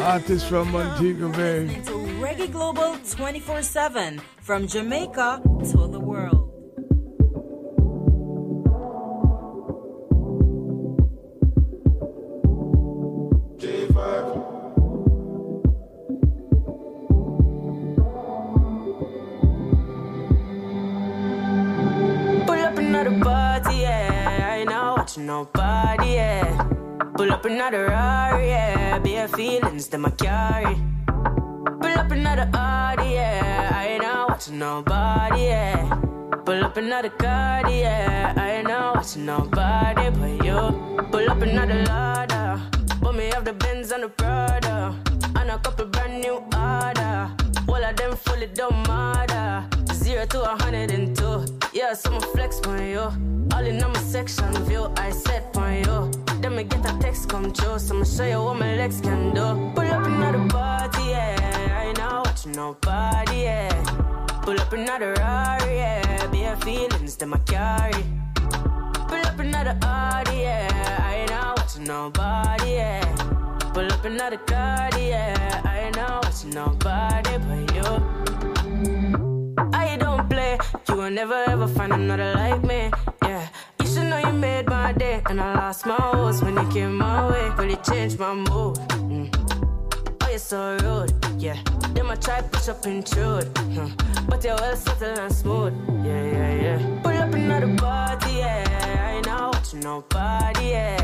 Artist from Montego Bay.
to Reggae Global 24 7 from Jamaica to the world.
Pull up another party, yeah. I ain't not watching nobody, yeah. Pull up another Rari, yeah. Bare feelings that I carry. Pull up another Audi, yeah. I ain't not watching nobody, yeah. Pull up another card, yeah. I ain't not watching nobody but you. Pull up another Lada. But me have the Benz and the Prada. And a couple brand new order. All of them fully don't matter. Zero to a hundred and two. Yeah, so I'ma flex on you. All in on my section view, I set on you. Then me get a text come true, so I'ma show you what my legs can do. Pull up another party, yeah. I ain't not watching nobody, yeah. Pull up another Rari, yeah. Bare feelings that I carry. Pull up another Audi, yeah. I ain't not watching nobody, yeah. Pull up another card, yeah. I ain't not watching nobody but you. I don't play, you will never ever find another like me, yeah. You know you made my day, and I lost my horse when you came my way. Really changed my mood. Mm. Oh, you're so rude, yeah. Then I try push up intrude, huh. but you're well settled and smooth, yeah, yeah, yeah. Pull up another party, yeah. I ain't out watching nobody, yeah.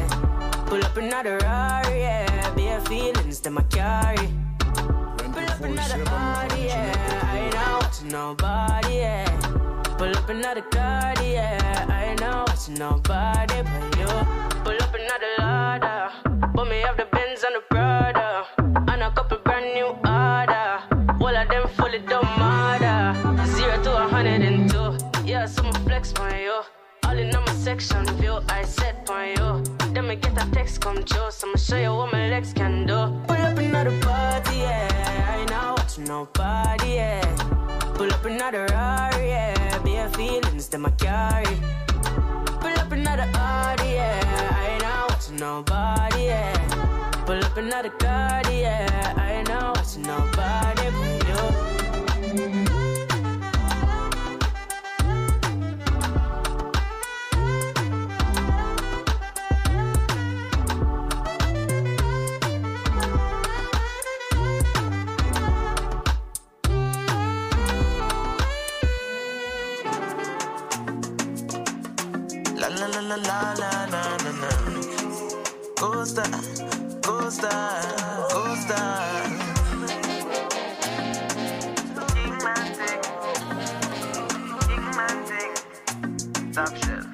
Pull up another Rari, yeah. Bare feelings that I carry. Pull up another party, yeah. I ain't out watching nobody, yeah. Pull up another card, yeah. I ain't not watching nobody but you. Pull up another Lada. But me have the Benz and the Prada. And a couple brand new order. All of them fully don't matter. Zero to a hundred and two. Yeah, so I'ma flex on you. All in on my section view, I set on you. Then me get a text come true, so I'ma show you what my legs can do. Pull up another party, yeah. I ain't not watching nobody, yeah. Pull up another. Bare that I carry. Pull up another Audi, yeah. I ain't not watching nobody, yeah. Pull up another card, yeah. I ain't not watching nobody
la la la na na na. Costa, Costa, Costa. Stop shit.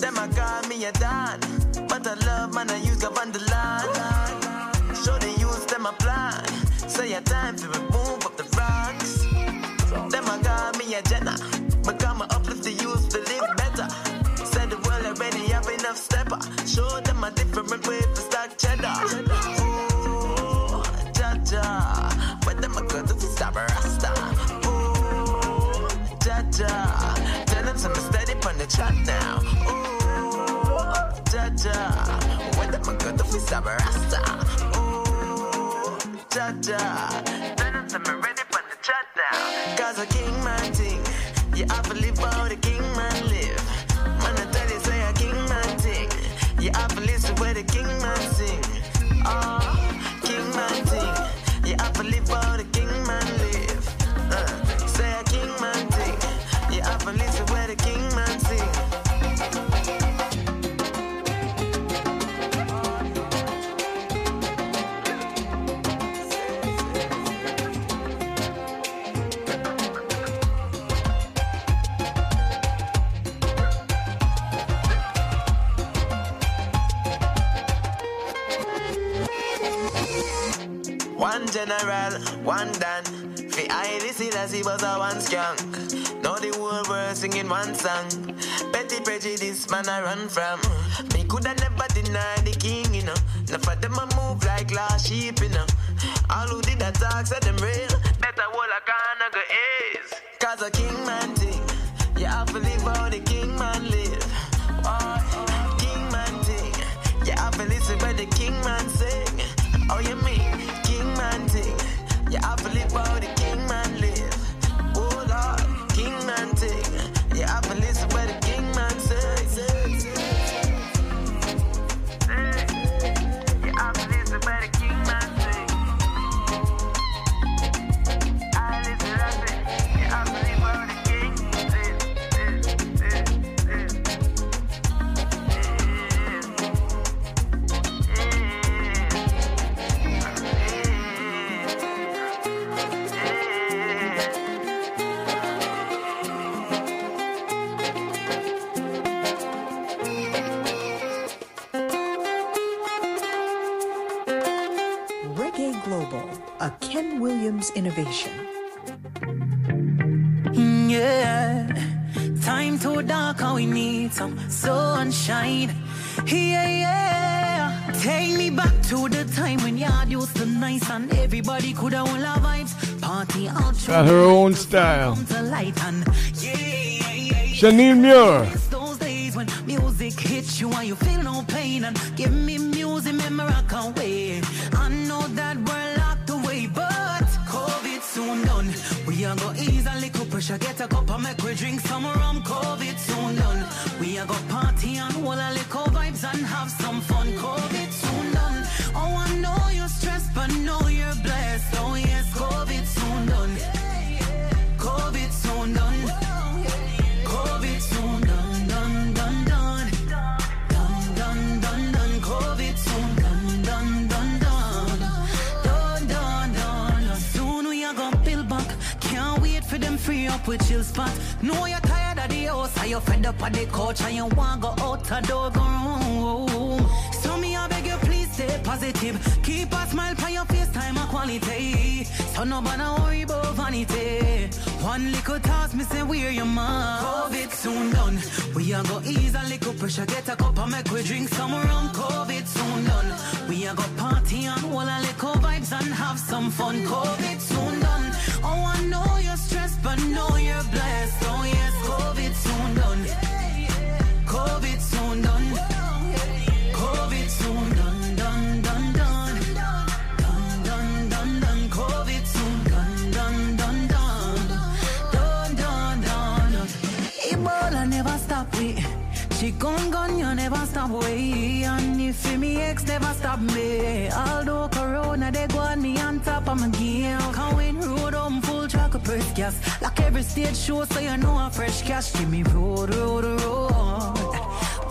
Them I call me a don, but I love man I use up on the line. Show they use them a plan. Say a time to remove up the rocks. Them I call me a Jenna, but come up cheddar. Ooh, ja ja. But them a good to stop a rasta. Ooh, ja ja. Tell them some steady on the track now. Ooh, ja ja. But them a good to stop a rasta. Ooh, ja ja. Tell them some ready on the track now. Cause a king man ting, you have to live out it. Oh, general, one Dan. Fi I this it as he was a one skunk. Now the whole world singing one song. Petty prejudice man I run from. Me coulda never deny the king, you know. Enough of them a move like lost sheep, you know. All who did that talk said them real. Better hold a corner go is. Cause a king man thing. You have to live how the king man live. Oh, king man thing. You have to listen where the king man have to
Ken Williams innovation.
Yeah, time to dark, how we need some sunshine. Yeah, yeah. Take me back to the time when yard used to nice and everybody could have all our vibes. Party out,
Got her own style.
to light and
Janine Muir.
those days when music hits you and you feel no pain and give me music, memory I can't wait. I know that we're Are go ease a little pressure, get a cup and make we drink some rum. COVID soon done. We are go party and hold a little vibes and have some fun. COVID soon done. Oh, I know you're stressed, but know you're blessed. Oh yes, COVID soon done. COVID soon done. Up with chill spot. Know you're tired of the house, and you're fed up of the couch, and you want go out the door, go room. So me, I beg you, please stay positive. Keep a smile on your face, time a quality. So no bother worry about vanity. One little task, me say we're your man. COVID soon done. We are go ease a little pressure, get a cup and make we drink some rum. COVID soon done. We are go party and hold a little vibes and have some fun. COVID soon done. Oh, I know you're stressed, but know you're blessed. Oh yes, COVID soon done. COVID soon done. Stop. And if me ex never stop me. Although Corona, they go on me on top of my game. Can't win road on full track of press gas. Like every stage show, so you know I'm fresh cash. Give me road, road, road.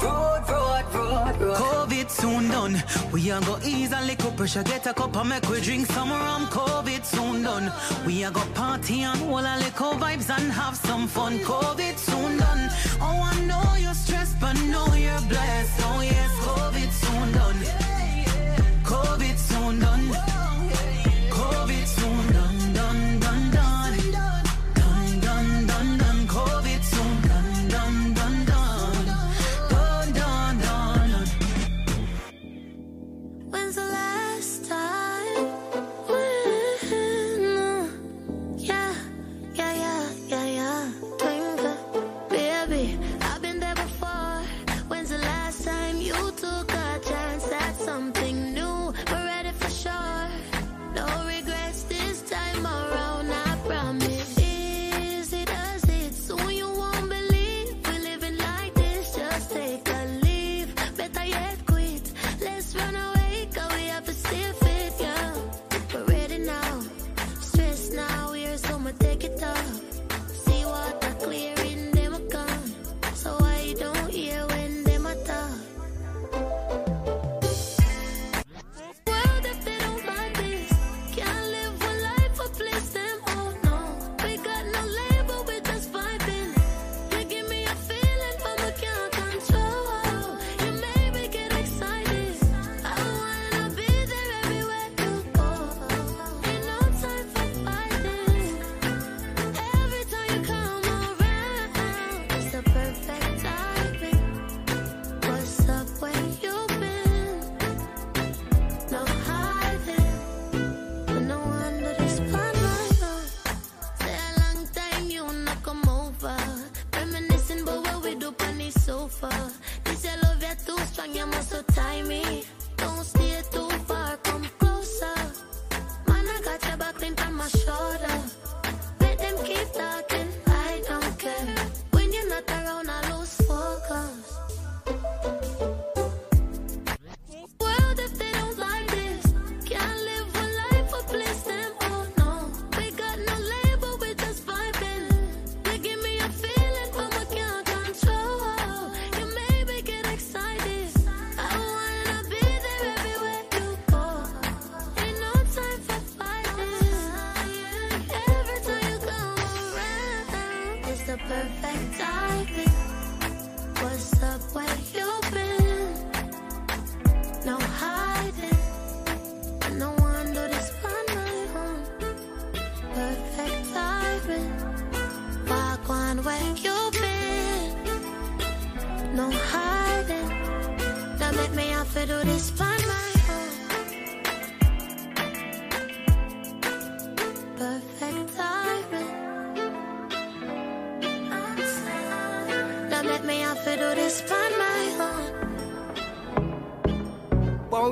Road, road, road, road. COVID soon done. We are go ease a little pressure, get a cup and make we drink some rum. COVID soon done. We are go party and hold a little vibes and have some fun. COVID soon done. Oh, I know you're stressed, but know you're blessed. Oh yes, COVID soon done. COVID soon done.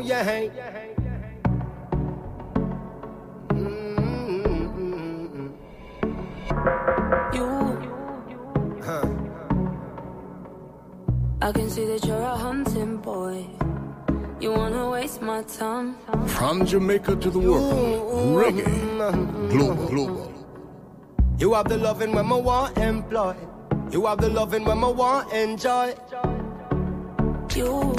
Won't you hang?
You,
Huh.
I can see that you're a hunting boy. You wanna waste my time.
From Jamaica to the world, reggae, global, global.
You have the loving when I want employ. You have the loving when I want enjoy.
You,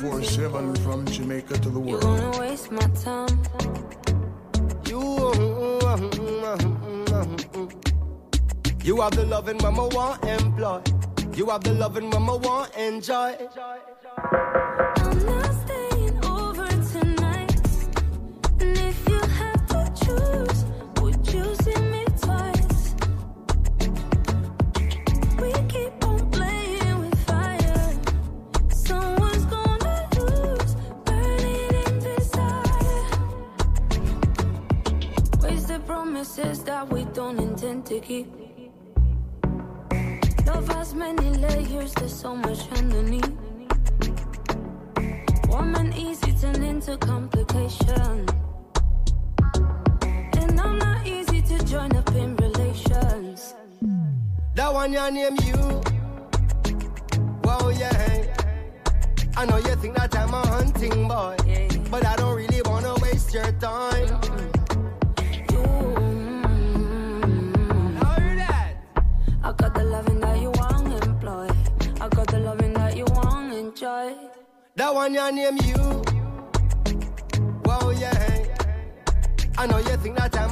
24-7 from Jamaica to the world.
You wanna waste my time.
You, uh, uh, uh, you have the loving mama want employ. You have the loving mama want enjoy.
Don't intend to keep. Love has many layers, there's so much underneath. Warm and easy turn into complication. And I'm not easy to join up in relations.
That one your name you. Wow, yeah. I know you think that I'm a hunting boy, but I don't really wanna waste your time.
Enjoy.
That one your name you. Wow, yeah. I know you think that I'm